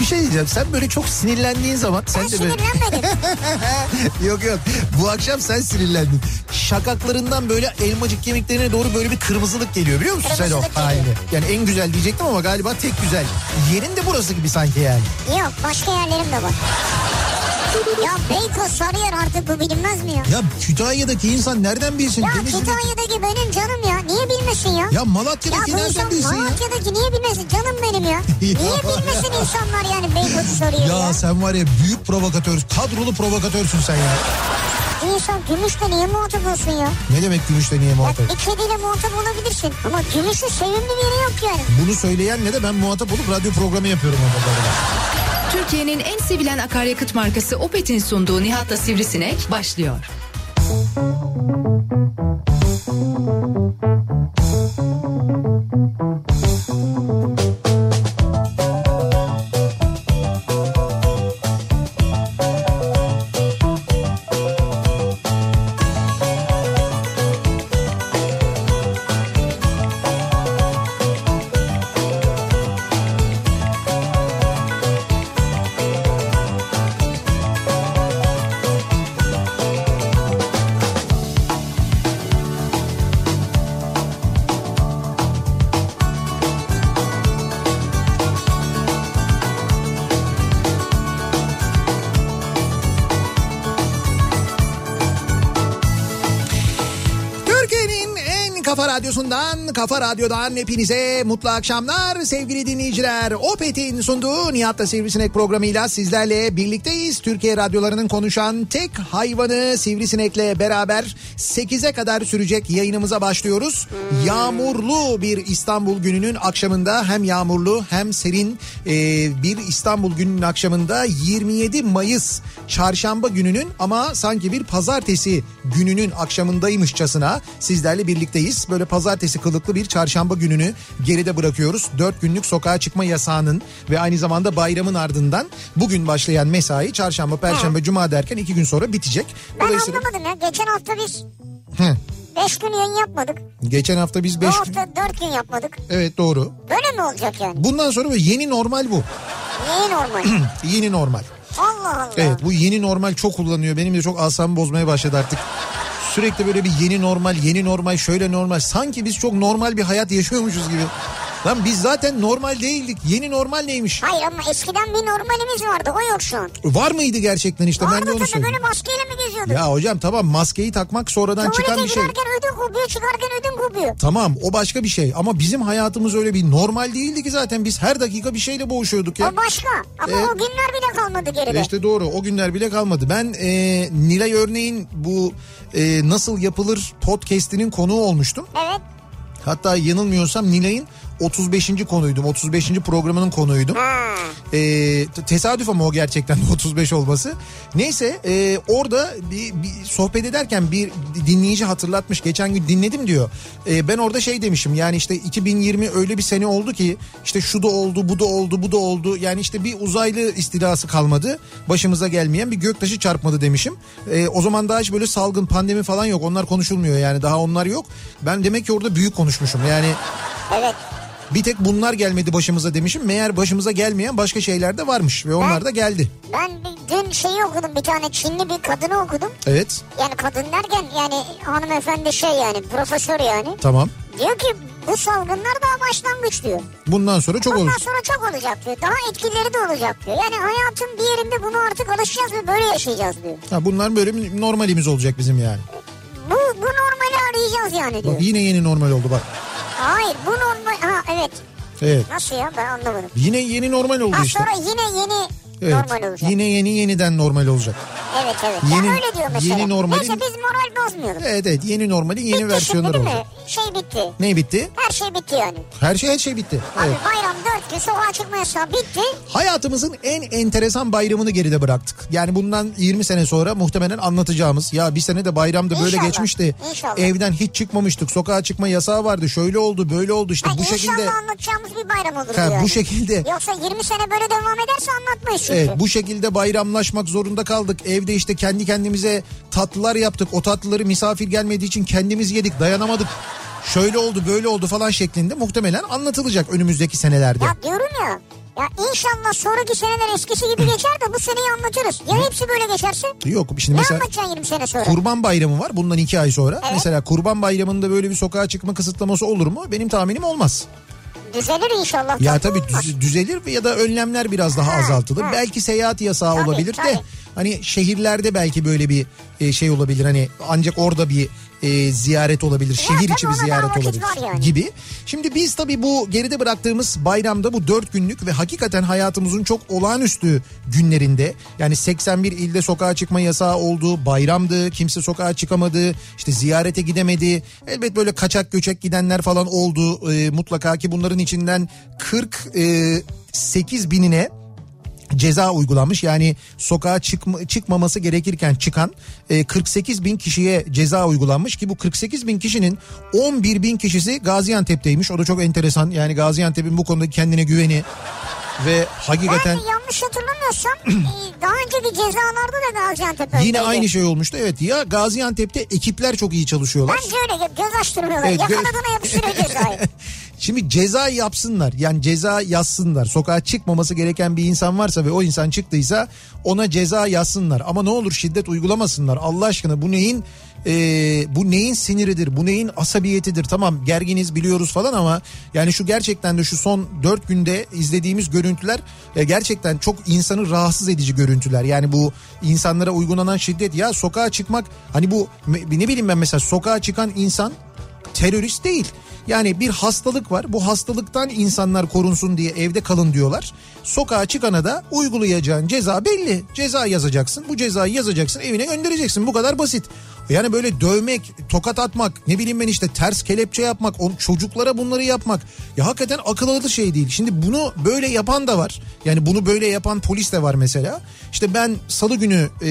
Bir şey diyeceğim sen böyle çok sinirlendiğin zaman sen Ben de böyle... sinirlenmedim. yok yok bu akşam sen sinirlendin. Şakaklarından böyle elmacık kemiklerine doğru böyle bir kırmızılık geliyor biliyor musun sen o Kırmızılık halini? Yani en güzel diyecektim ama galiba tek güzel. Yerin de burası gibi sanki yani. Yok başka yerlerim de var. Ya Beykoz Sarıyer artık bu bilinmez mi ya? Ya Kütahya'daki insan nereden bilsin? Ya Denizli'deki- Kütahya'daki benim canım ya. Niye bilmesin ya? Ya Malatya'daki Ya nereden insan bilsin ya? Malatya'daki niye bilmesin? Canım benim ya. Niye bilmesin insanlar yani Beykoz'u soruyor ya? Ya sen var ya büyük provokatör, kadrolu provokatörsün sen ya. Bir insan gümüşle niye muhatap olsun ya? Ne demek gümüşle niye Ya muhatap? bir kediyle muhatap olabilirsin. Ama gümüşün sevimli bir yeri yok yani. Bunu söyleyenle de ben muhatap olup radyo programı yapıyorum beraber. Türkiye'nin en sevilen akaryakıt markası Opet'in sunduğu Nihat'la Sivrisinek başlıyor. Türkiye'nin kafa radyodan hepinize mutlu akşamlar sevgili dinleyiciler. Opet'in sunduğu Nihat'la Sivrisinek programıyla sizlerle birlikteyiz. Türkiye radyolarının konuşan tek hayvanı Sivrisinek'le beraber 8'e kadar sürecek yayınımıza başlıyoruz. Yağmurlu bir İstanbul gününün akşamında hem yağmurlu hem serin e, bir İstanbul gününün akşamında 27 Mayıs çarşamba gününün ama sanki bir pazartesi gününün akşamındaymışçasına sizlerle birlikteyiz. Böyle pazartesi kılıklı bir çarşamba gününü geride bırakıyoruz. 4 günlük sokağa çıkma yasağının ve aynı zamanda bayramın ardından bugün başlayan mesai çarşamba, perşembe, cuma derken 2 gün sonra bitecek. Ben Dolayısıyla anlamadım ya. Geçen hafta biz Hı. 5 gün yayın yapmadık. geçen hafta biz Bu 5 hafta 4 gün yapmadık. Evet doğru. Böyle mi olacak yani? Bundan sonra yeni normal bu. Niye normal? Yeni normal. Allah Allah. Evet bu yeni normal çok kullanıyor. Benim de çok asabımı bozmaya başladı artık. Sürekli böyle bir yeni normal, yeni normal, şöyle normal. Sanki biz çok normal bir hayat yaşıyormuşuz gibi. Lan biz zaten normal değildik. Yeni normal neymiş? Hayır ama eskiden bir normalimiz vardı. O yok şu an. Var mıydı gerçekten işte ben de Vardı onu tabii böyle maskeyle mi geziyorduk? Ya hocam tamam maskeyi takmak sonradan çıkan Tuvalete bir şey. giderken ödüm kopuyor çıkarken ödüm kopuyor. Tamam o başka bir şey ama bizim hayatımız öyle bir normal değildi ki zaten biz her dakika bir şeyle boğuşuyorduk ya. O başka. Ama Evet. o günler bile kalmadı geride. İşte doğru o günler bile kalmadı. Ben e, Nilay örneğin bu e, nasıl yapılır podcast'inin konuğu olmuştum. Evet. Hatta yanılmıyorsam Nilay'ın 35. konuydum. 35. programının konuydum. Ha. E, t- tesadüf ama o gerçekten de 35 olması. Neyse e, orada bir, bir sohbet ederken bir dinleyici hatırlatmış. Geçen gün dinledim diyor. E, ben orada şey demişim yani işte 2020 öyle bir sene oldu ki işte şu da oldu bu da oldu bu da oldu. Yani işte bir uzaylı istilası kalmadı. Başımıza gelmeyen bir göktaşı çarpmadı demişim. E, o zaman daha hiç böyle salgın pandemi falan yok. Onlar konuşulmuyor yani daha onlar yok. Ben demek ki orada büyük konuşmuşum. Yani Evet. Bir tek bunlar gelmedi başımıza demişim. Meğer başımıza gelmeyen başka şeyler de varmış ve onlar da geldi. Ben dün şeyi okudum bir tane Çinli bir kadını okudum. Evet Yani kadın derken yani hanımefendi şey yani profesör yani. tamam. Diyor ki bu salgınlar daha başlangıç diyor. Bundan sonra çok Bundan olur. sonra çok olacak diyor. Daha etkileri de olacak diyor. Yani hayatın bir yerinde bunu artık alışacağız ve böyle yaşayacağız diyor. Ha, bunlar böyle normalimiz olacak bizim yani. Bu, bu normali arayacağız yani diyor. Bak yine yeni normal oldu bak. Hayır bu normal... Ha evet. Evet. Nasıl ya ben anlamadım. Yine yeni normal oldu Ha işte. sonra yine yeni Evet. normal olacak. Yine yeni yeniden normal olacak. Evet evet. Yeni- ya öyle diyor mesela. yeni normalin- Neyse biz moral bozmayalım. Evet evet yeni normalin yeni bitti versiyonları şimdi olacak. Şey bitti. Ne bitti? Her şey bitti yani. Her şey her şey bitti. Abi Evet. bayram dört gün sokağa çıkma yasağı bitti. Hayatımızın en enteresan bayramını geride bıraktık. Yani bundan 20 sene sonra muhtemelen anlatacağımız ya bir sene de bayramda böyle İnşallah, geçmişti. inşallah. Evden hiç çıkmamıştık. Sokağa çıkma yasağı vardı. Şöyle oldu, böyle oldu işte Ha, bu inşallah şekilde. anlatacağımız bir bayram olur Ha, yani. bu şekilde Yoksa 20 sene böyle devam ederse anlatmayız Evet bu şekilde bayramlaşmak zorunda kaldık. Evde işte kendi kendimize tatlılar yaptık. O tatlıları misafir gelmediği için kendimiz yedik dayanamadık. Şöyle oldu böyle oldu falan şeklinde muhtemelen anlatılacak önümüzdeki senelerde. Ya diyorum ya. Ya inşallah sonraki seneler eskisi gibi geçer de bu seneyi anlatırız. Ya hepsi böyle geçerse? Yok şimdi Ne mesela anlatacaksın 20 sene sonra? Kurban Bayramı var bundan iki ay sonra. Evet. Mesela Kurban Bayramı'nda böyle bir sokağa çıkma kısıtlaması olur mu? Benim tahminim olmaz. Düzelir inşallah. Ya Tabii düz- düzelir ya da önlemler biraz daha Ha, azaltılır. ha. Belki seyahat yasağı Tabii, olabilir de tabii. hani şehirlerde belki böyle bir e, şey olabilir. Hani ancak orada bir e, ziyaret olabilir. Şehir tabii içi bir ziyaret olabilir yani. gibi. Şimdi biz tabii bu geride bıraktığımız bayramda bu dört günlük ve hakikaten hayatımızın çok olağanüstü günlerinde yani 81 ilde sokağa çıkma yasağı oldu, bayramdı, kimse sokağa çıkamadı, işte ziyarete gidemedi. Elbet böyle kaçak göçek gidenler falan oldu e, mutlaka ki bunların içinden 48 binine ceza uygulanmış. Yani sokağa çıkma, çıkmaması gerekirken çıkan e, 48 bin kişiye ceza uygulanmış ki bu 48 bin kişinin 11 bin kişisi Gaziantep'teymiş. O da çok enteresan. Yani Gaziantep'in bu konuda kendine güveni ve hakikaten Ben yanlış hatırlamıyorsam e, daha önceki cezalarda da Gaziantep öyleydi. yine aynı şey olmuştu. Evet ya Gaziantep'te ekipler çok iyi çalışıyorlar. Bence öyle göz açtırmıyorlar. Evet, gö- Yakaladığına yapıştırıyor cezayı. Şimdi ceza yapsınlar. Yani ceza yazsınlar. Sokağa çıkmaması gereken bir insan varsa ve o insan çıktıysa ona ceza yazsınlar. Ama ne olur şiddet uygulamasınlar. Allah aşkına bu neyin e, bu neyin siniridir? Bu neyin asabiyetidir? Tamam gerginiz biliyoruz falan ama yani şu gerçekten de şu son dört günde izlediğimiz görüntüler e, gerçekten çok insanı rahatsız edici görüntüler. Yani bu insanlara uygulanan şiddet. Ya sokağa çıkmak hani bu ne bileyim ben mesela sokağa çıkan insan terörist değil. Yani bir hastalık var. Bu hastalıktan insanlar korunsun diye evde kalın diyorlar. Sokağa çıkana da uygulayacağın ceza belli. Ceza yazacaksın. Bu cezayı yazacaksın evine göndereceksin. Bu kadar basit. Yani böyle dövmek, tokat atmak, ne bileyim ben işte ters kelepçe yapmak, çocuklara bunları yapmak. Ya hakikaten akıl alır şey değil. Şimdi bunu böyle yapan da var. Yani bunu böyle yapan polis de var mesela. İşte ben salı günü e,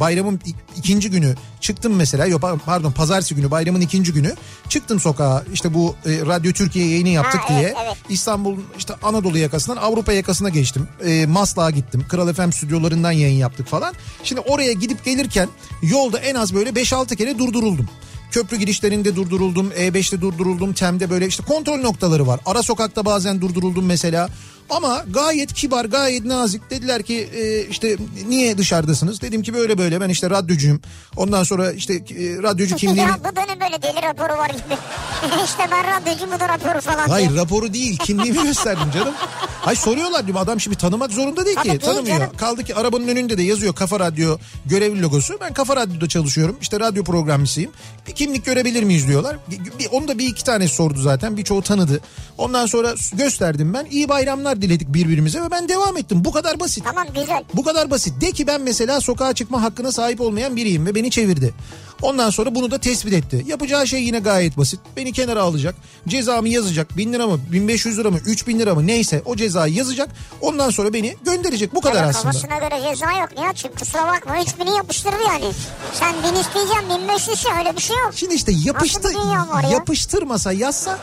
bayramın ik- ikinci günü çıktım mesela. Yok pardon pazartesi günü bayramın ikinci günü çıktım sokağa. İşte bu e, Radyo Türkiye yayını yaptık Ha, diye. evet, evet. İstanbul işte Anadolu yakasından Avrupa yakasına geçtim. E, Maslak'a gittim. Kral FM stüdyolarından yayın yaptık falan. Şimdi oraya gidip gelirken yolda en az böyle 5-6 kere durduruldum. Köprü girişlerinde durduruldum. E5'te durduruldum. Tem'de böyle işte kontrol noktaları var. Ara sokakta bazen durduruldum mesela. Ama gayet kibar, gayet nazik. Dediler ki e, işte niye dışarıdasınız? Dedim ki böyle böyle ben işte radyocuyum. Ondan sonra işte e, radyocu kimliğimi... ya bu da ne böyle deli raporu var gibi. işte ben radyocu bu da raporu falan Hayır diye. raporu değil kimliğimi gösterdim canım. Hayır soruyorlar diyorum adam şimdi tanımak zorunda değil Tabii ki değil tanımıyor. canım. Kaldı ki arabanın önünde de yazıyor Kafa Radyo görevli logosu. Ben Kafa Radyo'da çalışıyorum işte radyo programcısıyım. Bir kimlik görebilir miyiz diyorlar. Bir, onu da bir iki tane sordu zaten birçoğu tanıdı. Ondan sonra gösterdim ben iyi bayramlar diledik birbirimize ve ben devam ettim. Bu kadar basit. Tamam güzel. Bu kadar basit. De ki ben mesela sokağa çıkma hakkına sahip olmayan biriyim ve beni çevirdi. Ondan sonra bunu da tespit etti. Yapacağı şey yine gayet basit. Beni kenara alacak. Cezamı yazacak. 1000 lira mı 1500 lira mı 3000 lira mı neyse o cezayı yazacak. Ondan sonra beni gönderecek. Bu kadar Evet, aslında. kafasına göre ceza yok Nihat'cığım kusura bakma 3000'i yapıştırdı yani. Sen 1000 isteyeceksin 1500 ise öyle bir şey yok. Şimdi işte yapıştı, ya? yapıştırmasa yazsa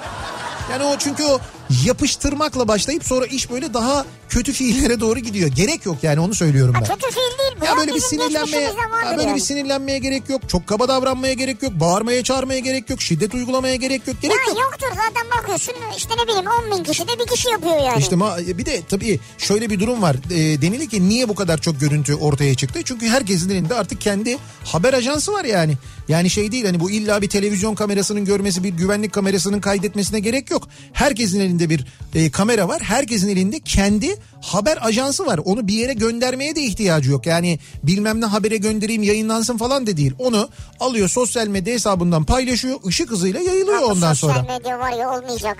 yani o çünkü o yapıştırmakla başlayıp sonra iş böyle daha kötü fiillere doğru gidiyor. Gerek yok yani onu söylüyorum Ha, ben. kötü fiil değil bu. Ya böyle bir sinirlenmeye, ya böyle bir sinirlenmeye gerek yok. Çok kaba davranmaya gerek yok. Bağırmaya çağırmaya gerek yok. Şiddet uygulamaya gerek yok. Gerek Ya yok. yoktur zaten bakıyorsun işte ne bileyim 10 bin kişi de bir kişi yapıyor yani. İşte ma- bir de tabii şöyle bir durum var. E, denildi ki niye bu kadar çok görüntü ortaya çıktı? Çünkü herkesin elinde artık kendi haber ajansı var yani. Yani şey değil hani bu illa bir televizyon kamerasının görmesi bir güvenlik kamerasının kaydetmesine gerek yok. Herkesin elinde bir e, kamera var. Herkesin elinde kendi haber ajansı var. Onu bir yere göndermeye de ihtiyacı yok. Yani bilmem ne habere göndereyim yayınlansın falan da değil. Onu alıyor sosyal medya hesabından paylaşıyor. ışık hızıyla yayılıyor Ha, bu ondan sosyal sonra. medya var ya olmayacak.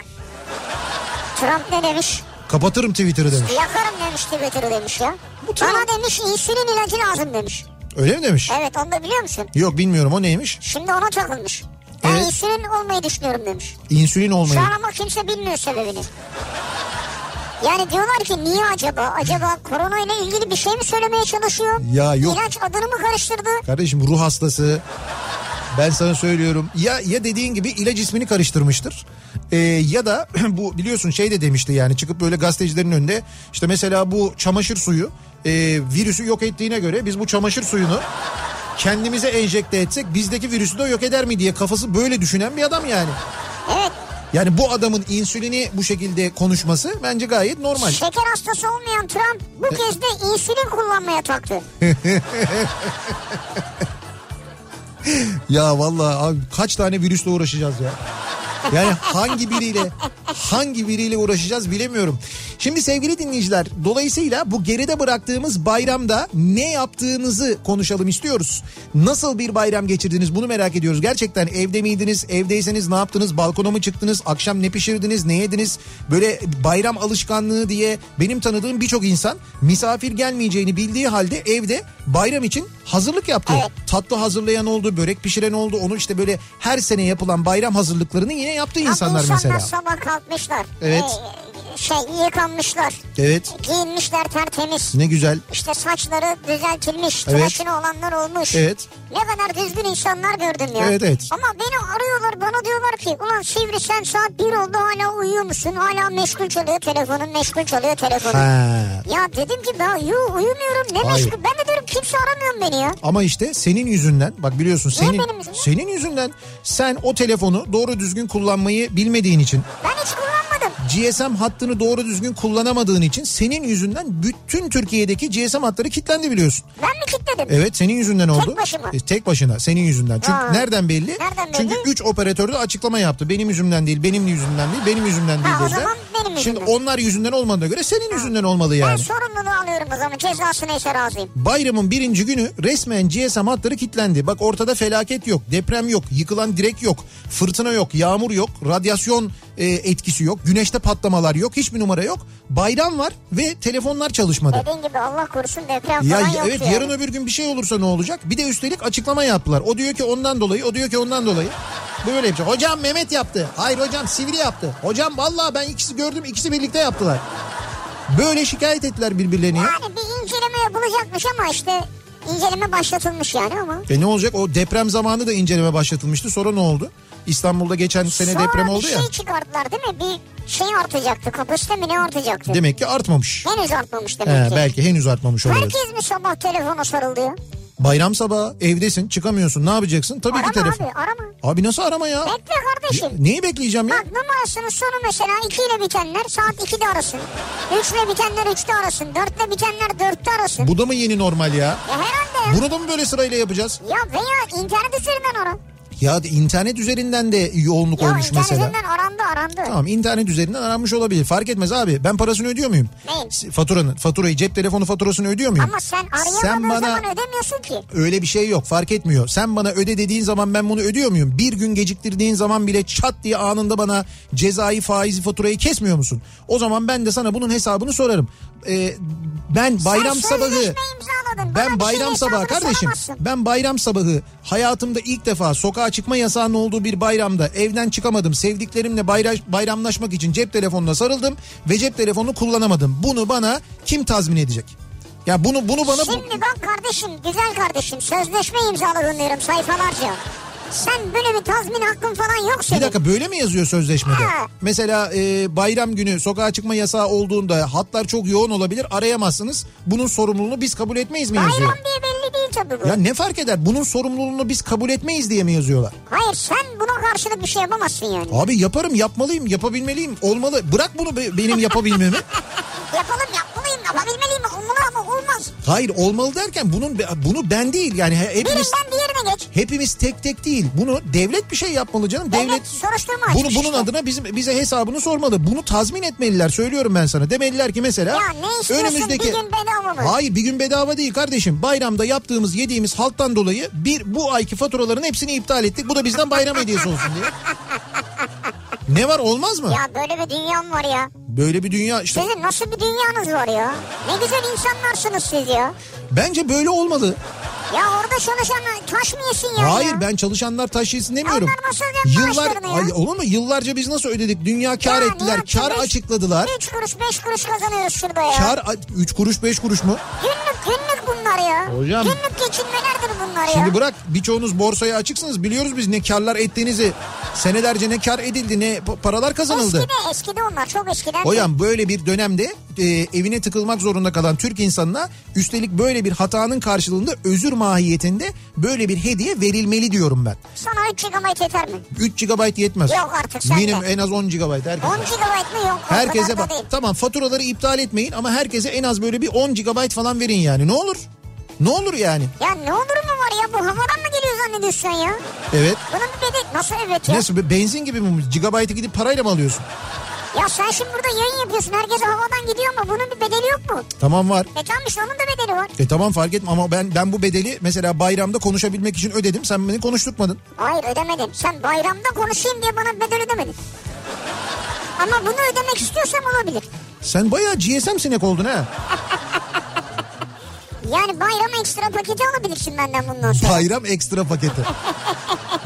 Trump ne demiş? Kapatırım Twitter'ı demiş. Yakarım demiş Twitter'ı demiş ya. Bu Bana demiş insülin ilacı lazım demiş. Öyle mi demiş? Evet onu da biliyor musun? Yok bilmiyorum o neymiş? Şimdi ona takılmış. Ben Evet. insülin olmayı düşünüyorum demiş. İnsülin olmayı. Şu an ama kimse bilmiyor sebebini. Yani diyorlar ki niye acaba? Acaba korona ile ilgili bir şey mi söylemeye çalışıyor? Ya yok. İlaç adını mı karıştırdı? Kardeşim ruh hastası. Ben sana söylüyorum. Ya ya dediğin gibi ilaç ismini karıştırmıştır. Ee, ya da bu biliyorsun şey de demişti yani çıkıp böyle gazetecilerin önünde işte mesela bu çamaşır suyu e, virüsü yok ettiğine göre biz bu çamaşır suyunu kendimize enjekte etsek bizdeki virüsü de yok eder mi diye kafası böyle düşünen bir adam yani. Evet. Yani bu adamın insülini bu şekilde konuşması bence gayet normal. Şeker hastası olmayan Trump bu kez de insülin kullanmaya taktı. Ya vallahi abi kaç tane virüsle uğraşacağız ya. Yani hangi biriyle hangi biriyle uğraşacağız bilemiyorum. Şimdi sevgili dinleyiciler dolayısıyla bu geride bıraktığımız bayramda ne yaptığınızı konuşalım istiyoruz. Nasıl bir bayram geçirdiniz bunu merak ediyoruz. Gerçekten evde miydiniz? Evdeyseniz ne yaptınız? Balkona mı çıktınız? Akşam ne pişirdiniz? Ne yediniz? Böyle bayram alışkanlığı diye benim tanıdığım birçok insan misafir gelmeyeceğini bildiği halde evde bayram için hazırlık yaptı. Evet. Tatlı hazırlayan oldu, börek pişiren oldu. Onu işte böyle her sene yapılan bayram hazırlıklarını yine yaptı insanlar, insanlar mesela. sabah kalkmışlar. Evet. Ee, şey yıkanmışlar. Evet. Giyinmişler tertemiz. Ne güzel. İşte saçları düzeltilmiş. Evet. Tıraşını olanlar olmuş. Evet. Ne kadar düzgün insanlar gördüm ya. Evet, evet. Ama beni arıyorlar bana diyorlar ki ulan Sivri sen saat bir oldu hala uyuyor musun? Hala meşgul çalıyor telefonun meşgul çalıyor telefonun. Ha. Ya dedim ki daha yo uyumuyorum ne Hayır. meşgul. Ben de diyorum kimse aramıyor beni ya. Ama işte senin yüzünden bak biliyorsun Niye senin benim yüzümden? senin yüzünden sen o telefonu doğru düzgün kullanmayı bilmediğin için Ben hiç kullanmadım. GSM hattını doğru düzgün kullanamadığın için senin yüzünden bütün Türkiye'deki GSM hatları kilitlendi biliyorsun. Ben mi kilitledim? Evet senin yüzünden oldu. başıma. E, tek başına senin yüzünden. Çünkü Ha. nereden belli? Nereden belli? Çünkü 3 operatör de açıklama yaptı. Benim yüzümden değil, benim yüzümden değil, benim yüzümden değil Ha, o zaman benim Şimdi yüzümden. onlar yüzünden olmadığına göre senin yüzünden olmalı Ben yani. sorumluluğu alıyorum o zaman cezası neyse razıyım. Bayramın birinci günü resmen GSM hatları kilitlendi. Bak ortada felaket yok, deprem yok, yıkılan direk yok, fırtına yok, yağmur yok, radyasyon e, etkisi yok, güneşte patlamalar yok, hiçbir numara yok. Bayram var ve telefonlar çalışmadı. Dediğin gibi Allah korusun deprem Ya falan y- yoktu evet yani. yarın öbür gün bir şey olursa ne olacak? Bir de üstelik açıklama yaptılar. O diyor ki ondan dolayı, o diyor ki ondan dolayı. Böyle yapacak. Hocam Mehmet yaptı. Hayır hocam Sivri yaptı. Hocam vallahi ben ikisi gördüm ikisi birlikte yaptılar. Böyle şikayet ettiler birbirlerine. ya. Yani bir inceleme yapılacakmış ama işte inceleme başlatılmış yani ama. E ne olacak? O deprem zamanı da inceleme başlatılmıştı. Sonra ne oldu? İstanbul'da geçen sene Sonra deprem oldu bir ya. şey çıkarttılar değil mi? Bir şey artacaktı. Kapasite mi ne artacaktı? Demek ki artmamış. Henüz artmamış demek He, ki. belki henüz artmamış olabilir. Herkes mi sabah telefona sarıldı ya? Bayram sabahı evdesin çıkamıyorsun ne yapacaksın? Tabii Arama ki telefon. abi arama. Abi nasıl arama ya? Bekle kardeşim. Ya, Neyi bekleyeceğim ya? Bak numarasının sonu mesela 2 ile bitenler saat 2'de arasın. 3 ile bitenler 3'te arasın. 4 ile bitenler 4'te arasın. Bu da mı yeni normal ya? Ya herhalde ya. Bunu da mı böyle sırayla yapacağız? Ya veya internet üzerinden ara. Ya internet üzerinden de yoğunluk Ya olmuş internet mesela. üzerinden arandı arandı. Tamam internet üzerinden aranmış olabilir. Fark etmez abi. Ben parasını ödüyor muyum? Neyin? Faturanın. Faturayı cep telefonu faturasını ödüyor muyum? Ama sen arayamadığın Sen bana zaman ödemiyorsun ki. öyle bir şey yok fark etmiyor. Sen bana öde dediğin zaman ben bunu ödüyor muyum? Bir gün geciktirdiğin zaman bile çat diye anında bana cezai faizi faturayı kesmiyor musun? O zaman ben de sana bunun hesabını sorarım. Ee, ben bayram sen sabahı Bana ben bir bayram sabahı kardeşim ben bayram sabahı hayatımda ilk defa sokağa çıkma yasağının olduğu bir bayramda evden çıkamadım. Sevdiklerimle bayra- bayramlaşmak için cep telefonuna sarıldım ve cep telefonunu kullanamadım. Bunu bana kim tazmin edecek? Ya bunu bunu bana bu- Şimdi bak kardeşim güzel kardeşim sözleşme imzaladın diyorum sayfalarca. Sen böyle bir tazmin hakkın falan yok senin. Bir dakika böyle mi yazıyor sözleşmede? Ha. Mesela e, bayram günü sokağa çıkma yasağı olduğunda hatlar çok yoğun olabilir arayamazsınız. Bunun sorumluluğunu biz kabul etmeyiz mi yazıyor? Bayram diye belli değil tabii bu. Ya ne fark eder? Bunun sorumluluğunu biz kabul etmeyiz diye mi yazıyorlar? Hayır sen buna karşılık bir şey yapamazsın yani. Abi yaparım, yapmalıyım, yapabilmeliyim. Olmalı. Bırak bunu be- benim yapabilmemi. Yapalım olmaz. Hayır, olmalı derken bunun bunu ben değil yani he- hepimiz Birinden diğerine geç. hepimiz tek tek değil. Bunu devlet bir şey yapmalı canım. Devlet Devlet soruşturma bunu bunun işte. adına bizim bize hesabını sormalı. Bunu tazmin etmeliler. Söylüyorum ben sana. Demeliler ki mesela Ya ne istiyorsun bir gün bedava mı? Hayır bir gün bedava değil kardeşim. Bayramda yaptığımız yediğimiz halktan dolayı bir bu ayki faturaların hepsini iptal ettik. Bu da bizden bayram hediyesi olsun diye. Ne var olmaz mı? Ya böyle bir dünya mı var ya? Böyle bir dünya işte Sizin nasıl bir dünyanız var ya? Ne güzel insanlarsınız siz ya. bence böyle olmalı. Ya orada çalışan taş mı yesin yani Hayır ya? ben çalışanlar taş yesin demiyorum. Onlar nasıl Yıllar ya? Ay, olur mu? Yıllarca biz nasıl ödedik? Dünya kar Ya ettiler, kar beş- açıkladılar. 3 kuruş 5 kuruş kazanıyoruz şurada ya. Kar 3 kuruş 5 kuruş mu? Günlük günlük bunlar ya. Hocam- Günlük geçinmelerdir bunlar ya. Şimdi bırak birçoğunuz borsaya açıksınız. Biliyoruz biz ne karlar ettiğinizi. Senelerce ne kar edildi ne pa- paralar kazanıldı. Eskide eskide onlar çok eskiden. Hocam böyle bir dönemde e, evine tıkılmak zorunda kalan Türk insanına üstelik böyle bir hatanın karşılığında özür mahiyetinde böyle bir hediye verilmeli diyorum ben. Sana 3 GB yeter mi? 3 GB yetmez. Yok artık sen de. Minimum en az 10 GB. Herkese. 10 GB mı yok? Herkese bak. değil. Tamam faturaları iptal etmeyin ama herkese en az böyle bir 10 GB falan verin yani. Ne olur? Ne olur yani? Ya ne olur mu var ya bu havadan mı geliyor zannediyorsun ya? Evet. Bunun bir bedeli nasıl evet ya? Nasıl be- benzin gibi mi? Gigabyte'ı gidip parayla mı alıyorsun? Ya sen şimdi burada yayın yapıyorsun herkese havadan gidiyor ama bunun bir bedeli yok mu? Tamam var. E tamam işte onun da bedeli var. E tamam fark etme ama ben ben bu bedeli mesela bayramda konuşabilmek için ödedim. Sen beni konuşturtmadın. Hayır ödemedim. Sen bayramda konuşayım diye bana bedel ödemedin. Ama bunu ödemek istiyorsam olabilir. Sen bayağı GSM sinek oldun ha. Yani bayram ekstra paketi alabilirsin benden bundan sonra. Bayram ekstra paketi.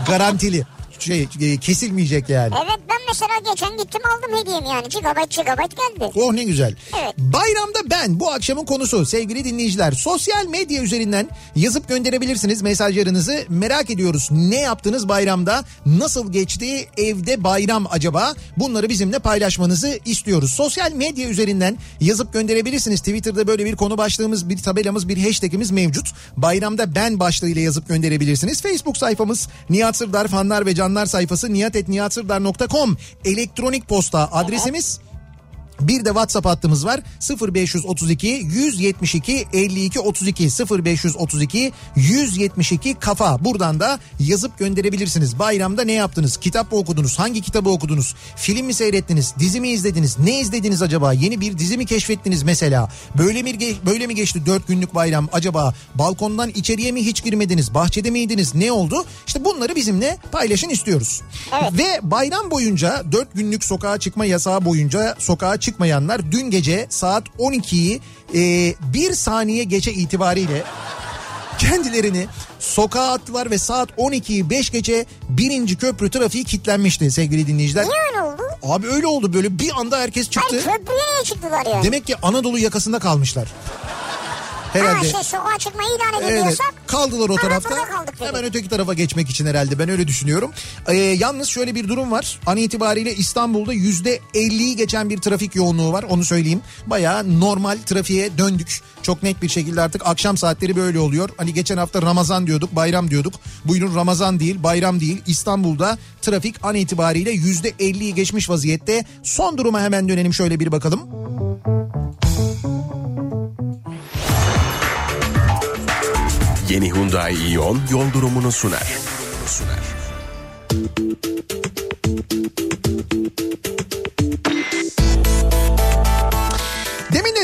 Garantili. Şey e, kesilmeyecek yani. Evet ben mesela geçen gittim aldım hediyemi yani. Gigabyte gigabyte geldi. Oh ne güzel. Evet. Bayramda ben bu akşamın konusu sevgili dinleyiciler. Sosyal medya üzerinden yazıp gönderebilirsiniz mesajlarınızı. Merak ediyoruz. Ne yaptınız bayramda? Nasıl geçti? Evde bayram acaba? Bunları bizimle paylaşmanızı istiyoruz. Sosyal medya üzerinden yazıp gönderebilirsiniz. Twitter'da böyle bir konu başlığımız, bir tabelamız, bir hashtagimiz mevcut. Bayramda ben başlığıyla yazıp gönderebilirsiniz. Facebook sayfamız Nihat Sırdar fanlar ve canlar sayfası nihatetnihatsırdar.com elektronik posta adresimiz. Bir de WhatsApp hattımız var 0532 172 52 32 0532 172 kafa buradan da yazıp gönderebilirsiniz. Bayramda ne yaptınız? Kitap mı okudunuz? Hangi kitabı okudunuz? Film mi seyrettiniz? Dizi mi izlediniz? Ne izlediniz acaba? Yeni bir dizi mi keşfettiniz mesela? Böyle mi böyle mi geçti 4 günlük bayram acaba? Balkondan içeriye mi hiç girmediniz? Bahçede miydiniz? Ne oldu? İşte bunları bizimle paylaşın istiyoruz. Ve bayram boyunca 4 günlük sokağa çıkma yasağı boyunca sokağa çıkmayanlar dün gece saat 12'yi e, bir saniye geçe itibariyle kendilerini sokağa attılar ve saat 12'yi 5 geçe birinci köprü trafiği kilitlenmişti sevgili dinleyiciler. Niye öyle oldu? Abi öyle oldu böyle bir anda herkes çıktı. Hayır köprüye niye çıktılar yani? Demek ki Anadolu yakasında kalmışlar. Herhalde. Ha şey sokağa çıkma ilan Evet ediliyorsak. kaldılar o tarafta. kaldık dedi. Hemen öteki tarafa geçmek için herhalde ben öyle düşünüyorum. Ee, yalnız şöyle bir durum var. An itibariyle İstanbul'da yüzde 50'yi geçen bir trafik yoğunluğu var onu söyleyeyim. Bayağı normal trafiğe döndük. Çok net bir şekilde artık akşam saatleri böyle oluyor. Hani geçen hafta Ramazan diyorduk bayram diyorduk. Buyurun Ramazan değil bayram değil. İstanbul'da trafik an itibariyle yüzde 50'yi geçmiş vaziyette. Son duruma hemen dönelim şöyle bir bakalım. Yeni Hyundai Ion yol durumunu sunar. Sunar. Demin de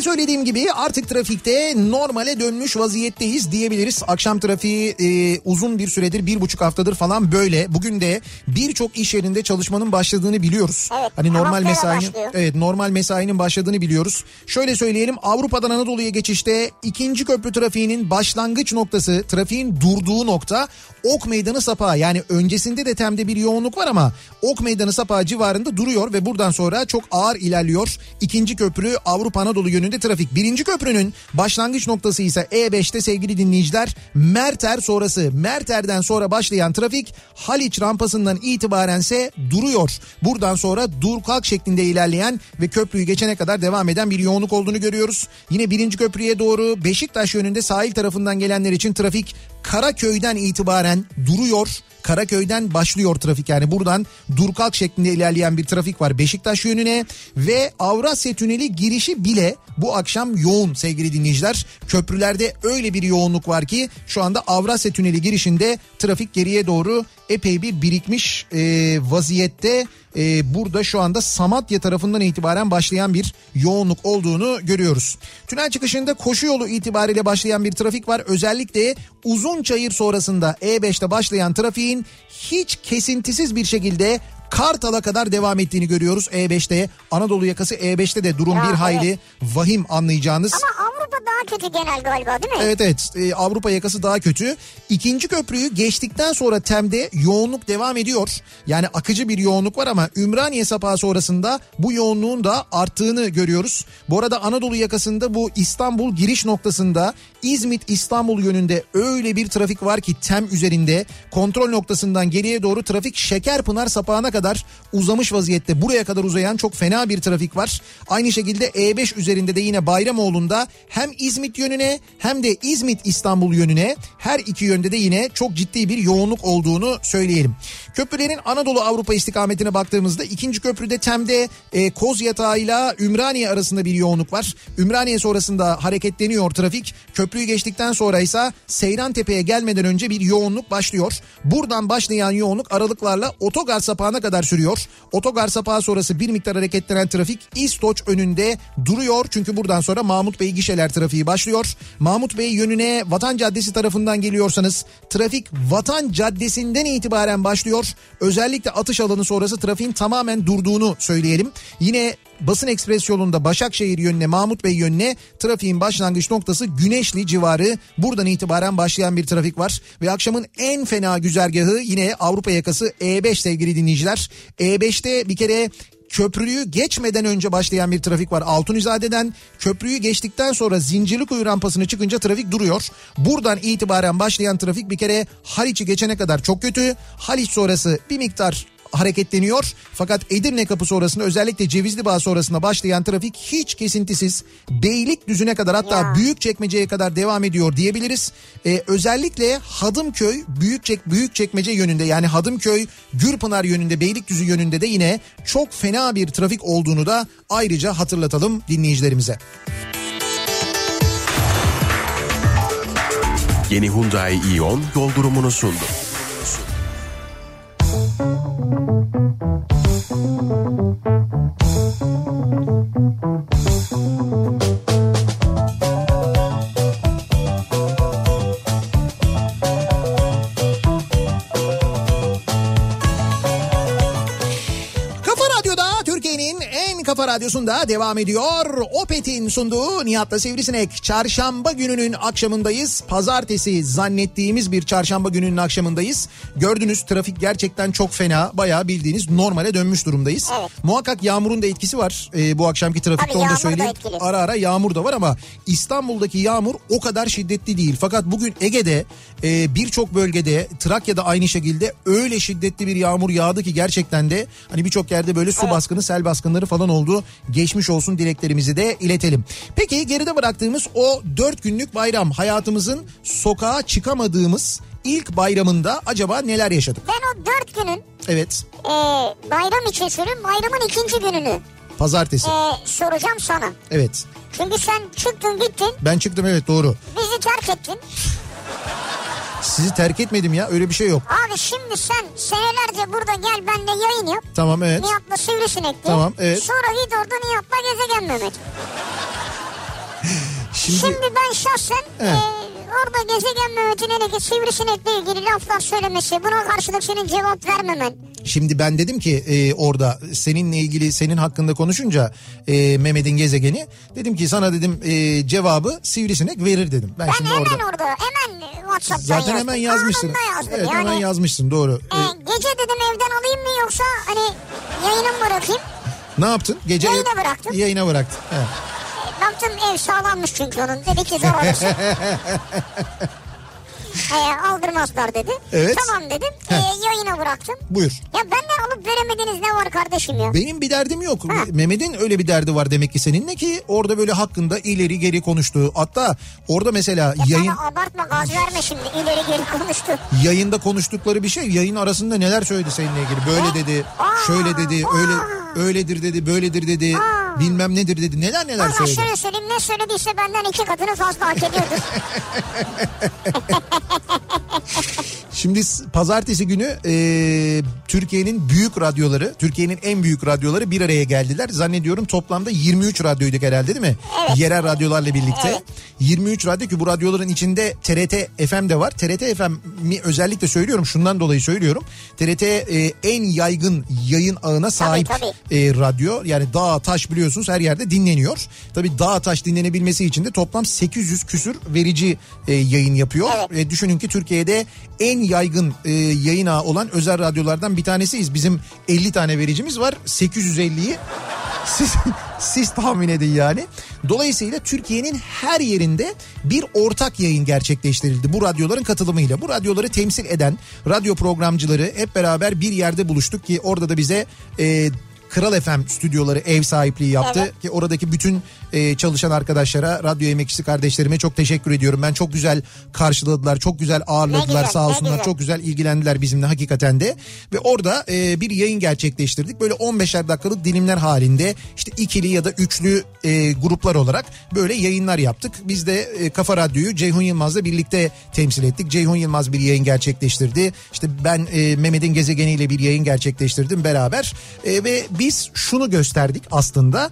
söylediğim gibi artık trafikte normale dönmüş vaziyetteyiz diyebiliriz. Akşam trafiği e, uzun bir süredir bir buçuk haftadır falan böyle. Bugün de birçok iş yerinde çalışmanın başladığını biliyoruz. Evet, hani normal mesainin evet normal mesainin başladığını biliyoruz. Şöyle söyleyelim Avrupa'dan Anadolu'ya geçişte ikinci köprü trafiğinin başlangıç noktası trafiğin durduğu nokta Ok Meydanı Sapağı yani öncesinde de Tem'de bir yoğunluk var ama Ok Meydanı Sapağı civarında duruyor ve buradan sonra çok ağır ilerliyor. İkinci köprü Avrupa Anadolu yönünde trafik. Birinci köprünün başlangıç noktası ise E5'te sevgili dinleyiciler Merter sonrası Merter'den sonra başlayan trafik Haliç rampasından itibarense duruyor. Buradan sonra dur kalk şeklinde ilerleyen ve köprüyü geçene kadar devam eden bir yoğunluk olduğunu görüyoruz. Yine birinci köprüye doğru Beşiktaş yönünde sahil tarafından gelenler için trafik Karaköy'den itibaren duruyor. Karaköy'den başlıyor trafik yani buradan dur kalk şeklinde ilerleyen bir trafik var Beşiktaş yönüne ve Avrasya Tüneli girişi bile bu akşam yoğun sevgili dinleyiciler. Köprülerde öyle bir yoğunluk var ki şu anda Avrasya Tüneli girişinde trafik geriye doğru epey bir birikmiş e, vaziyette. E, burada şu anda Samatya tarafından itibaren başlayan bir yoğunluk olduğunu görüyoruz. Tünel çıkışında koşu yolu itibariyle başlayan bir trafik var. Özellikle uzun çayır sonrasında E5'te başlayan trafiğin hiç kesintisiz bir şekilde Kartal'a kadar devam ettiğini görüyoruz E5'te. Anadolu yakası E5'te de durum Ya, bir hayli evet. vahim anlayacağınız. Ama Avrupa daha kötü genel galiba değil mi? Evet evet Ee, Avrupa yakası daha kötü. İkinci köprüyü geçtikten sonra Tem'de yoğunluk devam ediyor. Yani akıcı bir yoğunluk var ama Ümraniye sapağı sonrasında bu yoğunluğun da arttığını görüyoruz. Bu arada Anadolu yakasında bu İstanbul giriş noktasında İzmit İstanbul yönünde öyle bir trafik var ki Tem üzerinde kontrol noktasından geriye doğru trafik Şekerpınar sapağına kadar uzamış vaziyette. Buraya kadar uzayan çok fena bir trafik var. Aynı şekilde E5 üzerinde de yine Bayramoğlu'nda hem İzmit yönüne hem de İzmit İstanbul yönüne her iki yönde de yine çok ciddi bir yoğunluk olduğunu söyleyelim. Köprülerin Anadolu Avrupa istikametine baktığımızda ikinci köprüde Tem'de e, Koz Yatağı ile Ümraniye arasında bir yoğunluk var. Ümraniye sonrasında hareketleniyor trafik. Köprüyü geçtikten sonra ise Seyran Tepe'ye gelmeden önce bir yoğunluk başlıyor. Buradan başlayan yoğunluk aralıklarla otogar sapağına kadar sürüyor. Otogar sapağı sonrası bir miktar hareketlenen trafik İstoç önünde duruyor. Çünkü buradan sonra Mahmut Bey gişeler trafiği başlıyor. Mahmut Bey yönüne Vatan Caddesi tarafından geliyorsanız trafik Vatan Caddesi'nden itibaren başlıyor. Özellikle atış alanı sonrası trafiğin tamamen durduğunu söyleyelim. Yine Basın Ekspres yolunda Başakşehir yönüne Mahmut Bey yönüne trafiğin başlangıç noktası Güneşli civarı. Buradan itibaren başlayan bir trafik var. Ve akşamın en fena güzergahı yine Avrupa yakası E5 sevgili dinleyiciler. E5'te bir kere köprüyü geçmeden önce başlayan bir trafik var. Altunizade'den köprüyü geçtikten sonra Zincirlikuyu rampasını çıkınca trafik duruyor. Buradan itibaren başlayan trafik bir kere Haliç'i geçene kadar çok kötü. Haliç sonrası bir miktar hareketleniyor. Fakat Edirne kapı sonrasında özellikle Cevizli Bağ sonrasında başlayan trafik hiç kesintisiz Beylikdüzü'ne kadar hatta Ya. Büyükçekmece'ye kadar devam ediyor diyebiliriz. Ee, özellikle Hadımköy Büyükçek Büyükçekmece yönünde yani Hadımköy Gürpınar yönünde Beylikdüzü yönünde de yine çok fena bir trafik olduğunu da ayrıca hatırlatalım dinleyicilerimize. Yeni Hyundai Ion yol durumunu sundu. Thank you. Radyosunda devam ediyor. Opet'in sunduğu Nihat'la Sivrisinek. Çarşamba gününün akşamındayız. Pazartesi zannettiğimiz bir çarşamba gününün akşamındayız. Gördünüz trafik gerçekten çok fena. Bayağı bildiğiniz normale dönmüş durumdayız. Evet. Muhakkak yağmurun da etkisi var e, bu akşamki trafikte Tabii onu da da söyleyeyim. etkili. Ara ara yağmur da var ama İstanbul'daki yağmur o kadar şiddetli değil. Fakat bugün Ege'de e, birçok bölgede Trakya'da aynı şekilde öyle şiddetli bir yağmur yağdı ki gerçekten de hani birçok yerde böyle su baskını sel baskınları falan oldu. Geçmiş olsun dileklerimizi de iletelim. Peki geride bıraktığımız o dört günlük bayram hayatımızın sokağa çıkamadığımız ilk bayramında acaba neler yaşadık? Ben o dört günün Evet e, bayram için söylüyorum. Bayramın ikinci gününü pazartesi e, soracağım sana. evet Çünkü sen çıktın gittin. ben çıktım evet doğru. Bizi terk ettin. Sizi terk etmedim ya öyle bir şey yok. Abi şimdi sen senelerce burada gel benle yayın yap. Tamam evet. Nihat'la Sivrisinek diye. Tamam, evet. Sonra git orada Nihat'la Gezegen Mehmet. Şimdi, Şimdi ben şahsen Evet. e, orada Gezegen Mehmet'in hele ki Sivrisinek'le ilgili laflar söylemesi buna karşılık senin cevap vermemen. Şimdi ben dedim ki e, orada seninle ilgili senin hakkında konuşunca e, Mehmet'in gezegeni dedim ki sana dedim e, cevabı sivrisinek verir dedim. Ben, Ben şimdi hemen orada orada hemen WhatsApp'tan zaten yazdım. hemen yazmışsın. Yazdım Evet yani. hemen yazmışsın doğru. e, gece dedim evden alayım mı yoksa hani yayına mı bırakayım? Ne yaptın? Gece Yayına bıraktım. Yayına bıraktın. He. E, Baktım ev sağlammış çünkü onun. Dedi ki zor alırsın. e, aldırmazlar dedi. Evet. Tamam dedim. E, yayına bıraktım. Buyur. Ya benden alıp veremediğiniz ne var kardeşim ya? Benim bir derdim yok. Ha. Mehmet'in öyle bir derdi var demek ki seninle ki orada böyle hakkında ileri geri konuştu. Hatta orada mesela yayın Bana abartma gaz verme şimdi ileri geri konuştu. yayında konuştukları bir şey yayın arasında neler söyledi seninle ilgili böyle dedi Aa, şöyle dedi aa. öyle öyledir dedi böyledir dedi Aa. bilmem nedir dedi neler neler Valla söyledi. şöyle söyleyeyim ne söylediyse benden iki katını fazla hak ediyordur. Şimdi pazartesi günü e, Türkiye'nin büyük radyoları Türkiye'nin en büyük radyoları bir araya geldiler. Zannediyorum toplamda 23 radyoyduk herhalde değil mi? Evet. Yerel radyolarla birlikte. Evet. 23 radyo ki bu radyoların içinde TRT FM de var. TRT FM'i özellikle söylüyorum şundan dolayı söylüyorum. TRT e, en yaygın yayın ağına sahip tabii. e, radyo. Yani dağ taş biliyorsunuz her yerde dinleniyor. Tabii dağ taş dinlenebilmesi için de toplam 800 küsür verici e, yayın yapıyor. Evet. E, düşünün ki Türkiye'de en yaygın e, yayın ağı olan özel radyolardan bir tanesiyiz. Bizim 50 tane vericimiz var. 850'yi siz, siz tahmin edin yani. Dolayısıyla Türkiye'nin her yerinde bir ortak yayın gerçekleştirildi bu radyoların katılımıyla. Bu radyoları temsil eden radyo programcıları hep beraber bir yerde buluştuk ki orada da bize e, Kral FM stüdyoları ev sahipliği yaptı Evet. ki oradaki bütün e, çalışan arkadaşlara, radyo emekçisi kardeşlerime çok teşekkür ediyorum. Ben çok güzel karşıladılar, çok güzel ağırladılar güzel, sağ olsunlar. güzel. Çok güzel ilgilendiler bizimle hakikaten de. Ve orada e, bir yayın gerçekleştirdik. Böyle 15'er dakikalık dilimler halinde işte ikili ya da üçlü e, gruplar olarak böyle yayınlar yaptık. Biz de e, Kafa Radyo'yu Ceyhun Yılmaz'la birlikte temsil ettik. Ceyhun Yılmaz bir yayın gerçekleştirdi. İşte ben e, Mehmet'in gezegeniyle bir yayın gerçekleştirdim beraber. E, ve biz şunu gösterdik aslında.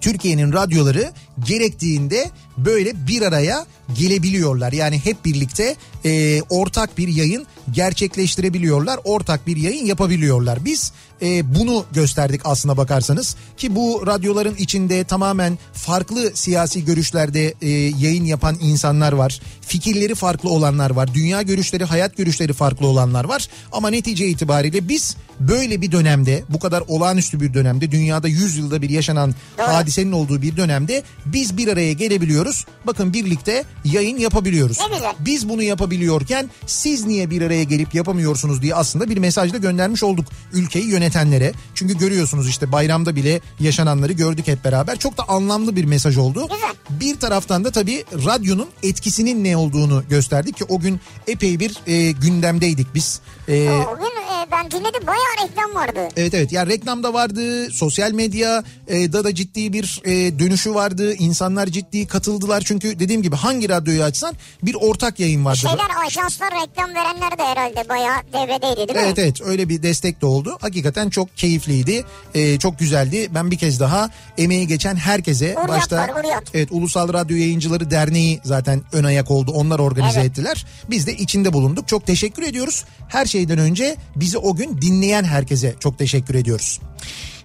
Türkiye'nin radyoları gerektiğinde böyle bir araya gelebiliyorlar. Yani hep birlikte e, ortak bir yayın gerçekleştirebiliyorlar. Ortak bir yayın yapabiliyorlar. Biz e, bunu gösterdik aslına bakarsanız ki bu radyoların içinde tamamen farklı siyasi görüşlerde e, yayın yapan insanlar var. Fikirleri farklı olanlar var. Dünya görüşleri, hayat görüşleri farklı olanlar var. Ama netice itibariyle biz böyle bir dönemde bu kadar olağanüstü bir dönemde dünyada 100 yılda bir yaşanan hadisenin olduğu bir dönemde biz bir araya gelebiliyoruz. Bakın birlikte yayın yapabiliyoruz. Ne güzel. Biz bunu yapabiliyorken siz niye bir araya gelip yapamıyorsunuz diye aslında bir mesaj da göndermiş olduk ülkeyi yönetenlere. Çünkü görüyorsunuz işte bayramda bile yaşananları gördük hep beraber. Çok da anlamlı bir mesaj oldu. Güzel. Bir taraftan da tabii radyonun etkisinin ne olduğunu gösterdik ki o gün epey bir e, gündemdeydik biz. E, O gün e, ben dinledim bayağı reklam vardı. Evet evet yani reklamda vardı sosyal medya e, da da ciddi bir e, dönüşü vardı insanlar ciddi katıldılar çünkü dediğim gibi hangi radyoyu açsan bir ortak yayın vardı. Şeyler ajanslar reklam verenler de herhalde bayağı devredeydi değil mi? Evet evet öyle bir destek de oldu. Hakikaten çok keyifliydi. Ee, çok güzeldi. Ben bir kez daha emeği geçen herkese Uğur başta Yapar, evet Ulusal Radyo Yayıncıları Derneği zaten ön ayak oldu. Onlar organize Evet. ettiler. Biz de içinde bulunduk. Çok teşekkür ediyoruz. Her şeyden önce bizi o gün dinleyen herkese çok teşekkür ediyoruz.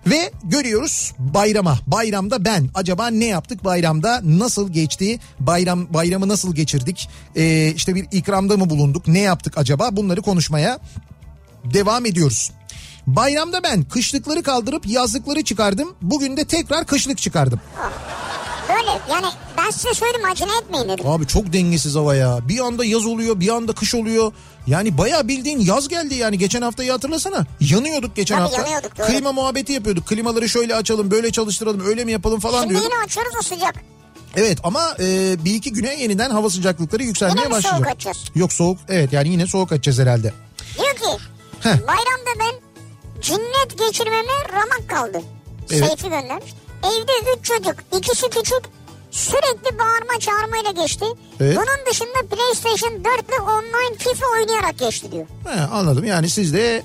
Ve görüyoruz bayrama. Bayramda ben acaba ne yaptık bayramda? Nasıl geçti? Bayram bayramı nasıl geçirdik? Ee, işte bir ikramda mı bulunduk? Ne yaptık acaba? Bunları konuşmaya devam ediyoruz. Bayramda ben kışlıkları kaldırıp yazlıkları çıkardım. Bugün de tekrar kışlık çıkardım. Böyle yani ben size söyleyeyim acele etmeyin dedim. Abi çok dengesiz hava ya. Bir anda yaz oluyor, bir anda kış oluyor. Yani bayağı bildiğin yaz geldi yani. Geçen haftayı hatırlasana. Yanıyorduk geçen Tabii hafta. yanıyorduk, doğru. Klima muhabbeti yapıyorduk. Klimaları şöyle açalım, böyle çalıştıralım, öyle mi yapalım falan Şimdi diyorduk. yine açıyoruz o sıcak. Evet ama e, bir iki güne yeniden hava sıcaklıkları yükselmeye Yine başlayacak. soğuk açacağız? Yok soğuk. Evet yani yine soğuk açacağız herhalde. Diyor ki Heh. bayramda ben cinnet geçirmeme ramak kaldı. Evet. Seyfi göndermiş. Evde üç çocuk ikisi küçük sürekli bağırma çağırmayla geçti. Evet. Bunun dışında PlayStation 4 ile online FIFA oynayarak geçti diyor. He, anladım yani siz de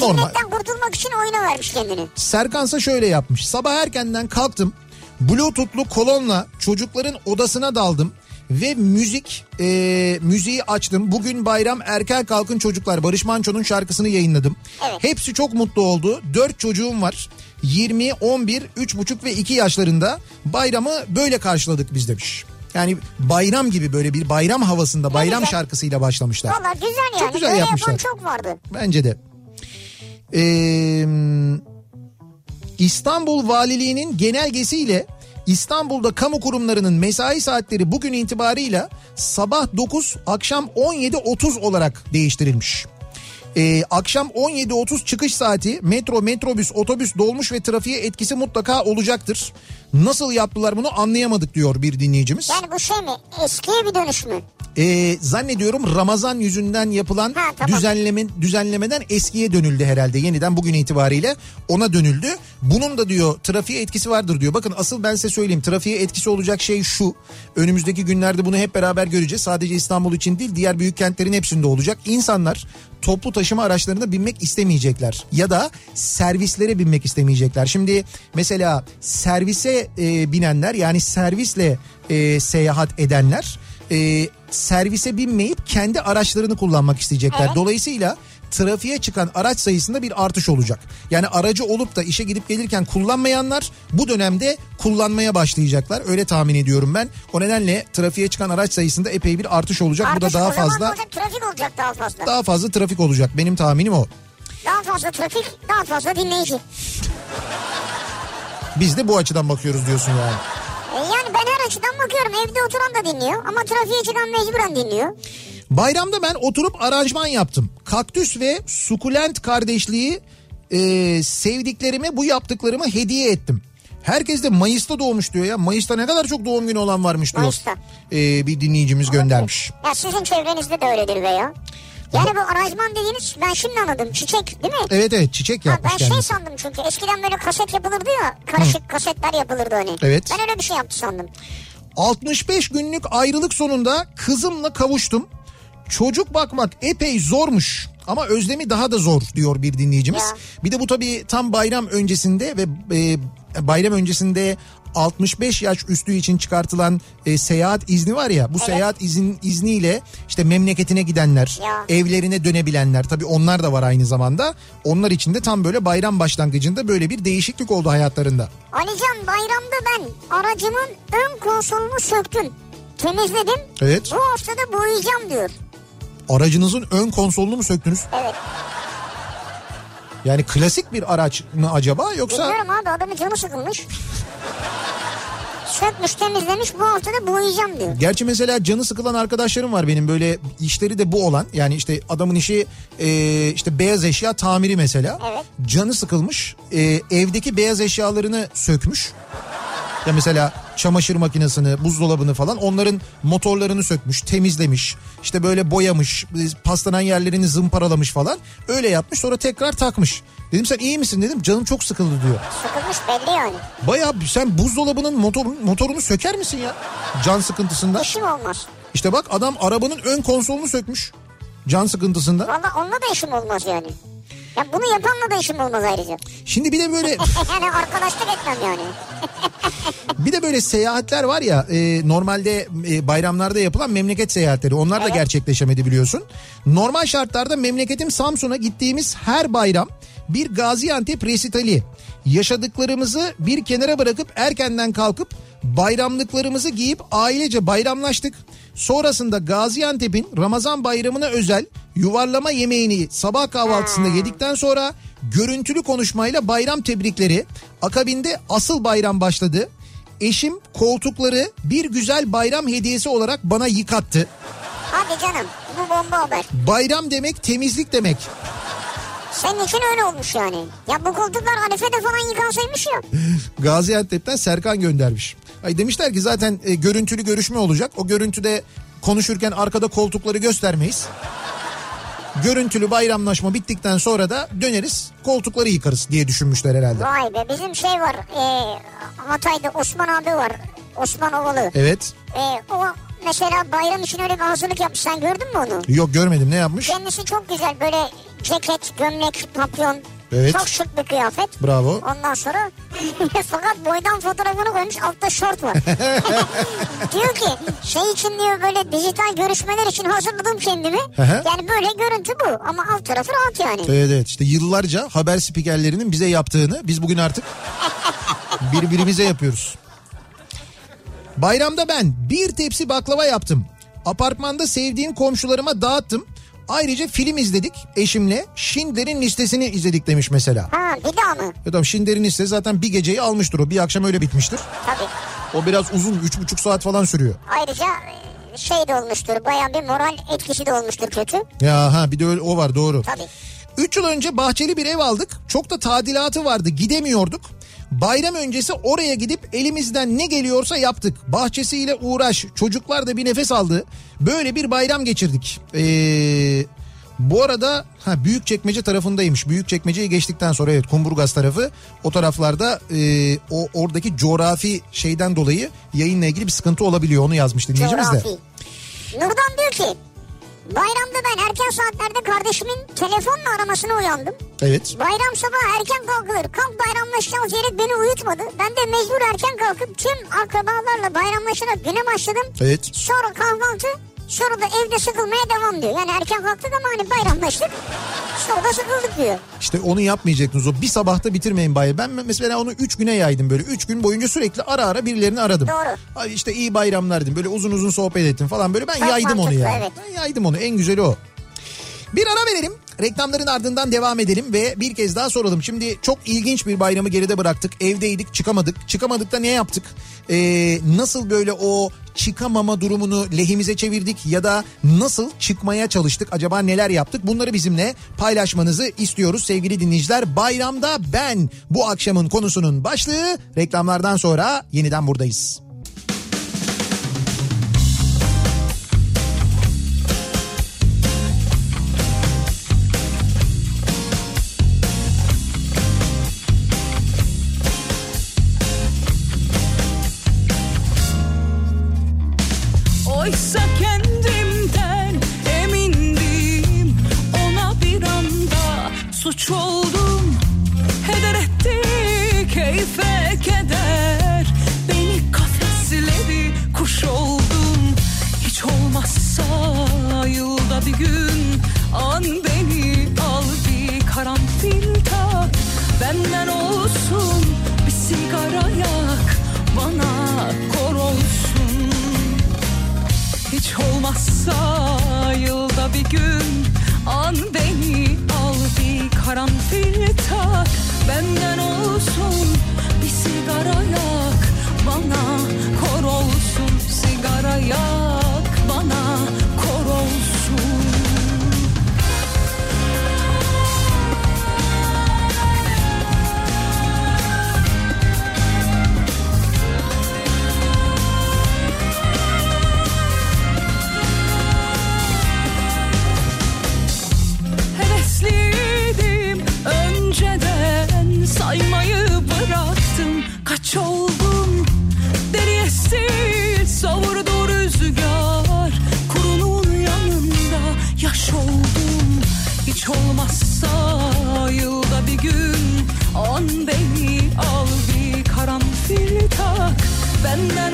normal. Cinnetten kurtulmak için oyuna vermiş kendini. Serkansa şöyle yapmış. Sabah erkenden kalktım. Bluetooth'lu kolonla çocukların odasına daldım. Ve müzik e, müziği açtım. Bugün bayram erken kalkın çocuklar. Barış Manço'nun şarkısını yayınladım. Evet. Hepsi çok mutlu oldu. Dört çocuğum var. 20, 11, 3,5 ve 2 yaşlarında bayramı böyle karşıladık biz demiş. Yani bayram gibi böyle bir bayram havasında bayram güzel. şarkısıyla başlamışlar. Valla güzel yani. Çok güzel Böyle yapmışlar. yapan çok vardı. Bence de. Ee, İstanbul Valiliği'nin genelgesiyle İstanbul'da kamu kurumlarının mesai saatleri bugün itibarıyla sabah 9 akşam 17.30 olarak değiştirilmiş. Ee, akşam 17.30 çıkış saati metro, metrobüs, otobüs, dolmuş ve trafiğe etkisi mutlaka olacaktır. Nasıl yaptılar bunu anlayamadık diyor bir dinleyicimiz. Yani bu şey mi? Eskiye bir dönüş mü? Ee, zannediyorum Ramazan yüzünden yapılan Ha, tamam. düzenleme düzenlemeden eskiye dönüldü herhalde. Yeniden bugün itibariyle ona dönüldü. Bunun da diyor trafiğe etkisi vardır diyor. Bakın asıl ben size söyleyeyim trafiğe etkisi olacak şey şu. Önümüzdeki günlerde bunu hep beraber göreceğiz. Sadece İstanbul için değil diğer büyük kentlerin hepsinde olacak. İnsanlar toplu taşıma araçlarına binmek istemeyecekler. Ya da servislere binmek istemeyecekler. Şimdi mesela servise e, binenler yani servisle e, seyahat edenler e, servise binmeyip kendi araçlarını kullanmak isteyecekler. Evet. Dolayısıyla trafiğe çıkan araç sayısında bir artış olacak. Yani aracı olup da işe gidip gelirken kullanmayanlar bu dönemde kullanmaya başlayacaklar. Öyle tahmin ediyorum ben. O nedenle trafiğe çıkan araç sayısında epey bir artış olacak. bu da Artış daha o zaman fazla trafik olacak daha fazla. daha fazla trafik olacak. Benim tahminim o. Daha fazla trafik, daha fazla dinleyici. Biz de bu açıdan bakıyoruz diyorsun yani. E yani ben her açıdan bakıyorum. Evde oturan da dinliyor ama trafiğe çıkan mecburen dinliyor. Bayramda ben oturup aranjman yaptım. Kaktüs ve sukulent kardeşliği e, sevdiklerime bu yaptıklarımı hediye ettim. Herkes de Mayıs'ta doğmuş diyor ya. Mayıs'ta ne kadar çok doğum günü olan varmış diyor. Mayıs'ta. E, bir dinleyicimiz göndermiş. Ya sizin çevrenizde de öyledir be ya. Yani bu aranjman dediğiniz ben şimdi anladım. Çiçek değil mi? Evet evet çiçek Ha, yapmış ben şey kendisi. sandım çünkü eskiden böyle kaset yapılırdı ya karışık kasetler yapılırdı hani. Evet. Ben öyle bir şey yaptı sandım. 65 günlük ayrılık sonunda kızımla kavuştum. Çocuk bakmak epey zormuş ama özlemi daha da zor diyor bir dinleyicimiz. Ya. Bir de bu tabii tam bayram öncesinde ve e, bayram öncesinde 65 yaş üstü için çıkartılan e, seyahat izni var ya bu seyahat izin izniyle işte memleketine gidenler, Ya. evlerine dönebilenler tabii onlar da var aynı zamanda. Onlar için de tam böyle bayram başlangıcında böyle bir değişiklik oldu hayatlarında. Alican bayramda ben aracımın ön konsolunu söktüm. Temizledim. Evet. Bu haftada boyayacağım diyor. Aracınızın ön konsolunu mu söktünüz? Evet. Yani klasik bir araç mı acaba yoksa Bilmiyorum abi adamın canı sıkılmış. Sökmüş temizlemiş bu haftada boyayacağım diyor. Gerçi mesela canı sıkılan arkadaşlarım var benim böyle işleri de bu olan yani işte adamın işi e, işte beyaz eşya tamiri mesela. Evet. Canı sıkılmış e, evdeki beyaz eşyalarını sökmüş. Ya mesela çamaşır makinesini, buzdolabını falan onların motorlarını sökmüş, temizlemiş. işte böyle boyamış, paslanan yerlerini zımparalamış falan. Öyle yapmış sonra tekrar takmış. Dedim sen iyi misin dedim canım çok sıkıldı diyor. Sıkılmış belli yani. Bayağı sen buzdolabının motor, motorunu söker misin ya? Can sıkıntısında. İşim olmaz. İşte bak adam arabanın ön konsolunu sökmüş. Can sıkıntısında. Valla onunla da işim olmaz yani. Ya bunu yapanla da işim olmaz ayrıca. Şimdi bir de böyle yani arkadaşlık etmem yani. bir de böyle seyahatler var ya e, normalde e, bayramlarda yapılan memleket seyahatleri onlar da Evet. gerçekleşemedi biliyorsun. Normal şartlarda memleketim Samsun'a gittiğimiz her bayram bir Gaziantep resitali yaşadıklarımızı bir kenara bırakıp erkenden kalkıp bayramlıklarımızı giyip ailece bayramlaştık. Sonrasında Gaziantep'in Ramazan bayramına özel yuvarlama yemeğini sabah kahvaltısında yedikten sonra görüntülü konuşmayla bayram tebrikleri akabinde asıl bayram başladı. Eşim koltukları bir güzel bayram hediyesi olarak bana yıkattı. Hadi canım bu bomba haber. Bayram demek temizlik demek. Senin için öyle olmuş yani. Ya bu koltuklar Arife'de falan yıkansaymış ya. Gaziantep'ten Serkan göndermiş. Ay demişler ki zaten e, görüntülü görüşme olacak. O görüntüde konuşurken arkada koltukları göstermeyiz. Görüntülü bayramlaşma bittikten sonra da döneriz koltukları yıkarız diye düşünmüşler herhalde. Vay be bizim şey var. E, Hatay'da Osman abi var. Osman Ovalı. Evet. E, o mesela bayram için öyle bir hazırlık yapmış. Sen gördün mü onu? Yok görmedim ne yapmış? Kendisi çok güzel böyle ceket, gömlek, papyon. Evet. Çok şık bir kıyafet. Bravo. Ondan sonra fakat boydan fotoğrafını koymuş altta şort var. diyor ki şey için diyor böyle dijital görüşmeler için hazırladım kendimi. Yani böyle görüntü bu ama alt tarafı rahat yani. Evet evet işte yıllarca haber spikerlerinin bize yaptığını biz bugün artık birbirimize yapıyoruz. Bayramda ben bir tepsi baklava yaptım. Apartmanda sevdiğim komşularıma dağıttım. Ayrıca film izledik eşimle. Schindler'in listesini izledik demiş mesela. Ha bir daha mı? Ya tamam Schindler'in listesi zaten bir geceyi almıştır o. Bir akşam öyle bitmiştir. Tabii. O biraz uzun üç buçuk saat falan sürüyor. Ayrıca e, şey de olmuştur baya bir moral etkisi de olmuştur kötü. Ya ha bir de öyle, o var doğru. Tabii. 3 yıl önce bahçeli bir ev aldık. Çok da tadilatı vardı gidemiyorduk. Bayram öncesi oraya gidip elimizden ne geliyorsa yaptık. Bahçesiyle uğraş. Çocuklar da bir nefes aldı. Böyle bir bayram geçirdik. Ee, Bu arada ha Büyükçekmece tarafındaymış. Büyükçekmece'yi geçtikten sonra evet Kumburgaz tarafı o taraflarda e, o oradaki coğrafi şeyden dolayı yayınla ilgili bir sıkıntı olabiliyor. Onu yazmış dinleyicimiz de. Nurdan diyor ki bayramda ben erken saatlerde kardeşimin telefonla aramasına uyandım. Evet. Bayram sabahı erken kalkılır. Kalk bayramlaşacağız diyerek beni uyutmadı. Ben de mecbur erken kalkıp tüm akrabalarla bayramlaşarak güne başladım. Evet. Sonra kahvaltı sonra da evde sıkılmaya devam diyor. Yani erken kalktık ama hani bayramlaştık. Sonra da sıkıldık diyor. İşte onu yapmayacaktınız o. Bir sabahta bitirmeyin bayram. Ben mesela onu 3 güne yaydım böyle. 3 gün boyunca sürekli ara ara birilerini aradım. Doğru. Ay işte iyi bayramlar dedim. Böyle uzun uzun sohbet ettim falan böyle. Ben Çok yaydım onu mantıklı, ya. evet. Ben yaydım onu. En güzeli o. Bir ara verelim. Reklamların ardından devam edelim ve bir kez daha soralım. Şimdi çok ilginç bir bayramı geride bıraktık. Evdeydik çıkamadık. Çıkamadık da ne yaptık? Ee, nasıl böyle o çıkamama durumunu lehimize çevirdik ya da nasıl çıkmaya çalıştık? Acaba neler yaptık? Bunları bizimle paylaşmanızı istiyoruz sevgili dinleyiciler. Bayramda ben bu akşamın konusunun başlığı reklamlardan sonra yeniden buradayız. Oysa kendimden emindim. Ona bir anda suç oldum. Heder etti keyfe keder. Beni kafesledi kuş oldum. Hiç olmazsa yılda bir gün An beni al bir karanfil tak Benden olsun bir sigara yak Bana olmazsa yılda bir gün an beni al bir karanfil tak. Benden olsun bir sigara yak bana kor olsun sigara tak benden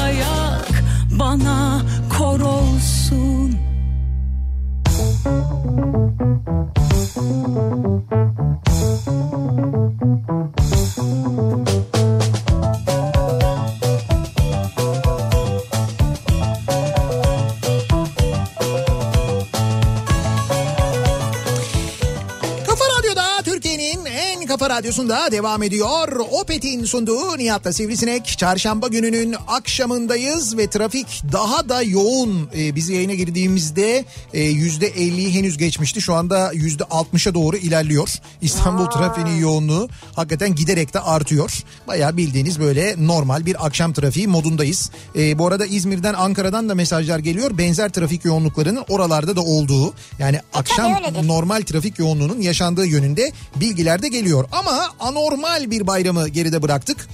sigara Radyosu'nda devam ediyor. Opet'in sunduğu Nihat'la Sivrisinek. Çarşamba gününün akşamındayız ve trafik daha da yoğun. Ee, biz yayına girdiğimizde e, %50'yi henüz geçmişti. Şu anda %60'a doğru ilerliyor. İstanbul trafiğinin yoğunluğu hakikaten giderek de artıyor. Bayağı bildiğiniz böyle normal bir akşam trafiği modundayız. Ee, bu arada İzmir'den Ankara'dan da mesajlar geliyor. Benzer trafik yoğunluklarının oralarda da olduğu. Yani akşam öyledir. normal trafik yoğunluğunun yaşandığı yönünde bilgiler de geliyor. Ama anormal bir bayramı geride bıraktık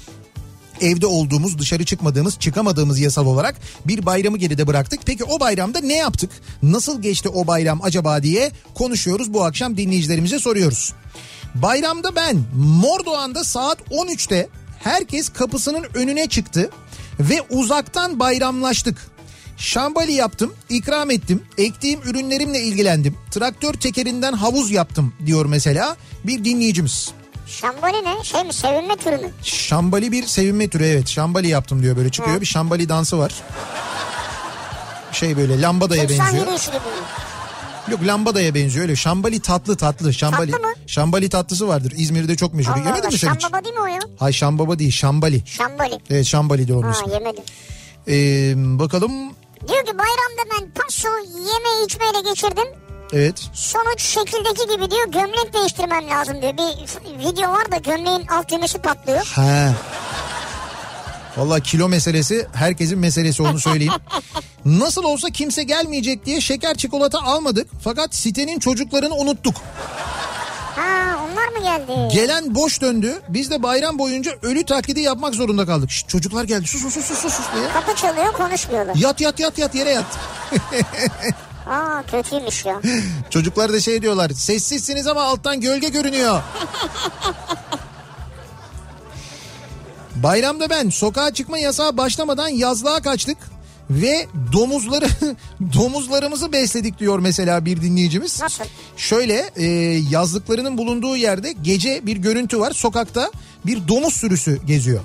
evde olduğumuz, dışarı çıkmadığımız, çıkamadığımız yasal olarak bir bayramı geride bıraktık. Peki o bayramda ne yaptık? Nasıl geçti o bayram acaba diye konuşuyoruz. Bu akşam dinleyicilerimize soruyoruz. Bayramda ben Mordoğan'da saat 13'te herkes kapısının önüne çıktı ve uzaktan bayramlaştık. Şambali yaptım, ikram ettim, ektiğim ürünlerimle ilgilendim. Traktör tekerinden havuz yaptım diyor mesela bir dinleyicimiz. Şambali ne? Şey mi? Sevinme türü mü? Şambali bir sevinme türü evet. Şambali yaptım diyor böyle çıkıyor. Hı. Bir şambali dansı var. Şey böyle lambadaya İnsan benziyor. Yok lambadaya benziyor öyle. Şambali tatlı tatlı. Şambali. Tatlı mı? Şambali tatlısı vardır. İzmir'de çok meşhur. Allah Yemedin Allah. mi sen hiç? Şambaba değil mi o ya? Hay şambaba değil şambali. Şambali. Evet şambalidir onun Ha ismi. yemedim. Ee, bakalım. Diyor ki bayramda ben paso yeme içmeyle geçirdim. Evet. Sonuç şekildeki gibi diyor gömlek değiştirmem lazım diyor. Bir video var da gömleğin alt düğmesi patlıyor. Ha. Valla kilo meselesi herkesin meselesi onu söyleyeyim. Nasıl olsa kimse gelmeyecek diye şeker çikolata almadık. Fakat sitenin çocuklarını unuttuk. Ha onlar mı geldi? Gelen boş döndü. Biz de bayram boyunca ölü taklidi yapmak zorunda kaldık. Şşt, çocuklar geldi sus sus sus sus sus diye. Kapı çalıyor konuşmuyorlar. Yat yat yat yat yere yat. Aa kötüymüş ya. Çocuklar da şey diyorlar. Sessizsiniz ama alttan gölge görünüyor. Bayramda ben sokağa çıkma yasağı başlamadan yazlığa kaçtık ve domuzları domuzlarımızı besledik diyor mesela bir dinleyicimiz. Nasıl? Şöyle e, yazlıklarının bulunduğu yerde gece bir görüntü var. Sokakta bir domuz sürüsü geziyor.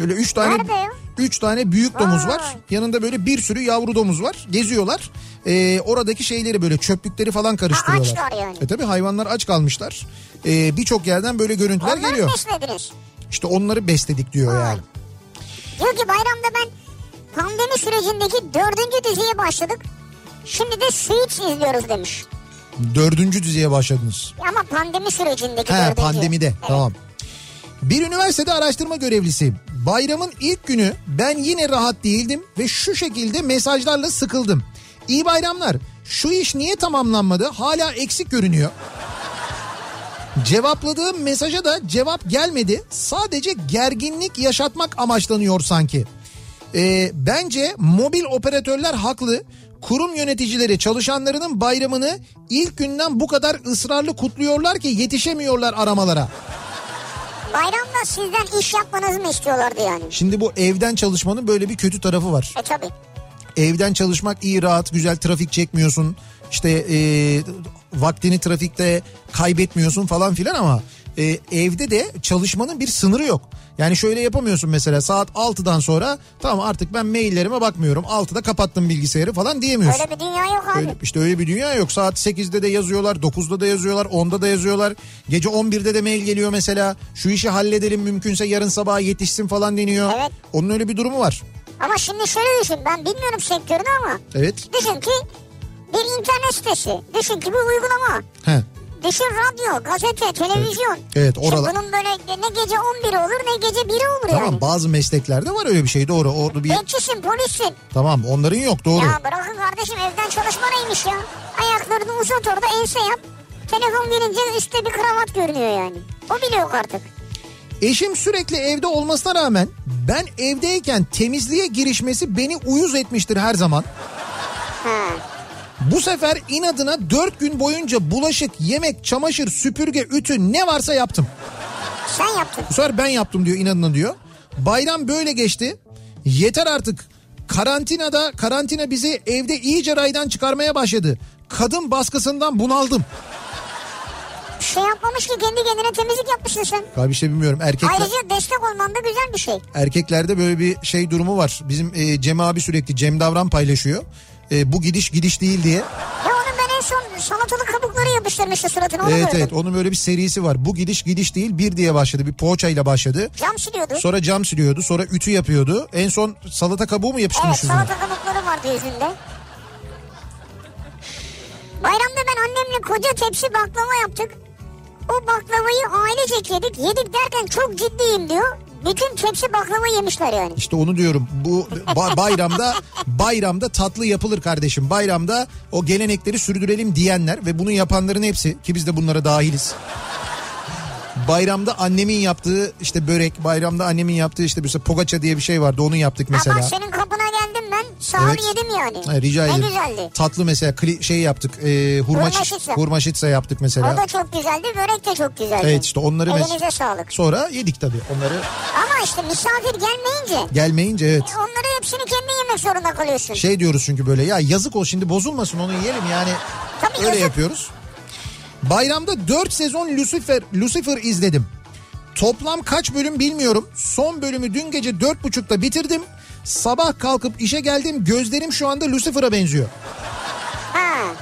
Böyle üç tane Nerede ya? Üç tane büyük domuz var. Yanında böyle bir sürü yavru domuz var. Geziyorlar. E, oradaki şeyleri böyle çöplükleri falan karıştırıyorlar. açlar yani. E tabi hayvanlar aç kalmışlar. E, Birçok yerden böyle görüntüler Onları geliyor. beslediniz? İşte onları besledik diyor Vay. yani. Diyor ki bayramda ben pandemi sürecindeki dördüncü diziye başladık. Şimdi de Suits izliyoruz demiş. Dördüncü diziye başladınız. Ama pandemi sürecindeki He dördüncü. pandemide Evet. tamam. Bir üniversitede araştırma görevlisiyim. Bayramın ilk günü ben yine rahat değildim ve şu şekilde mesajlarla sıkıldım. İyi bayramlar. Şu iş niye tamamlanmadı? Hala eksik görünüyor. Cevapladığım mesaja da cevap gelmedi. Sadece gerginlik yaşatmak amaçlanıyor sanki. Ee, bence mobil operatörler haklı. Kurum yöneticileri çalışanlarının bayramını ilk günden bu kadar ısrarlı kutluyorlar ki yetişemiyorlar aramalara. Bayramda sizden iş yapmanızı mı istiyorlardı yani? Şimdi bu evden çalışmanın böyle bir kötü tarafı var. E tabi. Evden çalışmak iyi rahat güzel trafik çekmiyorsun. İşte e, vaktini trafikte kaybetmiyorsun falan filan ama e, evde de çalışmanın bir sınırı yok. Yani şöyle yapamıyorsun mesela saat 6'dan sonra tamam artık ben maillerime bakmıyorum 6'da kapattım bilgisayarı falan diyemiyorsun. Öyle bir dünya yok abi. Öyle, işte öyle bir dünya yok. Saat 8'de de yazıyorlar, 9'da da yazıyorlar, 10'da da yazıyorlar. Gece 11'de de mail geliyor mesela. Şu işi halledelim mümkünse yarın sabah yetişsin falan deniyor. Evet. Onun öyle bir durumu var. Ama şimdi şöyle düşün ben bilmiyorum sektörünü ama Evet. düşün ki bir internet sitesi. Düşün ki bir uygulama. He. Düşün radyo, gazete, televizyon. Evet, Şimdi oralar- bunun böyle ne gece 11 olur ne gece 1 olur Tamam yani. bazı mesleklerde var öyle bir şey doğru. Orada bir Bekçisin, polissin. tamam onların yok doğru. Ya bırakın kardeşim evden çalışma neymiş ya. Ayaklarını uzat orada ense yap. Telefon gelince üstte bir kravat görünüyor yani. O bile yok artık. Eşim sürekli evde olmasına rağmen ben evdeyken temizliğe girişmesi beni uyuz etmiştir her zaman. Ha. Bu sefer inadına dört gün boyunca bulaşık, yemek, çamaşır, süpürge, ütü ne varsa yaptım. Sen yaptın. Bu sefer ben yaptım diyor inadına diyor. Bayram böyle geçti. Yeter artık. Karantinada karantina bizi evde iyice raydan çıkarmaya başladı. Kadın baskısından bunaldım. Bir şey yapmamış ki kendi kendine temizlik yapmışsın sen. Bir şey bilmiyorum. Erkekler, Ayrıca destek olman da güzel bir şey. erkeklerde böyle bir şey durumu var. Bizim e, Cem abi sürekli Cem Davran paylaşıyor. E, bu gidiş gidiş değil diye. Ya onun ben en son salatalık kabukları yapıştırmıştı suratına onu Evet gördüm. evet onun böyle bir serisi var. Bu gidiş gidiş değil bir diye başladı. Bir poğaçayla başladı. Cam siliyordu. Sonra cam siliyordu. Sonra ütü yapıyordu. En son salata kabuğu mu Evet yapıştırmış yüzüne? salata kabukları vardı yüzünde. Bayramda ben annemle koca tepsi baklava yaptık. O baklavayı ailecek yedik. Yedik derken çok ciddiyim diyor. Bütün tepsi baklava yemişler yani. İşte onu diyorum. Bu ba- bayramda bayramda tatlı yapılır kardeşim. Bayramda o gelenekleri sürdürelim diyenler ve bunu yapanların hepsi ki biz de bunlara dahiliz. Bayramda annemin yaptığı işte börek, bayramda annemin yaptığı işte mesela pogaça diye bir şey vardı. Onu yaptık mesela. Ama senin kapına geldim ben sağ ol Evet. yedim yani. Ay, rica ne ederim. güzeldi. Tatlı mesela kli- şey yaptık. E, hurma, Hurma hurma şitsa yaptık mesela. O da çok güzeldi börek de çok güzeldi. Evet işte onları mes- Elinize sağlık. Sonra yedik tabii. Onları Ama işte misafir gelmeyince gelmeyince evet. onları hepsini kendin yemek zorunda kalıyorsun. Şey diyoruz çünkü böyle ya yazık ol şimdi bozulmasın onu yiyelim yani. Tabii öyle yazık. yapıyoruz. Bayramda 4 sezon Lucifer Lucifer izledim. Toplam kaç bölüm bilmiyorum. Son bölümü dün gece 4.30'da bitirdim. Sabah kalkıp işe geldim. Gözlerim şu anda Lucifer'a benziyor. Ha.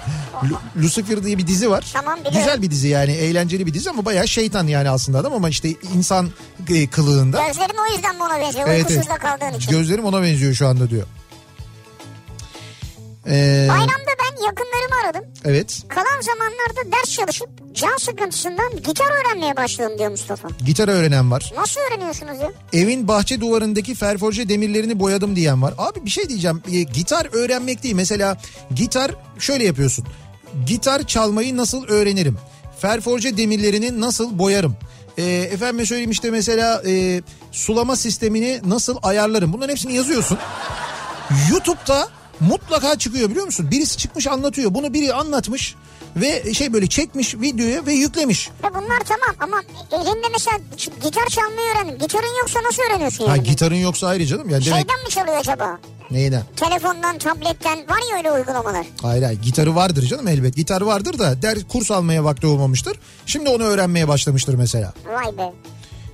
Lu- Lucifer diye bir dizi var. Tamam, biliyorum. Güzel bir dizi yani eğlenceli bir dizi ama bayağı şeytan yani aslında adam ama işte insan e, kılığında. Gözlerim o yüzden mi ona benziyor? Evet, Uykusuz evet. kaldığın için. Gözlerim ona benziyor şu anda diyor. Ee, Bayramda ben yakınlarımı aradım. evet. Kalan zamanlarda ders çalışıp can sıkıntısından gitar öğrenmeye başladım diyor Mustafa. Gitar öğrenen var. Nasıl öğreniyorsunuz ya? Evin bahçe duvarındaki ferforje demirlerini boyadım diyen var. Abi bir şey diyeceğim. E, gitar öğrenmek değil. Mesela gitar şöyle yapıyorsun. Gitar çalmayı nasıl öğrenirim? Ferforje demirlerini nasıl boyarım? E, efendim söyleyeyim işte mesela e, sulama sistemini nasıl ayarlarım? Bunların hepsini yazıyorsun. YouTube'da mutlaka çıkıyor biliyor musun? Birisi çıkmış anlatıyor. Bunu biri anlatmış ve şey böyle çekmiş videoya ve yüklemiş. Ve bunlar tamam ama elinde mesela gitar çalmayı öğrendim. Gitarın yoksa nasıl öğreniyorsun Ha yani? gitarın yoksa ayrı canım. Yani demek Şeyden mi çalıyor acaba? neyden? Telefondan, tabletten var ya öyle uygulamalar. Hayır hayır gitarı vardır canım elbet. Gitar vardır da ders kurs almaya vakti olmamıştır. Şimdi onu öğrenmeye başlamıştır mesela. Vay be.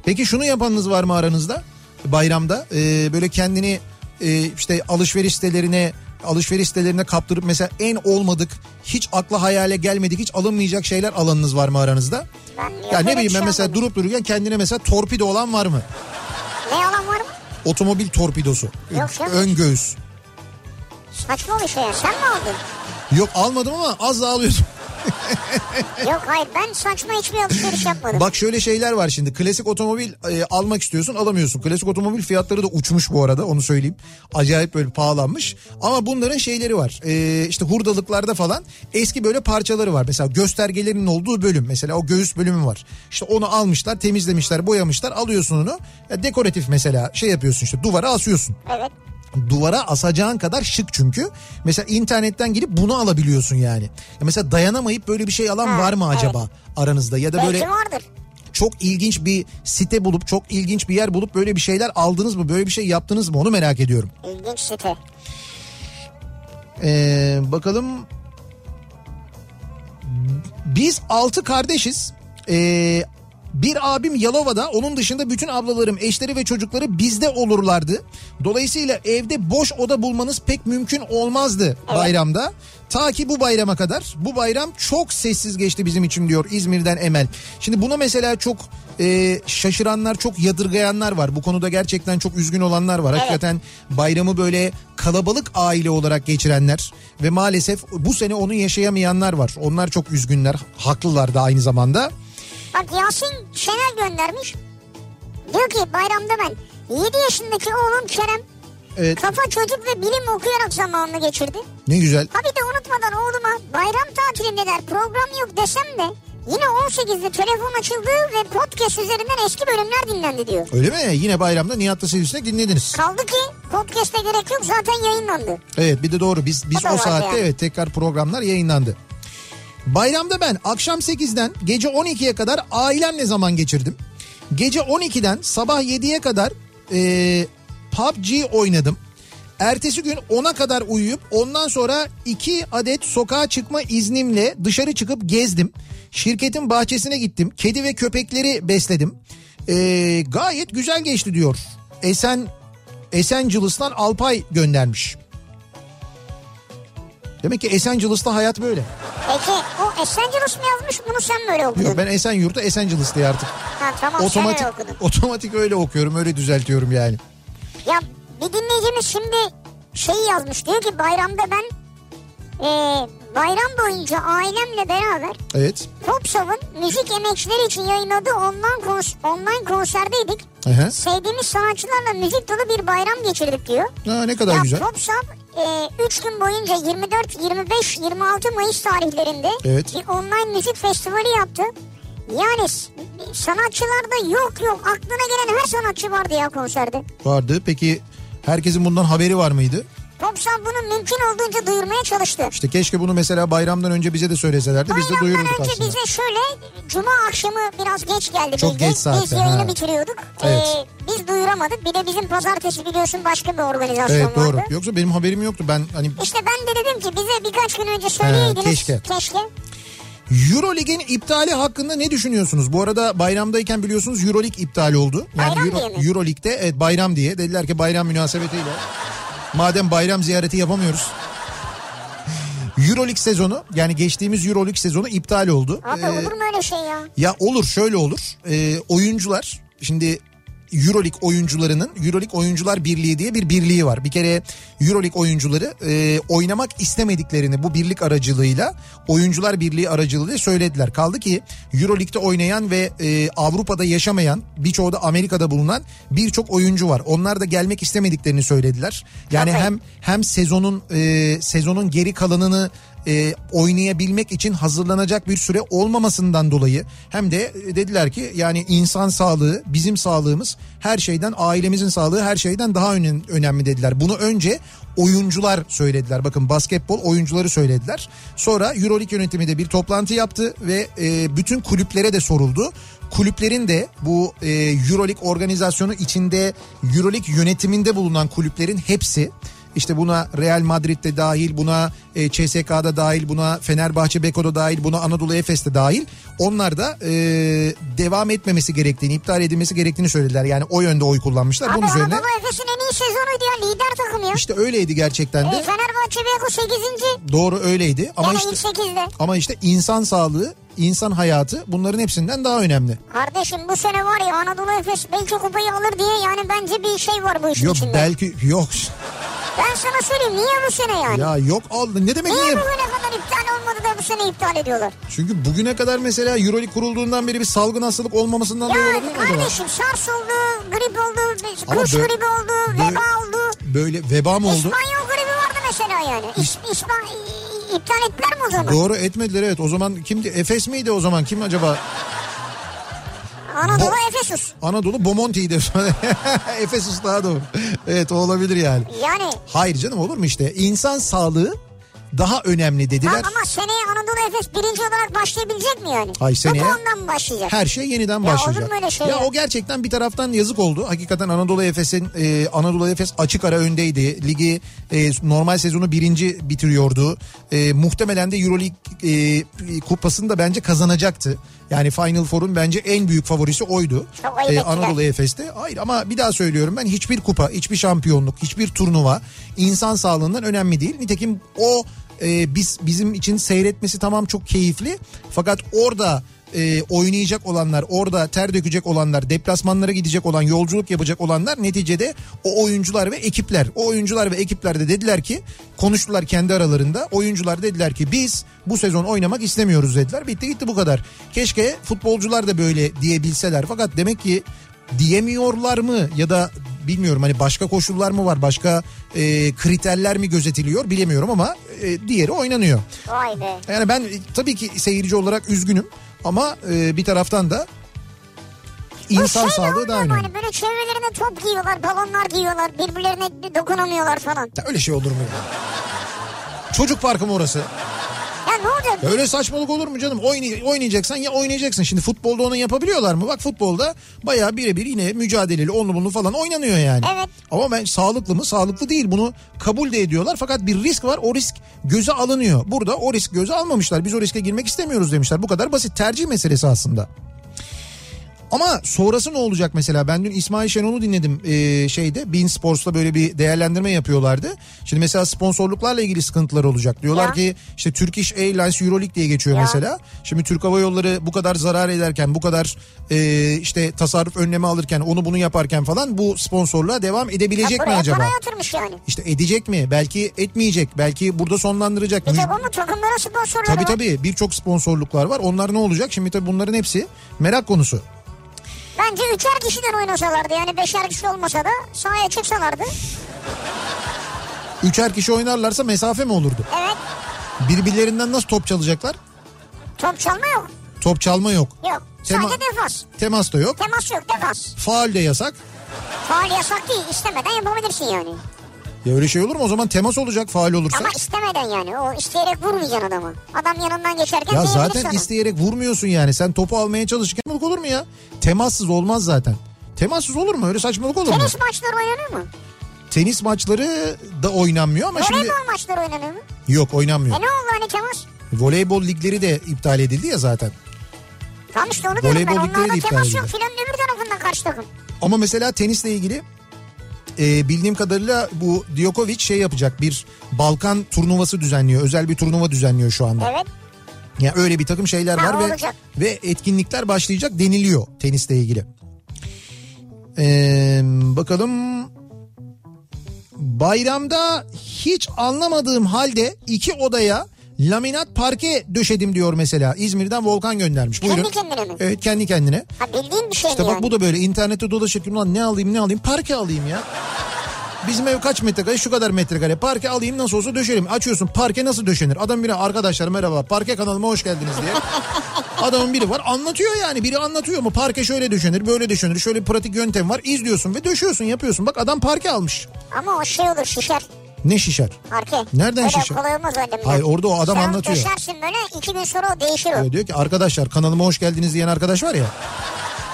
Peki şunu yapanınız var mı aranızda? Bayramda e, böyle kendini e, işte alışveriş sitelerine alışveriş sitelerine kaptırıp mesela en olmadık hiç akla hayale gelmedik hiç alınmayacak şeyler alanınız var mı aranızda? Ben yok Ya ne bileyim ben şey mesela almadım. durup dururken kendine mesela torpido olan var mı? Ne alan var mı? Otomobil torpidosu. Yok canım. Ön göğüs. Saçma bir şey ya. Sen mi aldın? Yok almadım ama az da alıyordum. Yok hayır ben saçma hiçbir alışveriş yapmadım. Bak şöyle şeyler var şimdi. Klasik otomobil e, almak istiyorsun alamıyorsun. Klasik otomobil fiyatları da uçmuş bu arada onu söyleyeyim. Acayip böyle pahalanmış. Ama bunların şeyleri var. E, işte hurdalıklarda falan eski böyle parçaları var. Mesela göstergelerinin olduğu bölüm. Mesela o göğüs bölümü var. İşte onu almışlar temizlemişler boyamışlar alıyorsun onu. Ya dekoratif mesela şey yapıyorsun işte duvara asıyorsun. Evet. Duvara asacağın kadar şık çünkü. Mesela internetten girip bunu alabiliyorsun yani. Ya mesela dayanamayıp böyle bir şey alan Ha, var mı evet. acaba aranızda? Ya da Belki böyle vardır. çok ilginç bir site bulup çok ilginç bir yer bulup böyle bir şeyler aldınız mı? Böyle bir şey yaptınız mı? Onu merak ediyorum. İlginç site. Ee, bakalım. Biz altı kardeşiz. Ee, bir abim Yalova'da onun dışında bütün ablalarım eşleri ve çocukları bizde olurlardı. Dolayısıyla evde boş oda bulmanız pek mümkün olmazdı bayramda. Ta ki bu bayrama kadar. Bu bayram çok sessiz geçti bizim için diyor İzmir'den Emel. Şimdi buna mesela çok e, şaşıranlar çok yadırgayanlar var. Bu konuda gerçekten çok üzgün olanlar var. Hakikaten bayramı böyle kalabalık aile olarak geçirenler ve maalesef bu sene onu yaşayamayanlar var. Onlar çok üzgünler. Haklılar da aynı zamanda. Bak Yasin Şenel göndermiş. Diyor ki bayramda ben 7 yaşındaki oğlum Kerem Evet kafa çocuk ve bilim okuyarak zamanını geçirdi. ne güzel. Ha bir de unutmadan oğluma bayram tatilindeler program yok desem de yine 18'de telefon açıldı ve podcast üzerinden eski bölümler dinlendi diyor. Öyle mi? Yine bayramda Nihat'la Sivrisinek dinlediniz. Kaldı ki podcast'e gerek yok zaten yayınlandı. Evet bir de doğru biz biz O o saatte yani. evet tekrar programlar yayınlandı. Bayramda ben akşam 8'den gece 12'ye kadar ailemle zaman geçirdim. Gece 12'den sabah 7'ye kadar e, PUBG oynadım. Ertesi gün 10'a kadar uyuyup ondan sonra 2 adet sokağa çıkma iznimle dışarı çıkıp gezdim. Şirketin bahçesine gittim. Kedi ve köpekleri besledim. E, gayet güzel geçti diyor. Esen Esencilis'ten Alpay göndermiş. Demek ki Esencilis'te hayat böyle. Peki o Esenciles mi yazmış bunu sen mi öyle okudun? Yok ben Esenyurt'ta Esencilis diye artık. Ha tamam otomatik sen öyle okudun. otomatik öyle okuyorum öyle düzeltiyorum yani. Ya bir dinleyicimiz şimdi şeyi yazmış diyor ki bayramda ben e, bayram boyunca ailemle beraber Evet. Popsov'un müzik emekçileri için yayınladığı online, kons online konserdeydik. Aha. Sevdiğimiz sanatçılarla müzik dolu bir bayram geçirdik diyor. Ha, ne kadar ya güzel. Popsov 3 gün boyunca 24, 25, 26 Mayıs tarihlerinde Evet. bir online müzik festivali yaptı. Yani sanatçılarda yok yok aklına gelen her sanatçı vardı ya konserde. Vardı. Peki herkesin bundan haberi var mıydı? Popsov bunu mümkün olduğunca duyurmaya çalıştı. İşte keşke bunu mesela bayramdan önce bize de söyleselerdi. Biz de Bayramdan duyururduk önce aslında. bize şöyle cuma akşamı biraz geç geldi. Çok bilgi. geç saatte, Biz yayını ha. bitiriyorduk. Evet. Ee, biz duyuramadık. Bir de bizim pazartesi biliyorsun başka bir organizasyon Evet doğru. vardı. Yoksa benim haberim yoktu. Ben hani İşte ben de dedim ki bize birkaç gün önce söyleyeydiniz. keşke. Keşke. Eurolig'in iptali hakkında ne düşünüyorsunuz? Bu arada bayramdayken biliyorsunuz Eurolig iptal oldu. Bayram Euro, diye mi? Eurolig'de evet bayram diye. Dediler ki bayram münasebetiyle. Madem bayram ziyareti yapamıyoruz. Euroleague sezonu yani geçtiğimiz Euroleague sezonu iptal oldu. Abi Ee, olur mu öyle şey ya? Ya olur şöyle olur. Ee, oyuncular şimdi Euroleague oyuncularının Euroleague Oyuncular Birliği diye bir birliği var. Bir kere Euroleague oyuncuları e, oynamak istemediklerini bu birlik aracılığıyla Oyuncular Birliği aracılığıyla söylediler. Kaldı ki Euroleague'de oynayan ve e, Avrupa'da yaşamayan birçoğu da Amerika'da bulunan birçok oyuncu var. Onlar da gelmek istemediklerini söylediler. Yani Tabii. hem hem sezonun e, sezonun geri kalanını e, oynayabilmek için hazırlanacak bir süre olmamasından dolayı hem de e, dediler ki yani insan sağlığı bizim sağlığımız her şeyden ailemizin sağlığı her şeyden daha önem- önemli dediler. Bunu önce oyuncular söylediler. Bakın basketbol oyuncuları söylediler. Sonra Euroleague yönetimi de bir toplantı yaptı ve e, bütün kulüplere de soruldu. Kulüplerin de bu e, Euroleague organizasyonu içinde Euroleague yönetiminde bulunan kulüplerin hepsi işte buna Real Madrid'de dahil, buna e, CSK'da dahil, buna Fenerbahçe Beko'da dahil, buna Anadolu Efes'te dahil. Onlar da e, devam etmemesi gerektiğini, iptal edilmesi gerektiğini söylediler. Yani o yönde oy kullanmışlar. Abi Bunun üzerine Anadolu Efes'in en iyi sezonuydu ya lider takım ya. işte öyleydi gerçekten E, de. Fenerbahçe Beko 8. Doğru öyleydi. Ama Ama işte ilk 8'de. ama işte insan sağlığı, insan hayatı bunların hepsinden daha önemli. Kardeşim bu sene var ya Anadolu Efes belki kupayı alır diye yani bence bir şey var bu işin Yok içinde. belki yok. Ben sana söyleyeyim niye bu sene yani? Ya yok aldı. Ne demek Niye niye? bugüne kadar iptal olmadı da bu sene iptal ediyorlar? Çünkü bugüne kadar mesela Euroleague kurulduğundan beri bir salgın hastalık olmamasından dolayı Ya olabilir mi acaba? kardeşim SARS oldu, grip oldu, kuş gribi oldu, veba oldu. Böyle veba mı oldu? İspanyol gribi vardı mesela yani. İs, İspan, i- iptal ettiler mi o zaman? Doğru etmediler evet. O zaman kimdi? Efes miydi o zaman? Kim acaba? Anadolu Bo- Efesus. Anadolu Bomonti'ydi. Efesus daha doğru. Evet o olabilir yani. Yani Hayır canım olur mu işte? İnsan sağlığı daha önemli dediler. ha, ama seneye Anadolu Efes birinci olarak başlayabilecek mi yani? Ay, seneye- Bu puandan mı başlayacak? Her şey yeniden Ya başlayacak. olur mu öyle şey ya ya? o gerçekten bir taraftan yazık oldu. Hakikaten Anadolu Efes'in e, Anadolu Efes açık ara öndeydi. Ligi e, normal sezonu birinci bitiriyordu. E, muhtemelen de Euroleague e, kupasını da bence kazanacaktı. Yani Final Four'un bence en büyük favorisi oydu. Çok E, ettiler. Anadolu Efes'te. Hayır ama bir daha söylüyorum ben hiçbir kupa, hiçbir şampiyonluk, hiçbir turnuva insan sağlığından önemli değil. Nitekim o e, biz bizim için seyretmesi tamam çok keyifli. Fakat orada e, oynayacak olanlar, orada ter dökecek olanlar, deplasmanlara gidecek olan, yolculuk yapacak olanlar neticede o oyuncular ve ekipler. O oyuncular ve ekipler de dediler ki konuştular kendi aralarında. Oyuncular dediler ki biz bu sezon oynamak istemiyoruz dediler. Bitti gitti bu kadar. Keşke futbolcular da böyle diyebilseler. Fakat demek ki diyemiyorlar mı ya da bilmiyorum hani başka koşullar mı var başka e, kriterler mi gözetiliyor bilemiyorum ama e, diğeri oynanıyor. Vay be. Yani ben e, tabii ki seyirci olarak üzgünüm ama e, bir taraftan da insan şey sağlığı mu önemli. Hani böyle çevrelerine top giyiyorlar, balonlar giyiyorlar, birbirlerine dokunamıyorlar falan. Ya öyle şey olur mu? Çocuk parkı mı orası? Ne olacak? Öyle saçmalık olur mu canım? Oynay- oynayacaksan ya oynayacaksın. Şimdi futbolda onu yapabiliyorlar mı? Bak futbolda bayağı birebir yine mücadeleli onlu bunlu falan oynanıyor yani. Evet. Ama ben sağlıklı mı? Sağlıklı değil. Bunu kabul de ediyorlar. Fakat bir risk var. O risk göze alınıyor. Burada o risk göze almamışlar. Biz o riske girmek istemiyoruz demişler. Bu kadar basit. Tercih meselesi aslında. Ama sonrası ne olacak mesela? Ben dün İsmail Şenol'u dinledim ee, şeyde. Bein Sports'ta böyle bir değerlendirme yapıyorlardı. Şimdi mesela sponsorluklarla ilgili sıkıntılar olacak. Diyorlar Ya. ki işte Turkish Airlines Euroleague diye geçiyor Ya. mesela. Şimdi Türk Hava Yolları bu kadar zarar ederken, bu kadar ee, işte tasarruf önlemi alırken, onu bunu yaparken falan bu sponsorluğa devam edebilecek Ya mi acaba? para yatırmış yani. İşte edecek mi? Belki etmeyecek. Belki burada sonlandıracak. Bir Müj- tek o mu takımların sponsorları Tabii var. tabii birçok sponsorluklar var. Onlar ne olacak? Şimdi tabii bunların hepsi merak konusu. Bence üçer kişiden oynasalardı yani beşer kişi olmasa da sahaya çıksalardı. Üçer kişi oynarlarsa mesafe mi olurdu? Evet Birbirlerinden nasıl top çalacaklar? top çalma yok. Top çalma yok. Yok. Tema- Sadece defans. Temas da yok. Temas yok defans. Faal de yasak. Faal yasak değil istemeden yapabilirsin yani. Ya öyle şey olur mu? O zaman temas olacak faal olursa. Ama istemeden yani o isteyerek vurmayacaksın adamı. Adam yanından geçerken Ya zaten sana. isteyerek vurmuyorsun yani. Sen topu almaya çalışırken olur mu ya? Temassız olmaz zaten. Temassız olur mu? Öyle saçmalık olur mu? Tenis maçları oynanır mı? Tenis maçları da oynanmıyor ama şimdi Voleybol maçları oynanır mı? yok oynanmıyor. E ne oldu hani temas? Voleybol ligleri de iptal edildi ya zaten. Tam işte onu diyorum ben. Voleybol ligleri de Onlarda iptal temas yok edildi. filan öbür tarafından karşı takım. Ama mesela tenisle ilgili e, bildiğim kadarıyla bu Djokovic şey yapacak bir Balkan turnuvası düzenliyor. Özel bir turnuva düzenliyor şu anda. Evet. Ya öyle bir takım şeyler Ha, var ve olacak. ve etkinlikler başlayacak deniliyor tenisle ilgili. Ee, bakalım bayramda hiç anlamadığım halde iki odaya laminat parke döşedim diyor mesela. İzmir'den Volkan göndermiş. Kendi Buyurun. kendine mi? Evet kendi kendine. Ha bildiğin bir şey İşte bak yani? bu da böyle internette dolaşırken ulan ne alayım ne alayım parke alayım ya. Bizim ev kaç metrekare şu kadar metrekare parke alayım nasıl olsa döşerim. Açıyorsun parke nasıl döşenir? Adam biri arkadaşlar merhaba parke kanalıma hoş geldiniz diye. Adamın biri var anlatıyor yani biri anlatıyor mu parke şöyle döşenir böyle döşenir şöyle bir pratik yöntem var izliyorsun ve döşüyorsun yapıyorsun. Bak adam parke almış. Ama o şey olur şişer. Ne şişer? Parke. Nereden Öyle şişer? kolay olmaz öyle. Hayır, orada o adam Sen anlatıyor. döşersin böyle iki gün sonra o değişir o. Öyle diyor ki arkadaşlar kanalıma hoş geldiniz diyen arkadaş var ya.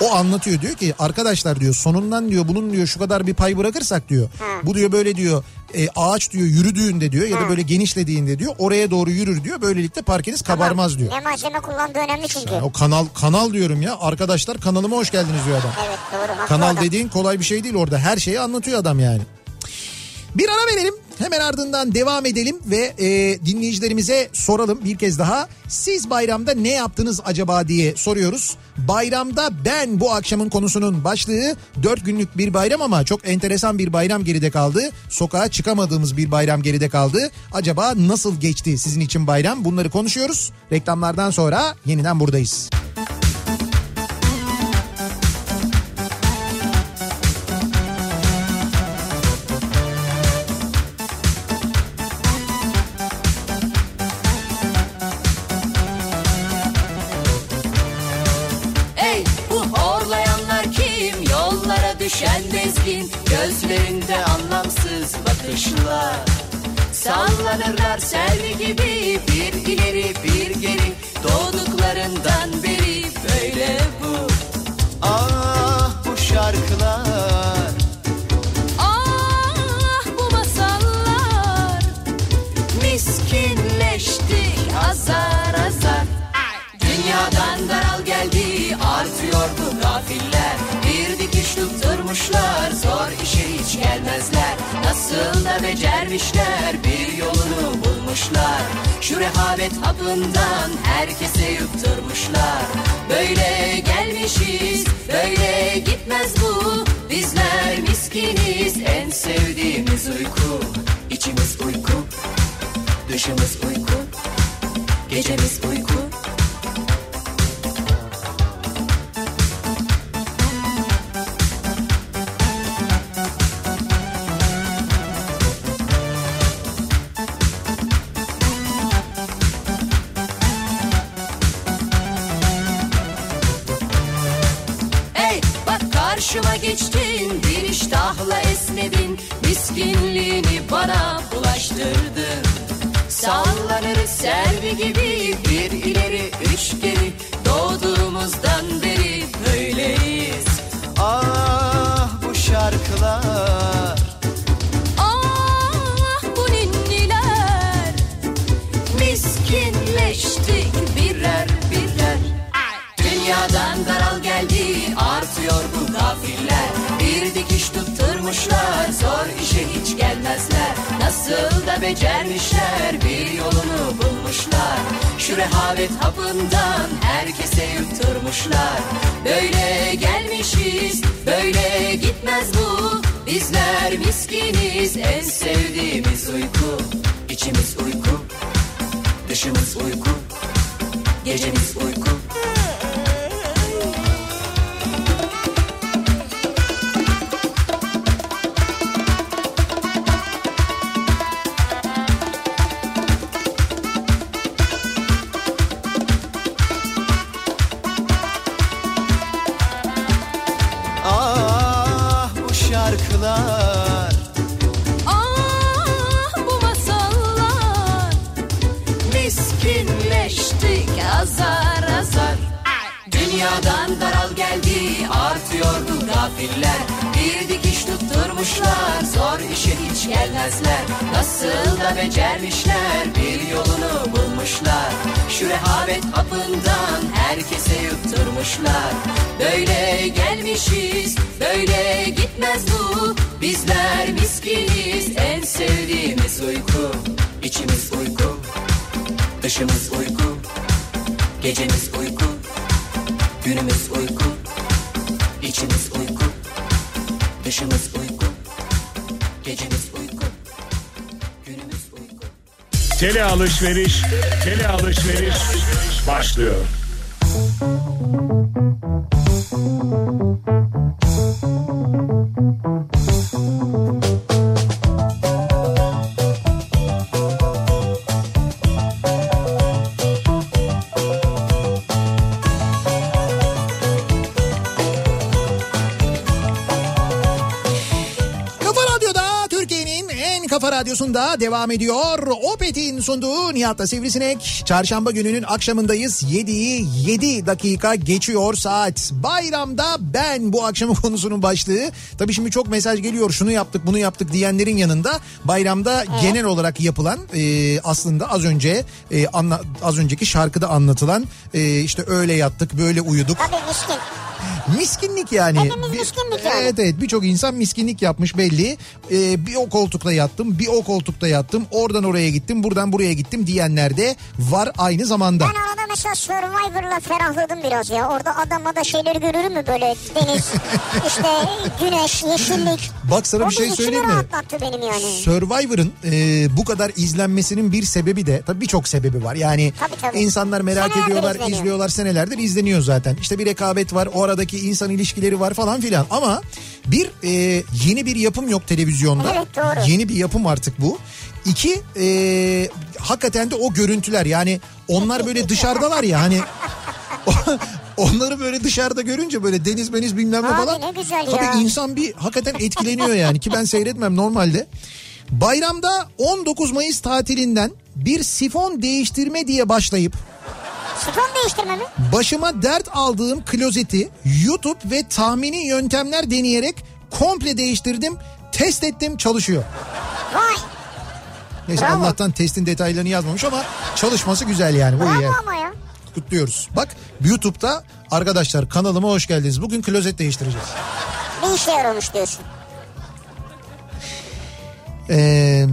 O anlatıyor diyor ki arkadaşlar diyor sonundan diyor bunun diyor şu kadar bir pay bırakırsak diyor. Bu diyor böyle diyor e, ağaç diyor yürüdüğünde diyor ya da böyle genişlediğinde diyor oraya doğru yürür diyor. Böylelikle parkeniz kabarmaz diyor. Ne malzeme kullandığı önemli çünkü. Ya o kanal kanal diyorum ya arkadaşlar kanalıma hoş geldiniz diyor adam. Evet doğru. Kanal adam. dediğin kolay bir şey değil orada her şeyi anlatıyor adam yani. Bir ara verelim hemen ardından devam edelim ve e, dinleyicilerimize soralım bir kez daha. Siz bayramda ne yaptınız acaba diye soruyoruz. Bayramda ben bu akşamın konusunun başlığı 4 günlük bir bayram ama çok enteresan bir bayram geride kaldı. Sokağa çıkamadığımız bir bayram geride kaldı. Acaba nasıl geçti sizin için bayram bunları konuşuyoruz. Reklamlardan sonra yeniden buradayız. Hey düşen bezgin Gözlerinde anlamsız bakışlar. Sallanırlar selvi gibi Bir ileri bir geri. Doğduklarından beri böyle bu. Ah bu şarkılar. Ah bu masallar. Miskinleştik azar azar. Dünyadan daral geldi artıyor bu gafiller Dikiş tutturmuşlar zor işe hiç gelmezler. Nasıl da becermişler bir yolunu bulmuşlar. Şu rehavet hapından herkese yutturmuşlar Böyle gelmişiz böyle gitmez bu. Bizler miskiniz en sevdiğimiz uyku. İçimiz uyku dışımız uyku Gecemiz uyku karşıma geçtin bir iştahla esnedin. Miskinliğini bana bulaştırdın. Sallanırız servi gibi bir ileri üç geri. Doğduğumuzdan beri Dünyadan daral geldi artıyor bu gafiller. Bir dikiş tutturmuşlar zor işe hiç gelmezler. Nasıl da becermişler bir yolunu bulmuşlar. Şu rehavet hapından herkese yutturmuşlar. Böyle gelmişiz böyle gitmez bu. Bizler miskiniz en sevdiğimiz uyku. İçimiz uyku dışımız uyku Gecemiz uyku bu gafiller Bir dikiş tutturmuşlar. Zor işe hiç gelmezler. Nasıl da becermişler. Bir yolunu bulmuşlar. Şu rehavet hapından herkese yutturmuşlar. Böyle gelmişiz böyle gitmez bu. Bizler miskiniz en sevdiğimiz uyku. İçimiz uyku dışımız uyku. Gecemiz uyku Günümüz uyku Dışımız uyku. Gecemiz uyku. Günümüz uyku. Tele alışveriş, tele alışveriş başlıyor. Radyosunda devam ediyor. Opet'in sunduğu Nihat'la Sivrisinek. Çarşamba gününün akşamındayız. 7'yi 7 dakika geçiyor saat. Bayramda ben bu akşamın konusunun başlığı. Tabii şimdi çok mesaj geliyor. Şunu yaptık bunu yaptık diyenlerin yanında bayramda genel olarak yapılan e, aslında az önce e, anla, az önceki şarkıda anlatılan e, işte öyle yattık böyle uyuduk. Tabii miskin. Miskinlik yani. Hepimiz miskinlik yani. Evet evet birçok insan miskinlik yapmış belli. Ee, bir o koltukta yattım bir o koltukta yattım oradan oraya gittim buradan buraya gittim diyenler de var aynı zamanda. Ben arada mesela Survivor'la ferahladım biraz ya. Orada adama da şeyleri görürüm mü böyle deniz, işte güneş, yeşillik. Bak sana o bir şey söyleyeyim mi? benim yani. Survivor'ın e, bu kadar izlenmesinin bir sebebi de tabii birçok sebebi var. Yani Tabii, tabii. insanlar merak Senelerdir ediyorlar, izleniyor. izliyorlar senelerdir izleniyor zaten. İşte bir rekabet var, o aradaki insan ilişkileri var falan filan. Ama bir e, yeni bir yapım yok televizyonda. Evet, doğru. Yeni bir yapım artık bu. İki e, hakikaten de o görüntüler yani onlar böyle dışarıdalar ya hani onları böyle dışarıda görünce böyle deniz meniz bilmem ne Abi falan. ne güzel Tabii ya. insan bir hakikaten etkileniyor yani ki ben seyretmem normalde. Bayramda 19 Mayıs tatilinden bir sifon değiştirme diye başlayıp Sifon değiştirme mi? başıma dert aldığım klozeti YouTube ve tahmini yöntemler deneyerek komple değiştirdim. Test ettim çalışıyor. Vay. Neyse Bravo. Allah'tan testin detaylarını yazmamış ama çalışması güzel yani. Bu iyi. Bravo ama ya. Kutluyoruz. Bak YouTube'da arkadaşlar kanalıma hoş geldiniz. Bugün klozet değiştireceğiz. Bir işe yaramış diyorsun. Ee,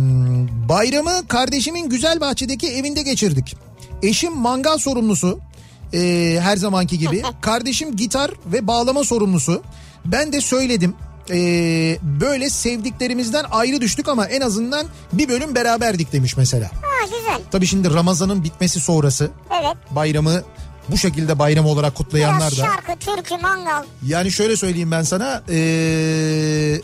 bayramı kardeşimin güzel bahçedeki evinde geçirdik. Eşim mangal sorumlusu ee, her zamanki gibi. Kardeşim gitar ve bağlama sorumlusu. Ben de söyledim. Ee, böyle sevdiklerimizden ayrı düştük ama en azından bir bölüm beraberdik demiş mesela. Ha güzel. Tabii şimdi Ramazan'ın bitmesi sonrası Evet. bayramı bu şekilde bayram olarak kutlayanlar Biraz da. şarkı, türkü, mangal. Yani şöyle söyleyeyim ben sana ee,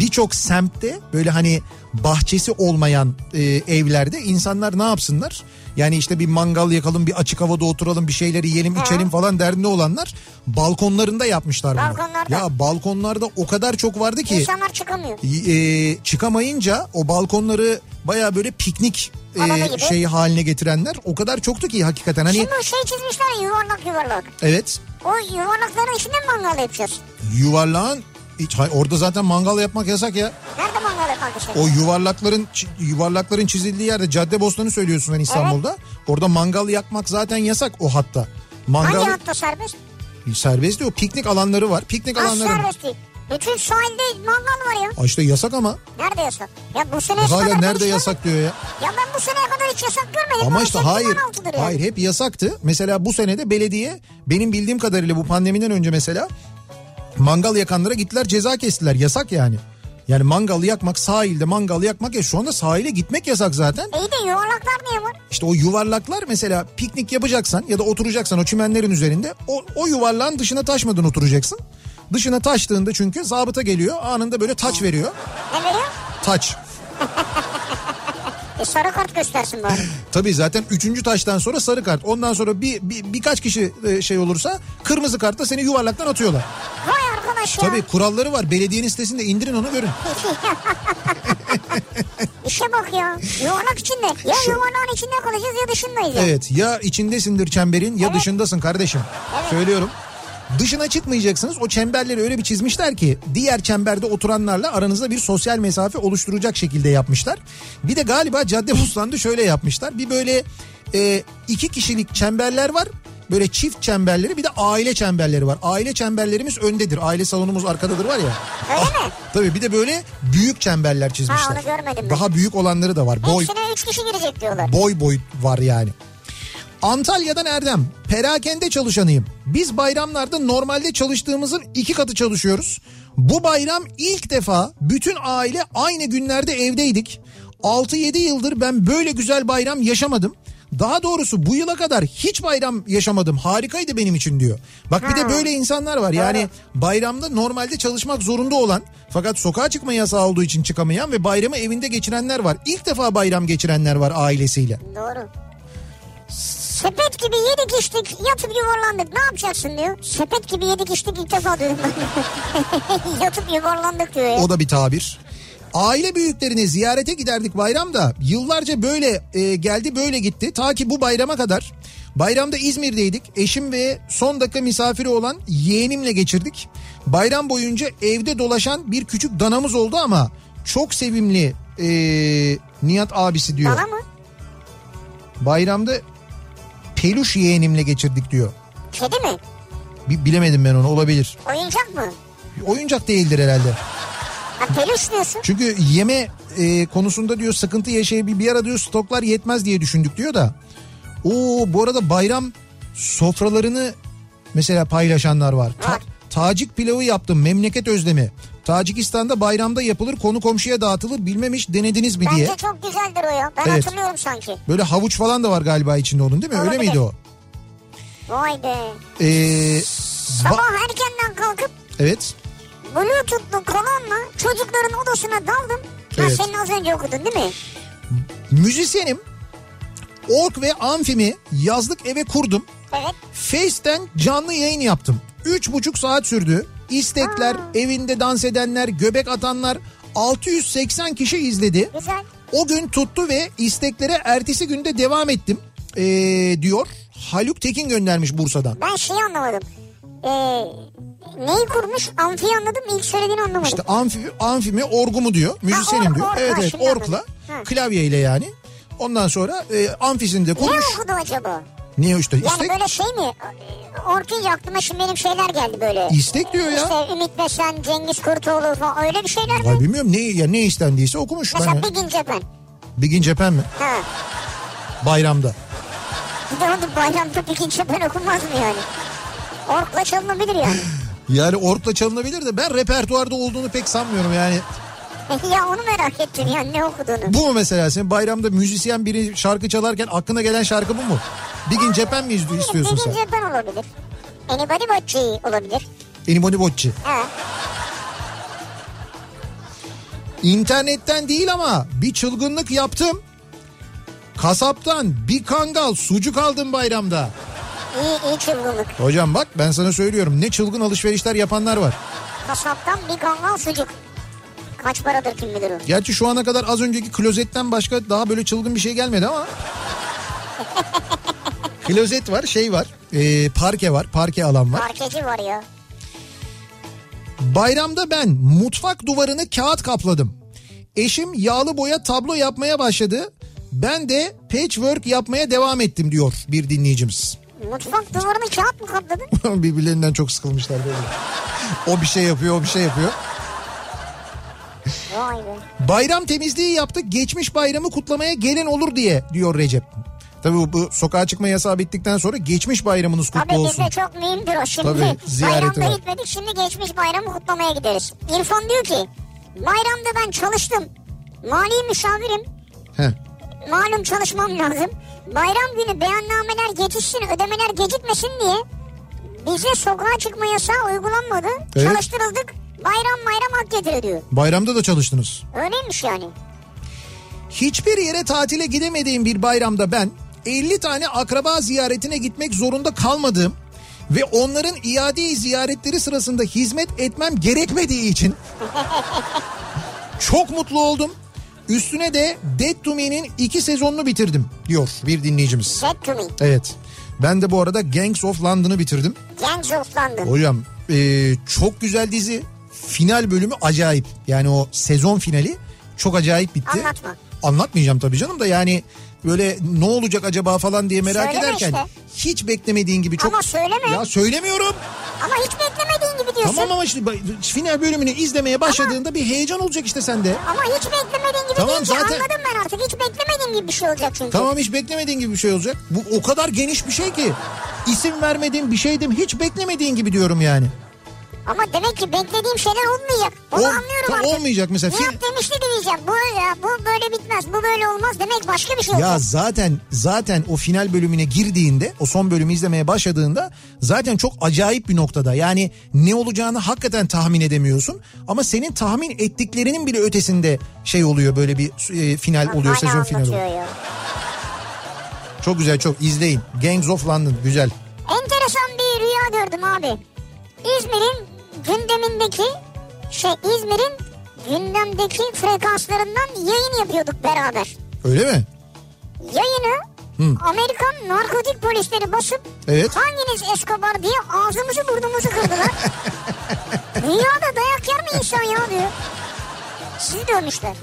birçok semtte böyle hani bahçesi olmayan e, evlerde insanlar ne yapsınlar? Yani işte bir mangal yakalım bir açık havada oturalım bir şeyleri yiyelim içelim falan derdinde olanlar balkonlarında yapmışlar bunu. Balkonlarda. Ya balkonlarda o kadar çok vardı ki İnsanlar çıkamıyor. e, çıkamayınca o balkonları baya böyle piknik e, şey haline getirenler o kadar çoktu ki hakikaten hani Şimdi şey çizmişler yuvarlak yuvarlak. evet O yuvarlakların içinde mangal yapacağız? yuvarlağın hiç- hay- orada zaten mangal yapmak yasak ya. Nerede mangal yapmak için? O yuvarlakların yuvarlakların çizildiği yerde Cadde Bostanı söylüyorsun sen İstanbul'da. Orada mangal yakmak zaten yasak o hatta. Mangal Hangi hatta serbest? serbest o piknik alanları var. Piknik Nasıl alanları. serbest değil? Bütün sahilde mangal var ya. Aa, işte yasak ama. Nerede yasak? Ya bu sene Hala kadar nerede yasak diyor ya. Ya ben bu seneye kadar hiç yasak görmedim. Ama işte hayır. yani. Hayır hep yasaktı. Mesela bu senede belediye benim bildiğim kadarıyla bu pandemiden önce mesela mangal yakanlara gittiler ceza kestiler. Yasak yani. Yani mangal yakmak sahilde mangal yakmak ya şu anda sahile gitmek yasak zaten. İyi de yuvarlaklar niye var? İşte o yuvarlaklar mesela piknik yapacaksan ya da oturacaksan o çimenlerin üzerinde o, o yuvarlağın dışına taşmadan oturacaksın. Dışına taştığında çünkü zabıta geliyor anında böyle taç veriyor. Ne veriyor? Taç. E sarı kart göstersin bari. Tabii zaten üçüncü taştan sonra sarı kart. Ondan sonra bir, bir birkaç kişi e, şey olursa kırmızı kartla seni yuvarlaktan atıyorlar. Vay arkadaş ya. Tabii kuralları var. Belediyenin sitesinde indirin onu görün. İşe bak ya. Yuvarlak içinde. Ya yuvarlağın içinde kalacağız ya dışındayız ya. Evet ya içindesindir çemberin ya Evet. dışındasın kardeşim. Söylüyorum. Dışına çıkmayacaksınız. O çemberleri öyle bir çizmişler ki diğer çemberde oturanlarla aranızda bir sosyal mesafe oluşturacak şekilde yapmışlar. Bir de galiba Caddebostan'da şöyle yapmışlar. Bir böyle e, iki kişilik çemberler var. Böyle çift çemberleri bir de aile çemberleri var. Aile çemberlerimiz öndedir. Aile salonumuz arkadadır var ya. Öyle mi? Tabii bir de böyle büyük çemberler çizmişler. Ha, onu görmedim ben. Daha büyük olanları da var. Boy Hepsine üç kişi girecek diyorlar. boy boy var yani. Antalya'dan Erdem. Perakende çalışanıyım. Biz bayramlarda normalde çalıştığımızın iki katı çalışıyoruz. Bu bayram ilk defa bütün aile aynı günlerde evdeydik. 6-7 yıldır ben böyle güzel bayram yaşamadım. Daha doğrusu bu yıla kadar hiç bayram yaşamadım. Harikaydı benim için diyor. Bak bir de böyle insanlar var. Yani bayramda normalde çalışmak zorunda olan fakat sokağa çıkma yasağı olduğu için çıkamayan ve bayramı evinde geçirenler var. İlk defa bayram geçirenler var ailesiyle. Doğru. Sepet gibi yedik içtik yatıp yuvarlandık ne yapacaksın diyor. Sepet gibi yedik içtik ilk defa duydum ben. yatıp yuvarlandık diyor ya. O da bir tabir. Aile büyüklerini ziyarete giderdik bayramda. Yıllarca böyle e, geldi böyle gitti. Ta ki bu bayrama kadar. Bayramda İzmir'deydik. Eşim ve son dakika misafiri olan yeğenimle geçirdik. Bayram boyunca evde dolaşan bir küçük danamız oldu ama çok sevimli e, Nihat abisi diyor. Bana mı? Bayramda peluş yeğenimle geçirdik diyor. Kedi mi? Bi- bilemedim ben onu olabilir. Oyuncak mı? Oyuncak değildir herhalde. Ha peluş diyorsun. Çünkü yeme e, konusunda diyor sıkıntı yaşayabilir. Bir ara diyor stoklar yetmez diye düşündük diyor da. Oo bu arada bayram sofralarını mesela paylaşanlar var. Ta- Var. Tacik pilavı yaptım memleket özlemi. Tacikistan'da bayramda yapılır konu komşuya dağıtılır bilmem hiç denediniz mi diye. Bence çok güzeldir o ya. Ben Evet. hatırlıyorum sanki. Böyle havuç falan da var galiba içinde onun değil mi? Öyle Olabilir. miydi o? Vay be. Ee, ba- Sabah erkenden kalkıp evet. Bluetooth'lu kolonla çocukların odasına daldım. Ha, Evet. senin az önce okudun değil mi? Müzisyenim. Ork ve amfimi yazlık eve kurdum. Evet. Face'ten canlı yayın yaptım. Üç buçuk saat sürdü. İstekler, evinde dans edenler, göbek atanlar 680 kişi izledi. Güzel. O gün tuttu ve isteklere ertesi günde devam ettim ee, diyor. Haluk Tekin göndermiş Bursa'dan. Ben şeyi anlamadım. Ee, neyi kurmuş? Amfiyi anladım. İlk söylediğini anlamadım. İşte amfi, amfimi orgumu diyor. Müzisyenim diyor. ork, evet evet orkla anladım. Ha. klavyeyle yani. Ondan sonra e, amfisinde ne kurmuş. okudu acaba? Niye işte Yani istek? böyle şey mi? Orkuyla aklıma şimdi benim şeyler geldi böyle. İstek diyor ya. İşte Ümit Besen, Cengiz Kurtoğlu falan öyle bir şeyler Vay mi? bilmiyorum ne ya ne istendiyse okumuş. Mesela Ben, cephen. bir gün cephen mi? Ha. Bayramda. Bir de onu bayramda bir gün cephen okunmaz mı yani? Orkla çalınabilir yani. Yani orkla çalınabilir de ben repertuarda olduğunu pek sanmıyorum yani. ya onu merak ettim yani ne okuduğunu. Bu mu mesela senin bayramda müzisyen biri şarkı çalarken aklına gelen şarkı bu mu? Bir gün cephen mi izliyor- istiyorsun bir gün sen? cephen olabilir. Anybody G olabilir. Enimoni Bocci. Ha. İnternetten değil ama bir çılgınlık yaptım. Kasaptan bir kangal sucuk aldım bayramda. İyi iyi çılgınlık. Hocam bak ben sana söylüyorum ne çılgın alışverişler yapanlar var. Kasaptan bir kangal sucuk. Kaç paradır kim bilir o. Gerçi şu ana kadar az önceki klozetten başka daha böyle çılgın bir şey gelmedi ama. Klozet var şey var e, parke var parke alan var. Parkeci var ya. Bayramda ben mutfak duvarını kağıt kapladım. Eşim yağlı boya tablo yapmaya başladı. Ben de patchwork yapmaya devam ettim diyor bir dinleyicimiz. Mutfak duvarını kağıt mı kapladı? Birbirlerinden çok sıkılmışlar böyle. O bir şey yapıyor, o bir şey yapıyor. Vay be. Bayram temizliği yaptık. Geçmiş bayramı kutlamaya gelen olur diye diyor Recep. Tabii bu, bu sokağa çıkma yasağı bittikten sonra geçmiş bayramınız kutlu Tabii olsun. bizde çok mühimdir o. Şimdi Tabii, bayramda var. gitmedik şimdi geçmiş bayramı kutlamaya gideriz. İrfan diyor ki bayramda ben çalıştım. Mali müşavirim. Heh. Malum çalışmam lazım. Bayram günü beyannameler yetişsin ödemeler gecikmesin diye bize sokağa çıkma yasağı uygulanmadı. Evet. Çalıştırıldık. Bayram bayram hak getire diyor. Bayramda da çalıştınız. Öyleymiş yani. Hiçbir yere tatile gidemediğim bir bayramda ben 50 tane akraba ziyaretine gitmek zorunda kalmadığım ve onların iade ziyaretleri sırasında hizmet etmem gerekmediği için çok mutlu oldum. Üstüne de Dead to Me'nin iki sezonunu bitirdim diyor bir dinleyicimiz. Dead to me. Evet. Ben de bu arada Gangs of London'ı bitirdim. Gangs of London. Hocam e, çok güzel dizi. Final bölümü acayip. Yani o sezon finali çok acayip bitti. Anlatma. Anlatmayacağım tabii canım da yani böyle ne olacak acaba falan diye merak Söyleme ederken işte. hiç beklemediğin gibi çok... Ama söyleme. Ya söylemiyorum. Ama hiç beklemediğin gibi diyorsun. Tamam ama işte ba- final bölümünü izlemeye başladığında bir heyecan olacak işte sende. Ama hiç beklemediğin gibi Tamam, zaten- anladım ben artık. Hiç beklemediğim gibi bir şey olacak çünkü. Tamam hiç beklemediğin gibi bir şey olacak. Bu o kadar geniş bir şey ki. İsim vermediğim bir şeydim hiç beklemediğin gibi diyorum yani. Ama demek ki beklediğim şeyler olmayacak. Onu Ol- anlıyorum artık. olmayacak mesela. Nihat Film- demişti diyeceğim. Bu ya bu böyle bitmez. Bu böyle olmaz. Demek başka bir şey olacak. Ya zaten zaten o final bölümüne girdiğinde o son bölümü izlemeye başladığında zaten çok acayip bir noktada. Yani ne olacağını hakikaten tahmin edemiyorsun ama senin tahmin ettiklerinin bile ötesinde şey oluyor böyle bir e, final oluyor Hala sezon finali. oluyor. ya. Çok güzel çok izleyin. Gangs of London güzel. Enteresan bir rüya gördüm abi. İzmir'in gündemindeki şey İzmir'in gündemdeki frekanslarından yayın yapıyorduk beraber. Öyle mi? Yayını Amerikan narkotik polisleri basıp Evet. hanginiz Escobar diye ağzımızı burnumuzu kırdılar. Rüyada dayak yer mi insan ya diyor. Sizi dövmüşler.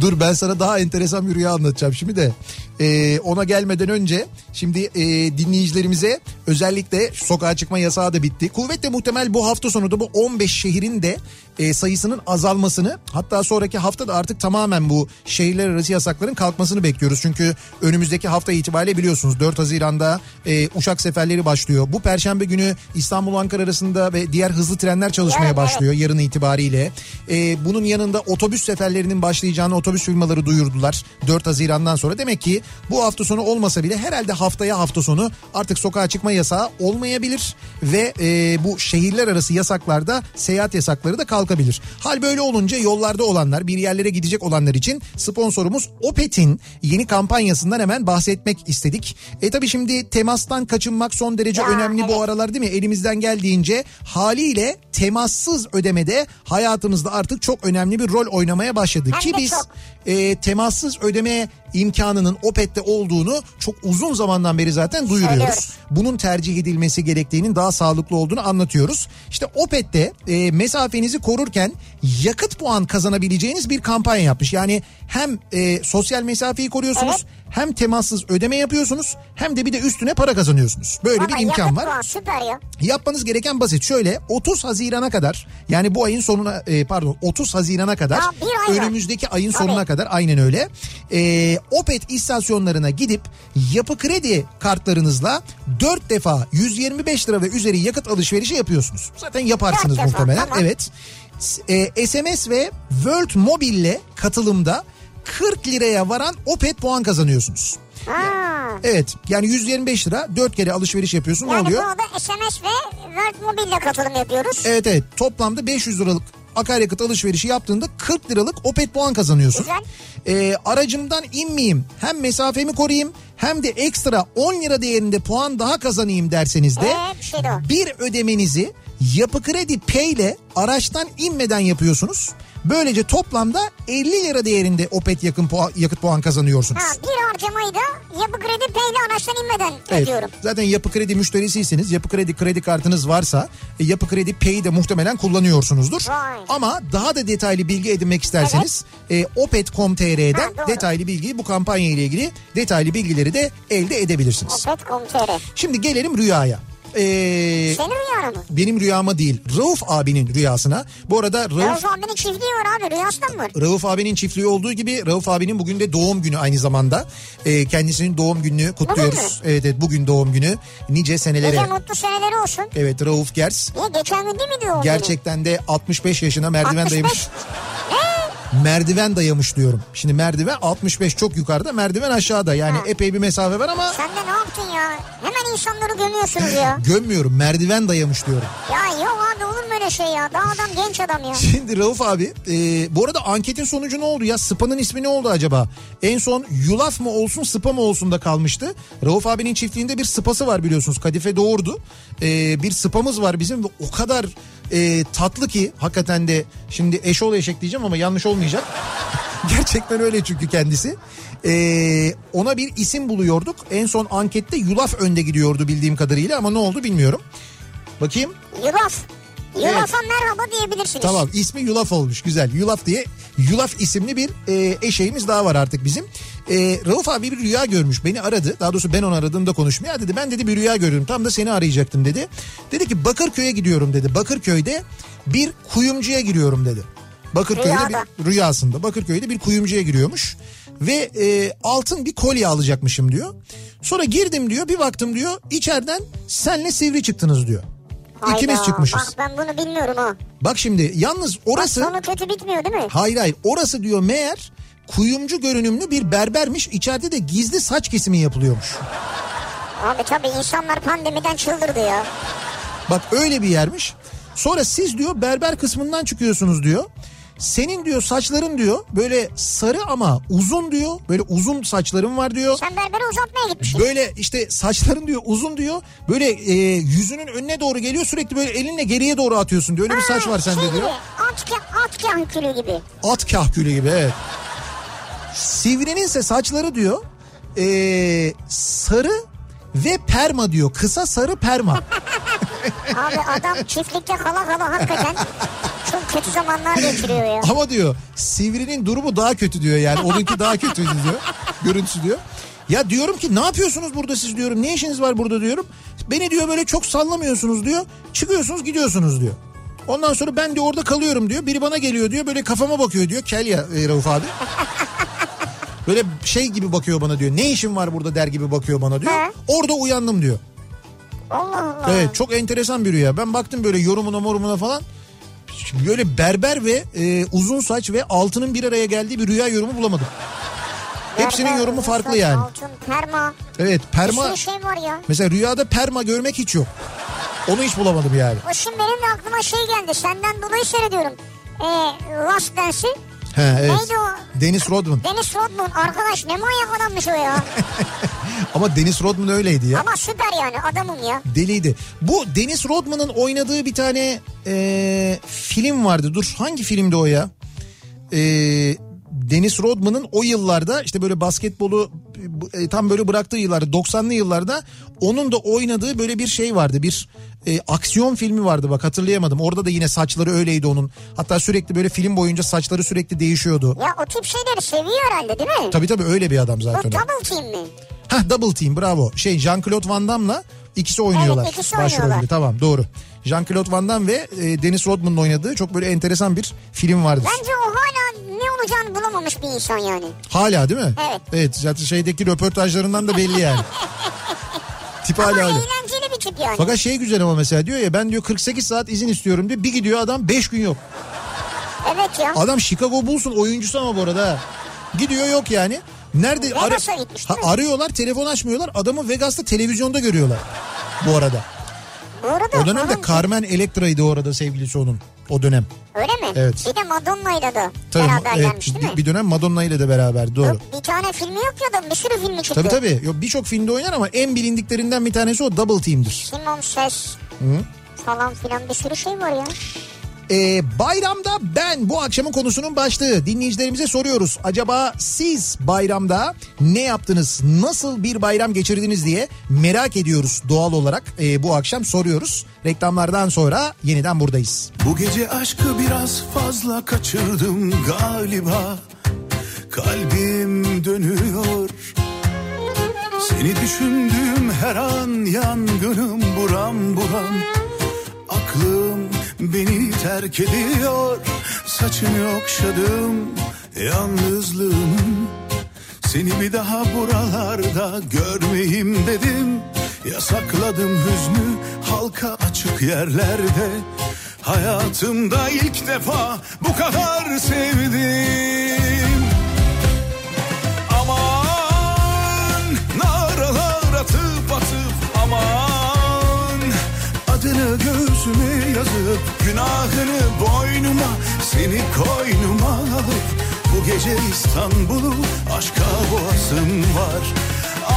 Dur ben sana daha enteresan bir rüya anlatacağım şimdi de. Ee, ona gelmeden önce şimdi e, dinleyicilerimize özellikle sokağa çıkma yasağı da bitti. Kuvvetle muhtemel bu hafta sonu da bu 15 şehrin de e, sayısının azalmasını hatta sonraki hafta da artık tamamen bu şehirler arası yasakların kalkmasını bekliyoruz. Çünkü önümüzdeki hafta itibariyle biliyorsunuz 4 Haziran'da e, uçak seferleri başlıyor. Bu perşembe günü İstanbul Ankara arasında ve diğer hızlı trenler çalışmaya Evet, evet. başlıyor yarın itibariyle. E, bunun yanında otobüs seferlerinin başlayacağını otobüs firmaları duyurdular 4 Haziran'dan sonra. Demek ki bu hafta sonu olmasa bile herhalde haftaya hafta sonu artık sokağa çıkma yasağı olmayabilir ve e, bu şehirler arası yasaklarda seyahat yasakları da kalkabilir. Hal böyle olunca yollarda olanlar bir yerlere gidecek olanlar için sponsorumuz Opet'in yeni kampanyasından hemen bahsetmek istedik. E tabi şimdi temastan kaçınmak son derece Ya, önemli bu evet. aralar değil mi? Elimizden geldiğince haliyle temassız ödemede hayatımızda artık çok önemli bir rol oynamaya başladı. Hem Ki biz çok. E, temassız ödeme imkanının Opet'te olduğunu çok uzun zamandan beri zaten duyuruyoruz. Bunun tercih edilmesi gerektiğinin daha sağlıklı olduğunu anlatıyoruz. İşte Opet'te e, mesafenizi korurken yakıt puan kazanabileceğiniz bir kampanya yapmış. Yani hem e, sosyal mesafeyi koruyorsunuz hem temassız ödeme yapıyorsunuz hem de bir de üstüne para kazanıyorsunuz. Böyle Ama bir imkan var. puan süper ya. Yapmanız gereken basit. Şöyle 30 Haziran'a kadar yani bu ayın sonuna e, pardon 30 Haziran'a kadar Ya var. önümüzdeki ayın Tabii. sonuna kadar aynen öyle. E, Opet istasyonlarına gidip yapı kredi kartlarınızla 4 defa 125 lira ve üzeri yakıt alışverişi yapıyorsunuz. Zaten yaparsınız defa, muhtemelen. tamam. Evet. E, SMS ve World Mobile'le katılımda 40 liraya varan Opet puan kazanıyorsunuz. Ha. Evet yani 125 lira 4 kere alışveriş yapıyorsun ne Yani oluyor? buna da SMS ve World Mobile'le katılım yapıyoruz. Evet evet toplamda 500 liralık akaryakıt alışverişi yaptığında 40 liralık Opet puan kazanıyorsun. Güzel. Ee, aracımdan inmeyeyim hem mesafemi koruyayım hem de ekstra 10 lira değerinde puan daha kazanayım derseniz de bir şey de bir ödemenizi Yapı Kredi Pay ile araçtan inmeden yapıyorsunuz. Böylece toplamda 50 lira değerinde Opet yakın puan, yakıt puan kazanıyorsunuz. Ha bir harcamayı da yapı kredi peyle anaçtan inmeden Evet, ödüyorum. zaten yapı kredi müşterisiyseniz yapı kredi kredi kartınız varsa e, yapı kredi pay'i de muhtemelen kullanıyorsunuzdur. Vay. Ama daha da detaylı bilgi edinmek isterseniz e, opet.com.tr'den Ha, detaylı bilgiyi bu kampanya ile ilgili detaylı bilgileri de elde edebilirsiniz. Opet.com.tr Şimdi gelelim rüyaya. Ee, Senin rüyana mı? benim rüyama değil Rauf abinin rüyasına. Bu arada Rauf, Rauf abinin çiftliği var abi rüyasında mı var? Rauf abinin çiftliği olduğu gibi Rauf abinin bugün de doğum günü aynı zamanda. Ee, kendisinin doğum gününü kutluyoruz. Evet, evet bugün doğum günü. Nice senelere. Nice mutlu seneleri olsun. Evet Rauf Gers. Niye geçen gün değil mi diyor? Gerçekten de 65 yaşına merdiven 65. dayamış. Merdiven dayamış diyorum. Şimdi merdiven 65 çok yukarıda merdiven aşağıda. Yani Ha. epey bir mesafe var ama Sen de ne yaptın ya? Hemen insanları gömüyorsunuz ya. gömmüyorum merdiven dayamış diyorum. Ya yok abi olur mu öyle şey ya? Daha adam genç adam ya. Şimdi Rauf abi e, bu arada anketin sonucu ne oldu ya? Spa'nın ismi ne oldu acaba? En son yulaf mı olsun Spa mı olsun da kalmıştı. Rauf abinin çiftliğinde bir Spa'sı var biliyorsunuz. Kadife doğurdu. E, bir Spa'mız var bizim ve o kadar e, tatlı ki hakikaten de şimdi eşoğlu eşek diyeceğim ama yanlış olmayacak. Gerçekten öyle çünkü kendisi. E, ona bir isim buluyorduk. En son ankette yulaf önde gidiyordu bildiğim kadarıyla ama ne oldu bilmiyorum. Bakayım. Yulaf. Yulaf'a merhaba diyebilirsiniz. Tamam ismi Yulaf olmuş güzel. Yulaf diye Yulaf isimli bir e, eşeğimiz daha var artık bizim. E, Rauf abi bir rüya görmüş beni aradı. Daha doğrusu ben onu aradığımda konuşmaya Ya dedi ben dedi bir rüya görüyorum tam da seni arayacaktım dedi. Dedi ki Bakırköy'e gidiyorum dedi. Bakırköy'de bir kuyumcuya giriyorum dedi. Bakırköy'de Rüyada. bir rüyasında Bakırköy'de bir kuyumcuya giriyormuş. Ve e, altın bir kolye alacakmışım diyor. Sonra girdim diyor bir baktım diyor içeriden senle sivri çıktınız diyor. Hayda, İkimiz çıkmışız. Bak ben bunu bilmiyorum ha. Bak şimdi yalnız orası... Sonu kötü bitmiyor değil mi? Hayır hayır orası diyor meğer kuyumcu görünümlü bir berbermiş. İçeride de gizli saç kesimi yapılıyormuş. Abi tabii insanlar pandemiden çıldırdı ya. Bak öyle bir yermiş. Sonra siz diyor berber kısmından çıkıyorsunuz diyor. Senin diyor saçların diyor böyle sarı ama uzun diyor. Böyle uzun saçların var diyor. Sen berbere uzatmaya gitmişsin. Böyle işte saçların diyor uzun diyor. Böyle e, yüzünün önüne doğru geliyor sürekli böyle elinle geriye doğru atıyorsun diyor. Öyle bir saç var sende şey diyor. Gibi, at, at kahkülü gibi. At kahkülü gibi evet. Sivrinin ise saçları diyor ee, sarı ve perma diyor. Kısa sarı perma. Abi adam çiftlikte kala kala hakikaten kötü zamanlar geçiriyor ya. Ama diyor sivrinin durumu daha kötü diyor yani. Onunki daha kötü diyor. Görüntüsü diyor. Ya diyorum ki ne yapıyorsunuz burada siz diyorum. Ne işiniz var burada diyorum. Beni diyor böyle çok sallamıyorsunuz diyor. Çıkıyorsunuz gidiyorsunuz diyor. Ondan sonra ben de orada kalıyorum diyor. Biri bana geliyor diyor. Böyle kafama bakıyor diyor. Kel ya e, Rauf abi. Böyle şey gibi bakıyor bana diyor. Ne işin var burada der gibi bakıyor bana diyor. He. Orada uyandım diyor. Allah Allah. Evet çok enteresan bir rüya. Ben baktım böyle yorumuna morumuna falan. Böyle berber ve e, uzun saç ve altının bir araya geldiği bir rüya yorumu bulamadım. Hepsinin Berber, yorumu uzun farklı saç, yani. Altın, perma. Evet Bir perma sürü şey var ya. mesela rüyada perma görmek hiç yok. Onu hiç bulamadım yani. O şimdi benim de aklıma şey geldi. Senden dolayı seyrediyorum. Ee, Last Dance'i. He, evet. Neydi o? Dennis Rodman. Dennis Rodman arkadaş ne manyak adammış o ya. Ama Dennis Rodman öyleydi ya. Ama süper yani adamım ya. Deliydi. Bu Dennis Rodman'ın oynadığı bir tane e, film vardı. Dur hangi filmdi o ya? E, Dennis Rodman'ın o yıllarda işte böyle basketbolu e, tam böyle bıraktığı yıllarda 90'lı yıllarda onun da oynadığı böyle bir şey vardı. Bir e, aksiyon filmi vardı bak hatırlayamadım. Orada da yine saçları öyleydi onun. Hatta sürekli böyle film boyunca saçları sürekli değişiyordu. Ya o tip şeyleri seviyor herhalde değil mi? Tabii tabii öyle bir adam Bu zaten. o. double team mi? Hah Double Team bravo. Şey Jean-Claude Van Damme'la ikisi oynuyorlar. Evet, ikisi oynuyorlar. Tamam doğru. Jean-Claude Van Damme ve e, Dennis Rodman'ın oynadığı çok böyle enteresan bir film vardır. Bence o hala ne olacağını bulamamış bir insan yani. Hala değil mi? Evet. Evet zaten şeydeki röportajlarından da belli yani. Tip Ama hala öyle. eğlenceli bir tip yani. Fakat şey güzel ama mesela diyor ya ben diyor 48 saat izin istiyorum diyor. Bir gidiyor adam 5 gün yok. Evet ya. Adam Chicago Bulls'un oyuncusu ama bu arada. ha. Gidiyor yok yani. Nerede gitmiş, ha, arıyorlar telefon açmıyorlar. Adamı Vegas'ta televizyonda görüyorlar. Bu arada. Bu arada O dönemde onun- Carmen Electra'ydı orada sevgilisi onun. O dönem. Öyle mi? Evet. Bir de Madonna'yla da Tabii, beraberlermiş evet, değil mi? bir, dönem Madonna ile de beraber doğru. Bir tane filmi yok ya da bir sürü filmi çıktı. Tabii tabii. Yok birçok filmde oynar ama en bilindiklerinden bir tanesi o Double Team'dir. Simon Says falan filan bir sürü şey var ya. Ee, bayramda ben bu akşamın konusunun başlığı dinleyicilerimize soruyoruz. Acaba siz bayramda ne yaptınız? Nasıl bir bayram geçirdiniz diye merak ediyoruz doğal olarak. Ee, bu akşam soruyoruz. Reklamlardan sonra yeniden buradayız. Bu gece aşkı biraz fazla kaçırdım galiba Kalbim dönüyor Seni düşündüğüm her an yangınım buram buram Aklım beni terk ediyor Saçını okşadım yalnızlığımın Seni bir daha buralarda görmeyeyim dedim. Yasakladım hüznü halka açık yerlerde. Hayatımda ilk defa bu kadar sevdim göğsüme yazıp günahını boynuma Seni koynuma alıp bu gece İstanbul'u aşka boğazım var.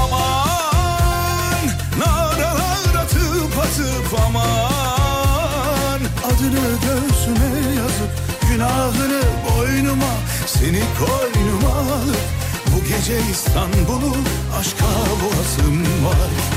Aman naralar atıp atıp aman. Adını göğsüme yazıp günahını boynuma Seni koynuma alıp bu gece İstanbul'u aşka boğazım var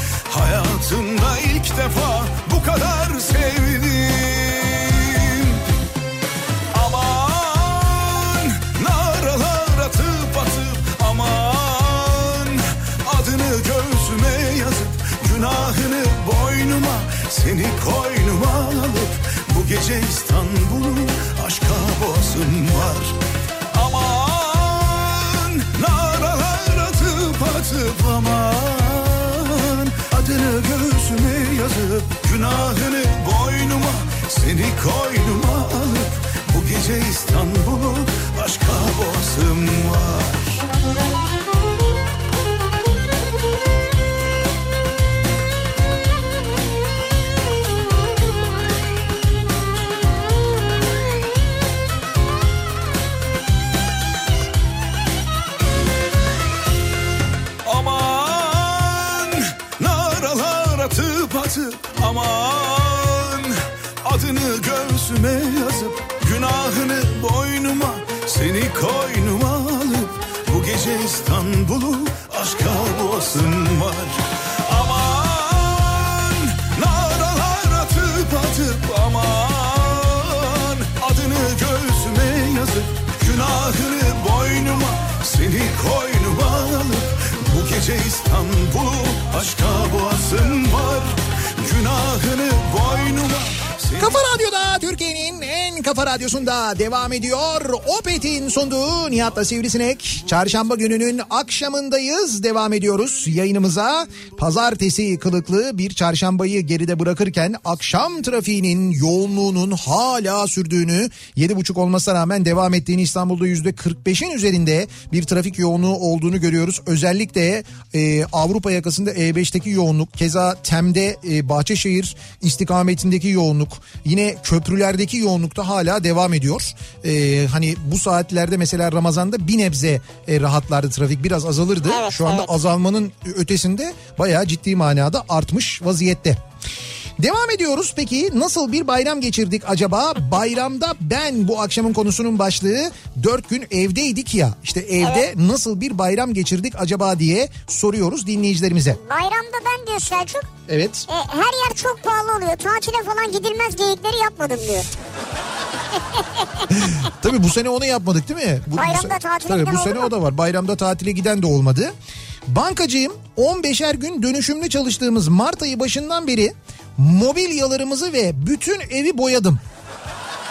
Hayatımda ilk defa bu kadar sevdim. Aman naralar atıp atıp aman Adını göğsüme yazıp günahını boynuma Seni koynuma alıp bu gece İstanbul'u aşka boğazım var. Aman naralar atıp atıp aman Adını göğsüme yazıp günahını boynuma Seni koynuma alıp bu gece İstanbul'u aşka boğazım var göğsüme yazıp günahını boynuma Seni koynuma alıp bu gece İstanbul'u aşka boğasın var. Aman naralar atıp atıp aman Adını göğsüme yazıp günahını boynuma Seni koynuma alıp bu gece İstanbul'u aşka boğazım var. Günahını boynuma Kafa Radyo'da Türkiye'nin en kafa radyosunda devam ediyor. Opet'in sunduğu Nihat'la Sivrisinek. Çarşamba gününün akşamındayız. Devam ediyoruz yayınımıza. Pazartesi kılıklı bir çarşambayı geride bırakırken akşam trafiğinin yoğunluğunun hala sürdüğünü 7.30 olmasına rağmen devam ettiğini İstanbul'da %45'in üzerinde bir trafik yoğunluğu olduğunu görüyoruz. Özellikle e, Avrupa yakasında E5'teki yoğunluk keza Tem'de e, Bahçeşehir istikametindeki yoğunluk yine köprülerdeki yoğunluk da hala devam ediyor. E, hani bu saatlerde mesela Ramazan'da bir nebze e, rahatlardı trafik biraz azalırdı. Evet, Şu anda evet. azalmanın ötesinde bayağı ciddi manada artmış vaziyette. Devam ediyoruz. Peki nasıl bir bayram geçirdik acaba? Bayramda ben bu akşamın konusunun başlığı dört gün evdeydik ya. İşte evde nasıl bir bayram geçirdik acaba diye soruyoruz dinleyicilerimize. Bayramda ben diyor Selçuk. Evet. E, her yer çok pahalı oluyor. Tatile falan gidilmez geyikleri yapmadım diyor. Tabii bu sene onu yapmadık değil mi? Bu, Bayramda tatile Tabii giden bu sene mu? o da var. Bayramda tatile giden de olmadı. Bankacıyım 15'er gün dönüşümlü çalıştığımız Mart ayı başından beri Mobilyalarımızı ve bütün evi boyadım.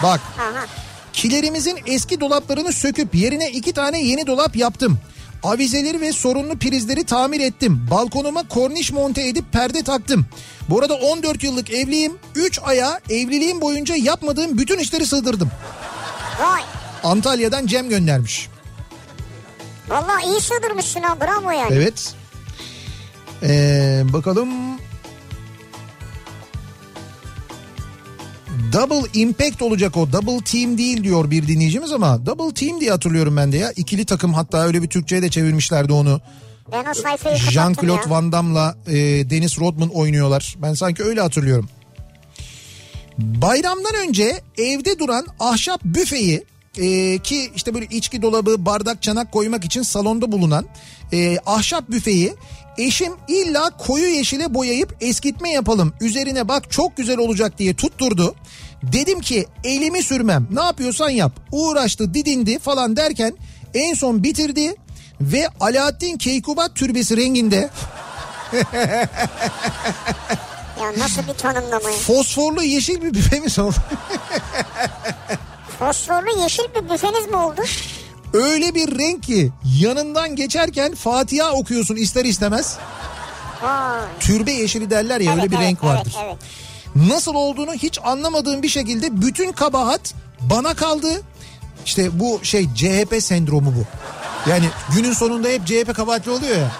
Bak Aha. kilerimizin eski dolaplarını söküp yerine iki tane yeni dolap yaptım. Avizeleri ve sorunlu prizleri tamir ettim. Balkonuma korniş monte edip perde taktım. Bu arada 14 yıllık evliyim. 3 aya evliliğim boyunca yapmadığım bütün işleri sığdırdım. Vay. Antalya'dan Cem göndermiş. Vallahi iyi sığdırmışsın ha bravo yani. Evet. Ee, bakalım. Double impact olacak o. Double team değil diyor bir dinleyicimiz ama double team diye hatırlıyorum ben de ya. İkili takım hatta öyle bir Türkçe'ye de çevirmişlerdi onu. Ben o sayfayı kapattım ya. Jean-Claude Van Damme'la e, Dennis Rodman oynuyorlar. Ben sanki öyle hatırlıyorum. Bayramdan önce evde duran ahşap büfeyi e, ki işte böyle içki dolabı, bardak, çanak koymak için salonda bulunan e, ahşap büfeyi eşim illa koyu yeşile boyayıp eskitme yapalım. Üzerine bak çok güzel olacak diye tutturdu. Dedim ki elimi sürmem. Ne yapıyorsan yap. Uğraştı, didindi falan derken en son bitirdi ve Alaaddin Keykubat türbesi renginde Ya nasıl bir tanımlama ya? fosforlu yeşil bir büfemiz oldu. Fosforlu yeşil bir büfeniz mi oldu? Öyle bir renk ki yanından geçerken Fatiha okuyorsun ister istemez. Vay. Türbe yeşili derler ya öyle Evet, bir evet, renk vardır. Evet, evet. Nasıl olduğunu hiç anlamadığım bir şekilde bütün kabahat bana kaldı. İşte bu şey CHP sendromu bu. Yani günün sonunda hep CHP kabahatli oluyor ya.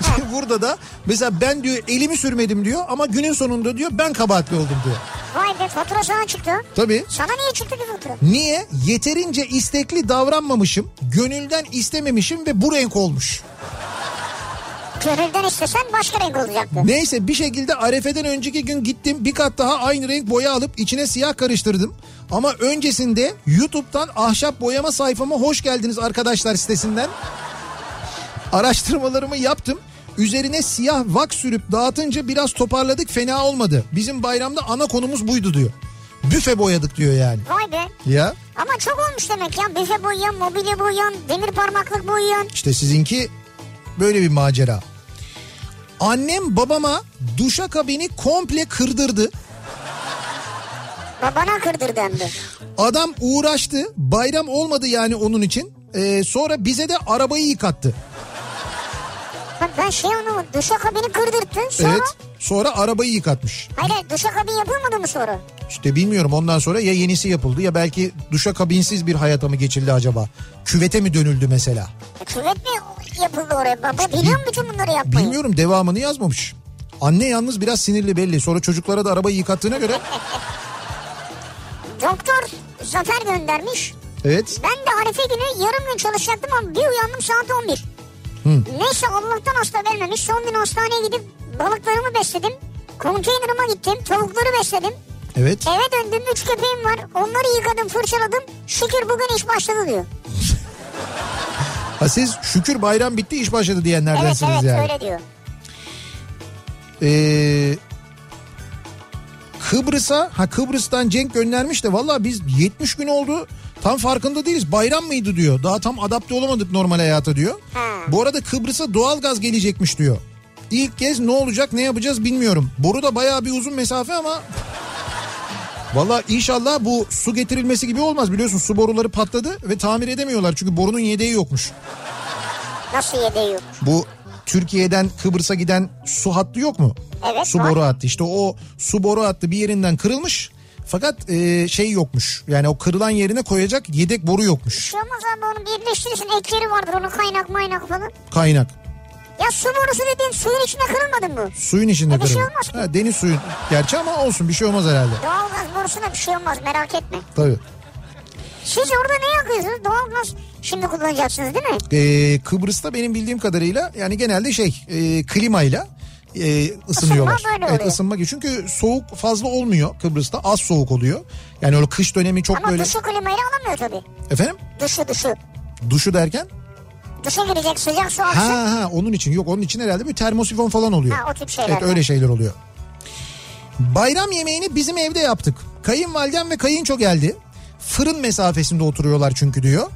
Burada da mesela ben diyor elimi sürmedim diyor ama günün sonunda diyor ben kabahatli oldum diyor. Vay be fatura sana çıktı. Tabii. Sana niye çıktı ki fatura? Niye? Yeterince istekli davranmamışım, gönülden istememişim ve bu renk olmuş. Gönülden istesen başka renk olacaktı. Neyse bir şekilde Arefe'den önceki gün gittim bir kat daha aynı renk boya alıp içine siyah karıştırdım. Ama öncesinde YouTube'dan ahşap boyama sayfama hoş geldiniz arkadaşlar sitesinden. Araştırmalarımı yaptım. Üzerine siyah vak sürüp dağıtınca biraz toparladık fena olmadı. Bizim bayramda ana konumuz buydu diyor. Büfe boyadık diyor yani. Vay be. Ya Ama çok olmuş demek ya. Büfe boyayan, mobilya boyayan, demir parmaklık boyayan. işte sizinki böyle bir macera. Annem babama duşakabini komple kırdırdı. Babana kırdırdı hem de. Adam uğraştı. Bayram olmadı yani onun için. Ee, sonra bize de arabayı yıkattı. Bak ben şey anlamadım. Duşakabini kırdırttı. Sonra... Evet. Sonra arabayı yıkatmış. Hayır hayır, duşakabin yapılmadı mı sonra? İşte bilmiyorum ondan sonra ya yenisi yapıldı ya belki duşakabinsiz bir hayata mı geçildi acaba? Küvete mi dönüldü mesela? E, küvet mi yapıldı oraya? Baba biliyor musun bunları yapmayı? Bilmiyorum devamını yazmamış. Anne yalnız biraz sinirli belli. Sonra çocuklara da arabayı yıkattığına göre. Doktor Zafer göndermiş. Evet. Ben de Arife günü yarım gün çalışacaktım ama bir uyandım saat 11. Neyse Allah'tan hasta vermemiş. Son gün hastaneye gidip balıklarımı besledim. Konteynerıma gittim. Tavukları besledim. Evet. Eve döndüm. Üç köpeğim var. Onları yıkadım, fırçaladım. Şükür bugün iş başladı diyor. Ha siz şükür bayram bitti iş başladı Evet diyenlerdensiniz evet yani. öyle diyor. Ee, Kıbrıs'a ha Kıbrıs'tan Cenk göndermiş de valla biz 70 gün oldu tam farkında değiliz bayram mıydı diyor daha tam adapte olamadık normal hayata diyor. Ha. Bu arada Kıbrıs'a doğalgaz gelecekmiş diyor. İlk kez ne olacak ne yapacağız bilmiyorum. Boru da bayağı bir uzun mesafe ama Valla inşallah bu su getirilmesi gibi olmaz biliyorsun su boruları patladı ve tamir edemiyorlar çünkü borunun yedeği yokmuş. Nasıl yedeği yok? Bu Türkiye'den Kıbrıs'a giden su hattı yok mu? Evet, Su var. boru hattı işte o su boru hattı bir yerinden kırılmış. Fakat e, şey yokmuş yani o kırılan yerine koyacak yedek boru yokmuş abi onu birleştirirsin. Ekleri vardır onun kaynak maynak falan. kaynak. Ya su borusu dediğin suyun içine kırılmadın mı? Suyun içinde E, bir şey olmaz ki. Ha, deniz suyu gerçi ama olsun bir şey olmaz herhalde. Doğalgaz borusuna bir şey olmaz merak etme. Tabii. Siz orada ne yakıyorsunuz? Doğalgaz şimdi kullanacaksınız değil mi? E, Kıbrıs'ta benim bildiğim kadarıyla yani genelde şey e, klimayla e, ısınıyorlar. Isınma böyle evet ısınma gibi. Çünkü soğuk fazla olmuyor Kıbrıs'ta az soğuk oluyor. Yani öyle kış dönemi çok Ama böyle. duşu klimayla alamıyor tabii. Efendim? Duşu duşu. Duşu derken? Duşa girecek sıcak su aksın. Ha ha onun için yok onun için herhalde bir termosifon falan oluyor. Ha, o tip şeyler Evet öyle şeyler oluyor. Bayram yemeğini bizim evde yaptık. Kayınvalidem ve kayınço geldi. Fırın mesafesinde oturuyorlar çünkü diyor.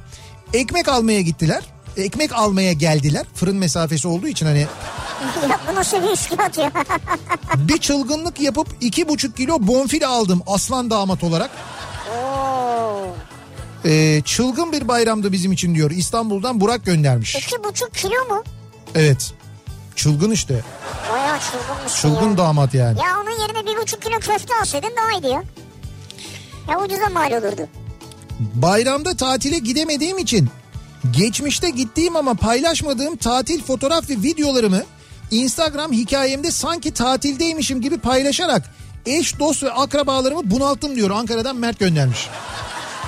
Ekmek almaya gittiler. Ekmek almaya geldiler. Fırın mesafesi olduğu için hani ya bu nasıl bir üçkağıt ya? Bir çılgınlık yapıp iki buçuk kilo bonfile aldım aslan damat olarak. Oo. Ee, çılgın bir bayramdı bizim için diyor. İstanbul'dan Burak göndermiş. İki buçuk kilo mu? Evet. Çılgın işte. Bayağı çılgınmış Çılgın ya. damat yani. Ya onun yerine bir buçuk kilo köfte alsaydın daha iyiydi ya. Ya ucuza mal olurdu. Bayramda tatile gidemediğim için geçmişte gittiğim ama paylaşmadığım tatil fotoğraf ve videolarımı Instagram hikayemde sanki tatildeymişim gibi paylaşarak eş, dost ve akrabalarımı bunalttım diyor. Ankara'dan Mert göndermiş.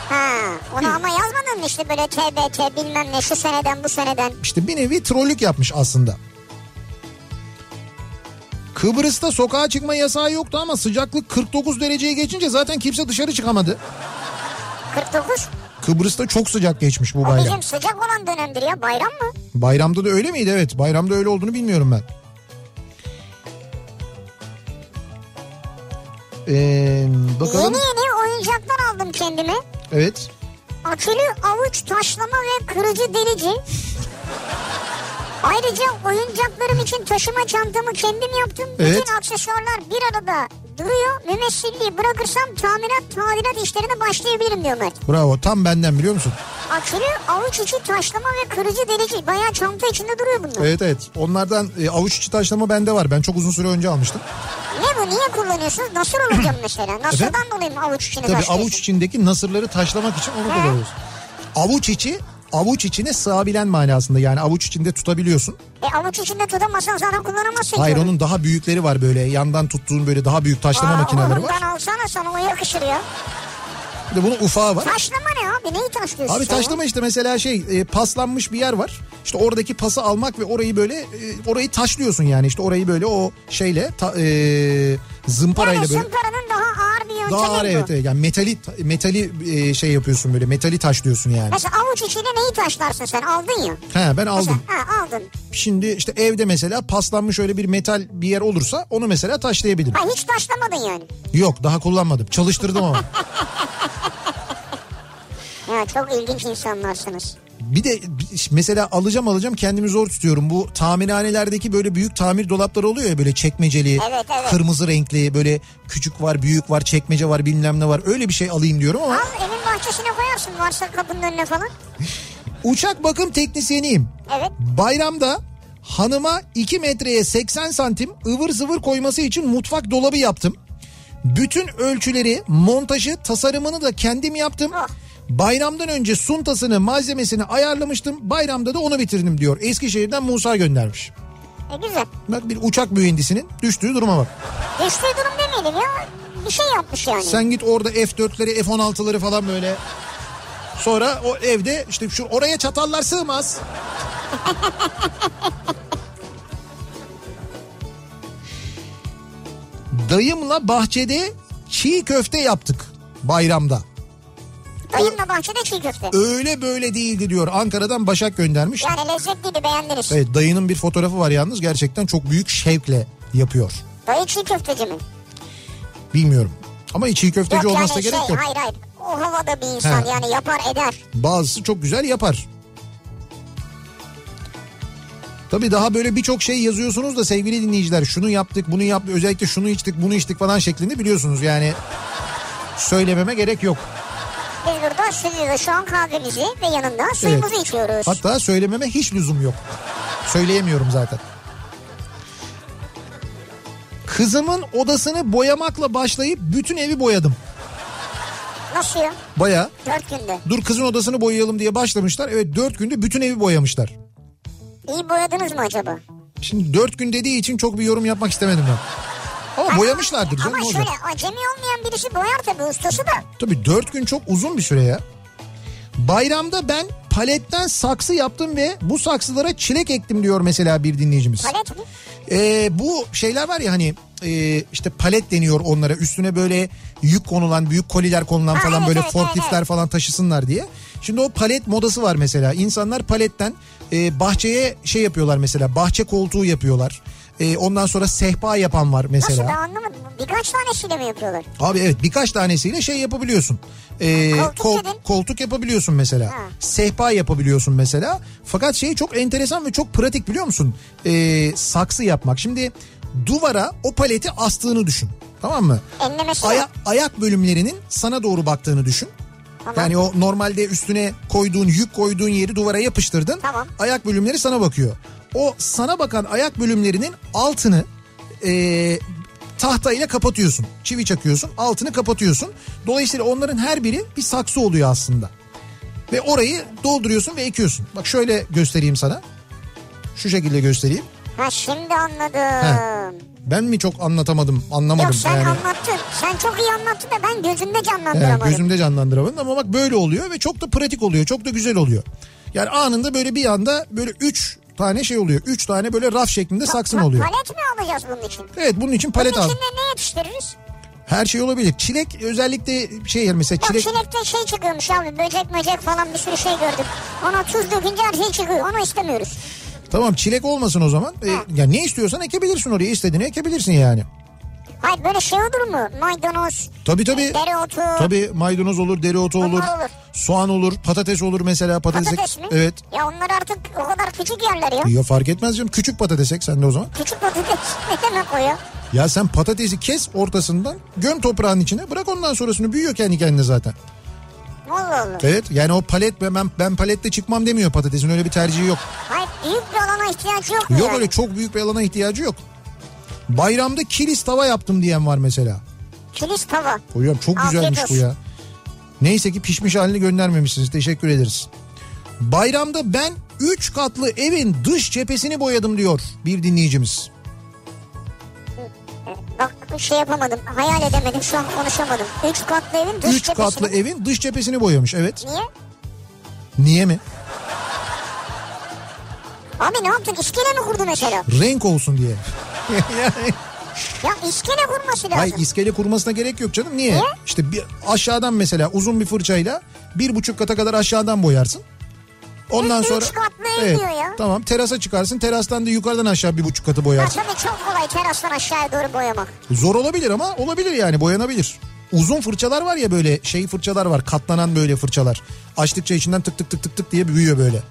Ha, onu ama yazmadın mı işte böyle TBT bilmem ne şu seneden bu seneden. İşte bir nevi trollük yapmış aslında. Kıbrıs'ta sokağa çıkma yasağı yoktu ama sıcaklık 49 dereceye geçince zaten kimse dışarı çıkamadı. 49. Kıbrıs'ta çok sıcak geçmiş bu O bayram. bizim sıcak olan dönemdir ya bayram mı? Bayramda da öyle miydi? Evet bayramda öyle olduğunu bilmiyorum ben. Ee, bakalım. Yeni yeni oyuncaklar aldım kendime. Evet. Akülü avuç taşlama ve kırıcı delici. Ayrıca oyuncaklarım için taşıma çantamı kendim yaptım. Evet. Bütün aksesuarlar bir arada duruyor. Mümessilliği bırakırsam tamirat tadilat işlerine başlayabilirim diyor Mert. Bravo tam benden biliyor musun? Akülü avuç içi taşlama ve kırıcı delici. Bayağı çanta içinde duruyor bunlar. Evet evet. Onlardan e, avuç içi taşlama bende var. Ben çok uzun süre önce almıştım. Ne bu niye kullanıyorsunuz? Nasıl olacağım mesela? Nasıldan dolayı mı avuç içini Tabii avuç içindeki nasırları taşlamak için onu kullanıyoruz. Avuç içi avuç içine sığabilen manasında yani avuç içinde tutabiliyorsun. E avuç içinde tutamazsan zaten kullanamazsın. Hayır onu. onun daha büyükleri var böyle yandan tuttuğun böyle daha büyük taşlama Aa, makineleri var. Ondan alsana sana o yakışır ya. Bir de bunun ufağı var. Taşlama ne abi? Neyi taşlıyorsun Abi taşlama işte mesela şey e, paslanmış bir yer var. İşte oradaki pası almak ve orayı böyle e, orayı taşlıyorsun yani işte orayı böyle o şeyle ta, e, zımparayla Yani böyle. zımparanın daha ağır ağır bu. evet, evet yani metali metali e, şey yapıyorsun böyle metali taşlıyorsun yani. Mesela avuç içine neyi taşlarsın sen? Aldın ya. He ben aldım. Mesela, ha aldın. Şimdi işte evde mesela paslanmış öyle bir metal bir yer olursa onu mesela taşlayabilirim. Ha hiç taşlamadın yani. Yok daha kullanmadım. Çalıştırdım ama. Ya çok ilginç insanlarsınız. Bir de mesela alacağım alacağım kendimi zor tutuyorum. Bu tamirhanelerdeki böyle büyük tamir dolapları oluyor ya böyle çekmeceli, Evet, evet. kırmızı renkli böyle küçük var, büyük var, çekmece var, bilmem ne var. Öyle bir şey alayım diyorum ama Al evin bahçesine koyarsın varsa kapının önüne falan. uçak bakım teknisyeniyim. Evet. Bayramda hanıma 2 metreye 80 santim ıvır zıvır koyması için mutfak dolabı yaptım. Bütün ölçüleri, montajı, tasarımını da kendim yaptım. Oh. Bayramdan önce suntasını, malzemesini ayarlamıştım. Bayramda da onu bitirdim diyor. Eskişehir'den Musa göndermiş. E güzel. Bak bir uçak mühendisinin düştüğü duruma bak. Düştüğü durum demeyelim ya. Bir şey yapmış yani. Sen git orada F4'leri, F16'ları falan böyle. Sonra o evde işte şu oraya çatallar sığmaz. Dayımla bahçede çiğ köfte yaptık bayramda. Dayımla bahçede çiğ köfte. Öyle böyle değildi diyor. Ankara'dan Başak göndermiş. Yani lezzetliydi beğendiniz. Evet dayının bir fotoğrafı var yalnız gerçekten çok büyük şevkle yapıyor. Dayı çiğ köfteci mi? Bilmiyorum. Ama çiğ köfteci yok olmasına yani şey gerek yok. hayır hayır. O havada bir insan He. yani yapar eder. Bazısı çok güzel yapar. Tabii daha böyle birçok şey yazıyorsunuz da sevgili dinleyiciler. Şunu yaptık, bunu yaptık, özellikle şunu içtik, bunu içtik falan şeklinde biliyorsunuz. Yani söylememe gerek yok. Biz burada stüdyoda şu an kahvemizi ve yanında suyumuzu içiyoruz. Hatta söylememe hiç lüzum yok. Söyleyemiyorum zaten. Kızımın odasını boyamakla başlayıp bütün evi boyadım. Nasıl ya? Baya Dört günde. dur kızın odasını boyayalım diye başlamışlar. Evet dört günde bütün evi boyamışlar. İyi boyadınız mı acaba? Şimdi dört gün dediği için çok bir yorum yapmak istemedim ben. Ama boyamışlardır canım. Ama şöyle olacak? acemi olmayan birisi boyar tabii ustası da. Tabii dört gün çok uzun bir süre ya. Bayramda ben paletten saksı yaptım ve bu saksılara çilek ektim diyor mesela bir dinleyicimiz. Palet mi? Ee, bu şeyler var ya hani e, işte palet deniyor onlara üstüne böyle yük konulan büyük koliler konulan Ha, falan evet, böyle evet, forkliftler evet. falan taşısınlar diye. Şimdi o palet modası var mesela insanlar paletten e, bahçeye şey yapıyorlar mesela bahçe koltuğu yapıyorlar. E, ondan sonra sehpa yapan var Nasıl mesela. ben anlamadım. Birkaç tanesiyle mi yapıyorlar? Abi evet birkaç tanesiyle şey yapabiliyorsun. Ee, Koltuk kol- dedin. koltuk yapabiliyorsun mesela. Ha. Sehpa yapabiliyorsun mesela. Fakat şey çok enteresan ve çok pratik biliyor musun? Ee, saksı yapmak. Şimdi duvara o paleti astığını düşün. Tamam mı? Enlemesi Aya- yok. ayak bölümlerinin sana doğru baktığını düşün. Tamam. Yani o normalde üstüne koyduğun yük koyduğun yeri duvara yapıştırdın. Tamam. Ayak bölümleri sana bakıyor. O sana bakan ayak bölümlerinin altını e, tahtayla kapatıyorsun. Çivi çakıyorsun altını kapatıyorsun. Dolayısıyla onların her biri bir saksı oluyor aslında. Ve orayı dolduruyorsun ve ekiyorsun. Bak şöyle göstereyim sana. Şu şekilde göstereyim. Ha şimdi anladım. Ben mi çok anlatamadım anlamadım. Yok sen yani. anlattın. Sen çok iyi anlattın da ben gözümde Evet, canlandıramadım. gözümde canlandıramadın ama bak böyle oluyor ve çok da pratik oluyor. Çok da güzel oluyor. Yani anında böyle bir anda böyle üç tane şey oluyor. Üç tane böyle raf şeklinde saksın Pa- oluyor. Palet mi alacağız bunun için? Evet bunun için palet bunun al. içinde ne yetiştiririz? Her şey olabilir. Çilek özellikle şey mesela Bak çilek... çilekte şey çıkıyormuş abi böcek möcek falan bir sürü şey gördüm. Ona tuz dökünce her şey çıkıyor onu istemiyoruz. Tamam çilek olmasın o zaman. Ee, ya ne istiyorsan ekebilirsin oraya istediğini ekebilirsin yani. Hayır böyle şey olur mu? Maydanoz, Tabii tabii. dereotu. Tabii maydanoz olur, dereotu olur, olur. soğan olur, patates olur mesela. Patates, Patates mi? Evet. Ya onlar artık o kadar küçük yerler ya. Ya fark etmez canım. Küçük patates ek sen de o zaman. Küçük patates ne demek o ya? Ya sen patatesi kes ortasından göm toprağın içine bırak ondan sonrasını büyüyor kendi kendine zaten. Allah Allah. Evet yani o palet ben, ben palette çıkmam demiyor patatesin öyle bir tercihi yok. Hayır büyük bir alana ihtiyacı yok mu Yok yani? öyle çok büyük bir alana ihtiyacı yok. Bayramda kilis tava yaptım diyen var mesela. Kilis tava. Hocam çok Afiyet güzelmiş bu olsun. ya. Neyse ki pişmiş halini göndermemişsiniz teşekkür ederiz. Bayramda ben 3 katlı evin dış cephesini boyadım diyor bir dinleyicimiz. Bak şey yapamadım. Hayal edemedim şu an konuşamadım. Üç katlı evin dış 3 cephesini- katlı evin dış cephesini boyamış evet. Niye? Niye mi? Abi ne yaptın? İskele mi kurdu mesela? Renk olsun diye. Yani Ya iskele kurması lazım. Hayır iskele kurmasına gerek yok canım. Niye? Niye? İşte bir aşağıdan mesela uzun bir fırçayla bir buçuk kata kadar aşağıdan boyarsın. Ondan sonra katlı ev diyor ya. tamam terasa çıkarsın terastan da yukarıdan aşağı bir buçuk katı Ha, boyarsın. tabii çok kolay terastan aşağıya doğru boyamak. Zor olabilir ama olabilir yani boyanabilir. Uzun fırçalar var ya böyle şey fırçalar var katlanan böyle fırçalar. Açtıkça içinden tık tık tık tık tık diye büyüyor böyle.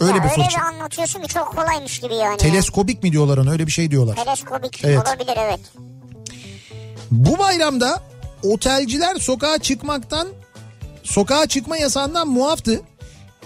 Öyle ya bir öyle fırça. bir anlatıyorsun ki çok kolaymış gibi yani. Teleskobik mi diyorlar ona öyle bir şey diyorlar. Teleskobik Evet. olabilir evet. Bu bayramda otelciler sokağa çıkmaktan sokağa çıkma yasağından muaftı.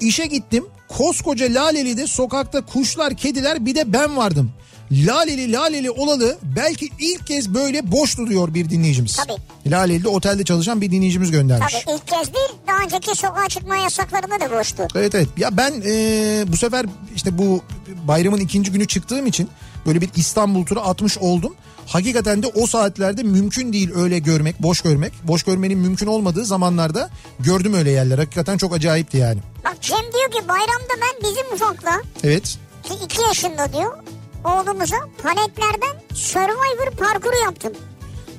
İşe gittim. Koskoca Laleli'de sokakta kuşlar, kediler bir de ben vardım. Laleli Laleli olalı belki ilk kez böyle boş duruyor bir dinleyicimiz. Tabii. Laleli'de otelde çalışan bir dinleyicimiz göndermiş. Tabii ilk kez değil daha önceki sokağa çıkma yasaklarında da boştu. Evet evet ya ben e, bu sefer işte bu bayramın ikinci günü çıktığım için böyle bir İstanbul turu atmış oldum. Hakikaten de o saatlerde mümkün değil öyle görmek, boş görmek. Boş görmenin mümkün olmadığı zamanlarda gördüm öyle yerler. Hakikaten çok acayipti yani. Bak Cem diyor ki bayramda ben bizim ufakla Evet. ki iki yaşında diyor oğlumuza paletlerden Survivor parkuru yaptım.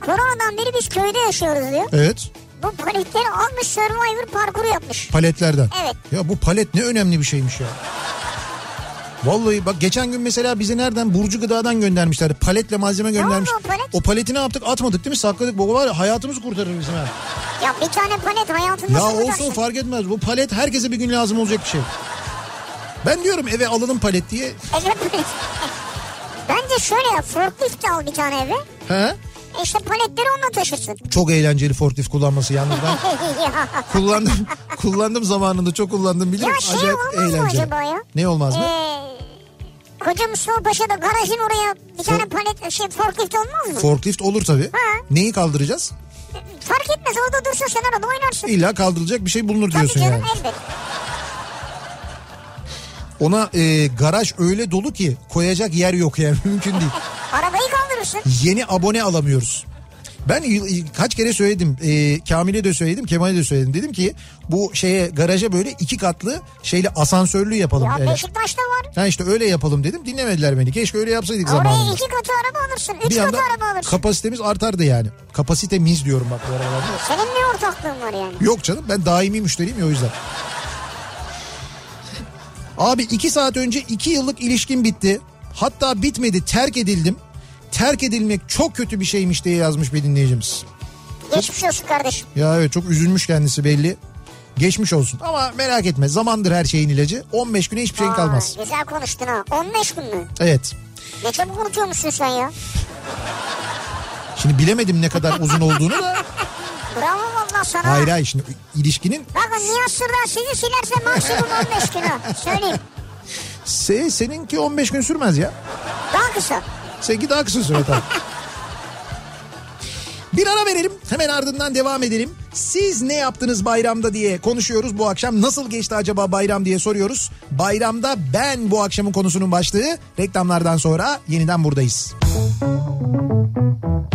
Koronadan beri biz köyde yaşıyoruz diyor. Evet. Bu paletleri almış Survivor parkuru yapmış. Paletlerden. Evet. Ya bu palet ne önemli bir şeymiş ya. Vallahi bak geçen gün mesela bize nereden Burcu Gıda'dan göndermişlerdi. Paletle malzeme göndermiş. oldu o palet? O paleti ne yaptık? Atmadık değil mi? Sakladık. Bu var ya, hayatımızı kurtarır bizim ha. Ya bir tane palet hayatında Ya olsun bularsın? fark etmez. Bu palet herkese bir gün lazım olacak bir şey. Ben diyorum eve alalım palet diye. Evet. Bence şöyle yap forklift al bir tane eve. He? E İşte paletleri onunla taşırsın. Çok eğlenceli forklift kullanması yalnız ben ya. kullandım. kullandım zamanında çok kullandım bilirim. Ya şey Acayip olmaz mı eğlenceli. acaba ya? Ne olmaz mı? Ee, Koca Mustafa Paşa'da garajın oraya bir tane palet şey forklift olmaz mı? Forklift olur tabii. Ha. Neyi kaldıracağız? Fark etmez orada dursun sen orada oynarsın. İlla kaldıracak bir şey bulunur Tabii diyorsun canım yani. elbet. Ona e, garaj öyle dolu ki koyacak yer yok yani mümkün değil. Arabayı kaldırırsın. Yeni abone alamıyoruz. Ben kaç kere söyledim. E, Kamil'e de söyledim, Kemal'e de söyledim. Dedim ki bu şeye garaja böyle iki katlı şeyle asansörlü yapalım. Ya Yani. Beşiktaş'ta var. Ha işte öyle yapalım dedim. Dinlemediler beni. Keşke öyle yapsaydık Oraya zamanında. iki katı araba alırsın. Üç Bir katı araba alırsın. kapasitemiz artardı yani. Kapasitemiz diyorum bak. Senin ne ortaklığın var yani? Yok canım ben daimi müşteriyim ya o yüzden. Abi iki saat önce iki yıllık ilişkim bitti. Hatta bitmedi terk edildim. terk edilmek çok kötü bir şeymiş diye yazmış bir dinleyicimiz. Geçmiş olsun kardeşim. Ya evet çok üzülmüş kendisi belli. Geçmiş olsun ama merak etme zamandır her şeyin ilacı 15 güne hiçbir şeyin Aa, kalmaz. Güzel konuştun ha. 15 gün mü? Evet. Ne çabuk unutuyormuşsun sen ya. Şimdi bilemedim ne kadar uzun olduğunu da. Bravo valla sana. Hayır hayır şimdi ilişkinin Bakın Nihat Sırdan sizi silerse maksimum 15 gün ha. Söyleyeyim. se, seninki 15 gün sürmez ya. Daha kısa. Seninki daha kısa süre tabii. Bir ara verelim hemen ardından devam edelim. Siz ne yaptınız bayramda diye konuşuyoruz bu akşam. Nasıl geçti acaba bayram diye soruyoruz. Bayramda ben bu akşamın konusunun başlığı. Reklamlardan sonra yeniden buradayız. Kafa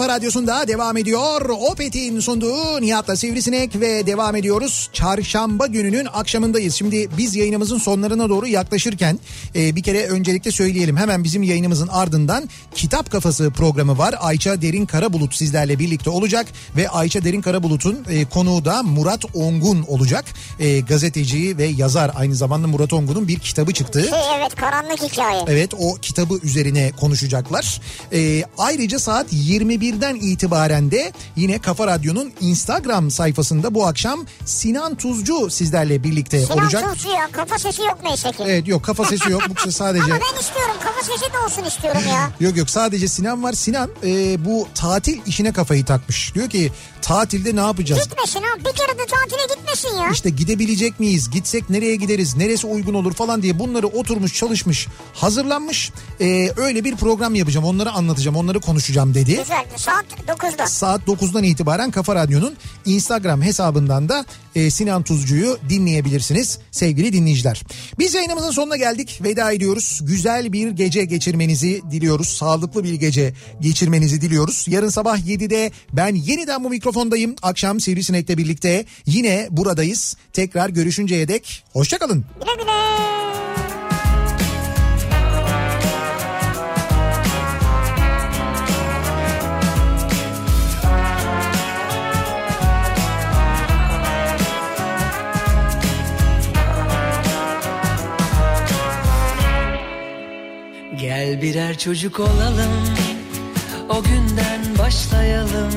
kafa radyosunda devam ediyor. Opet'in sunduğu Nihat'la Sivrisinek ve devam ediyoruz. Çarşamba gününün akşamındayız. Şimdi biz yayınımızın sonlarına doğru yaklaşırken e, bir kere öncelikle söyleyelim. Hemen bizim yayınımızın ardından Kitap Kafası programı var. Ayça Derin Karabulut sizlerle birlikte olacak ve Ayça Derin Karabulut'un e, konuğu da Murat Ongun olacak. E, gazeteci ve yazar aynı zamanda Murat Ongun'un bir kitabı çıktı. Şey evet karanlık hikaye. Evet o kitabı üzerine konuşacaklar. Ee, ayrıca saat 21'den itibaren de yine Kafa Radyo'nun Instagram sayfasında bu akşam Sinan Tuzcu sizlerle birlikte Sinan olacak. Tuzcu ya kafa sesi yok neyse ki. Evet yok kafa sesi yok. Bu sadece Ama ben istiyorum kafa sesi de olsun istiyorum ya. Yok yok sadece Sinan var. Sinan e, bu tatil işine kafayı takmış. Diyor ki tatilde ne yapacağız? Gitmesin ha bir kere de tatile gitmesin ya. İşte gidebilecek miyiz? Gitsek nereye gideriz? Neresi uygun olur falan diye bunları oturmuş çalışmış hazırlanmış. Ee, öyle bir program yapacağım onları anlatacağım onları konuşacağım dedi. Güzel saat 9'da. Saat 9'dan itibaren Kafa Radyo'nun Instagram hesabından da e, Sinan Tuzcu'yu dinleyebilirsiniz sevgili dinleyiciler. Biz yayınımızın sonuna geldik. Veda ediyoruz. Güzel bir gece geçirmenizi diliyoruz. Sağlıklı bir gece geçirmenizi diliyoruz. Yarın sabah 7'de ben yeniden bu mikrofondayım. Akşam Sivrisinek'le birlikte yine buradayız. Tekrar görüşünceye dek hoşçakalın. Güle güle. Gel birer çocuk olalım O günden başlayalım.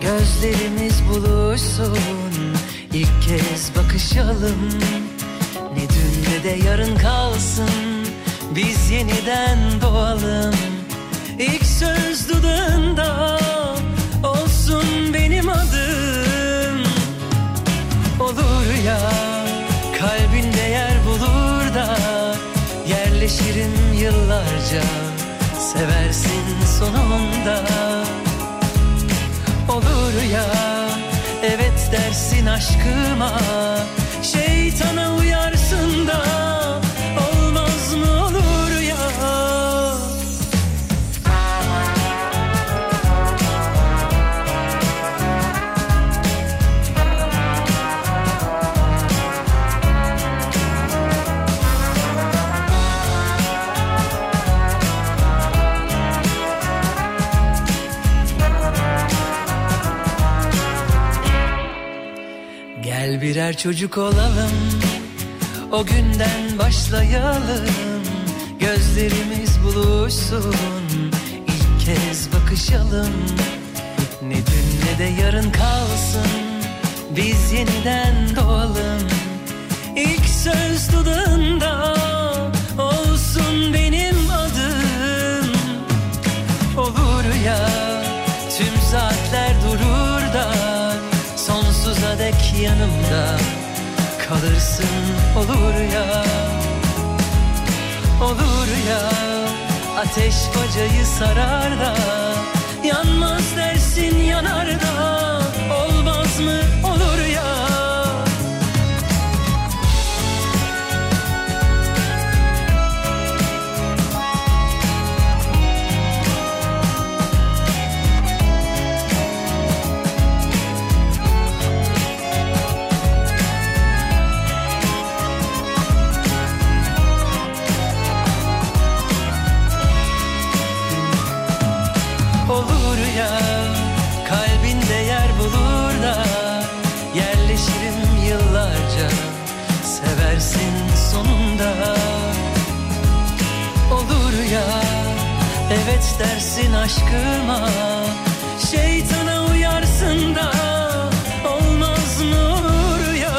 Gözlerimiz buluşsun İlk kez bakışalım. Ne dün ne de yarın kalsın Biz yeniden doğalım. İlk söz dudağında Olsun benim adım. Olur ya Kalbinde yer bulur da Yerleşirim yıllarca Seversin sonunda. Olur ya Evet dersin aşkıma Şeytana uyarsın birer çocuk olalım O günden başlayalım. Gözlerimiz buluşsun İlk kez bakışalım. Ne dün ne de yarın kalsın Biz yeniden doğalım. İlk söz dudağında yanımda Kalırsın olur ya. Olur ya Ateş bacayı sarar da Yanmaz dersin yanar da istersin aşkıma? Şeytana uyarsın da olmaz mı rüya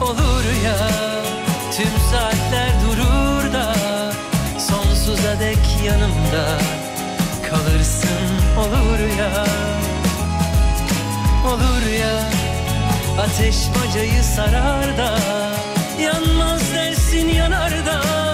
Olur ya tüm saatler durur da Sonsuza dek yanımda kalırsın. Olur ya Olur ya ateş bacayı sarar da Yanmaz dersin yanar da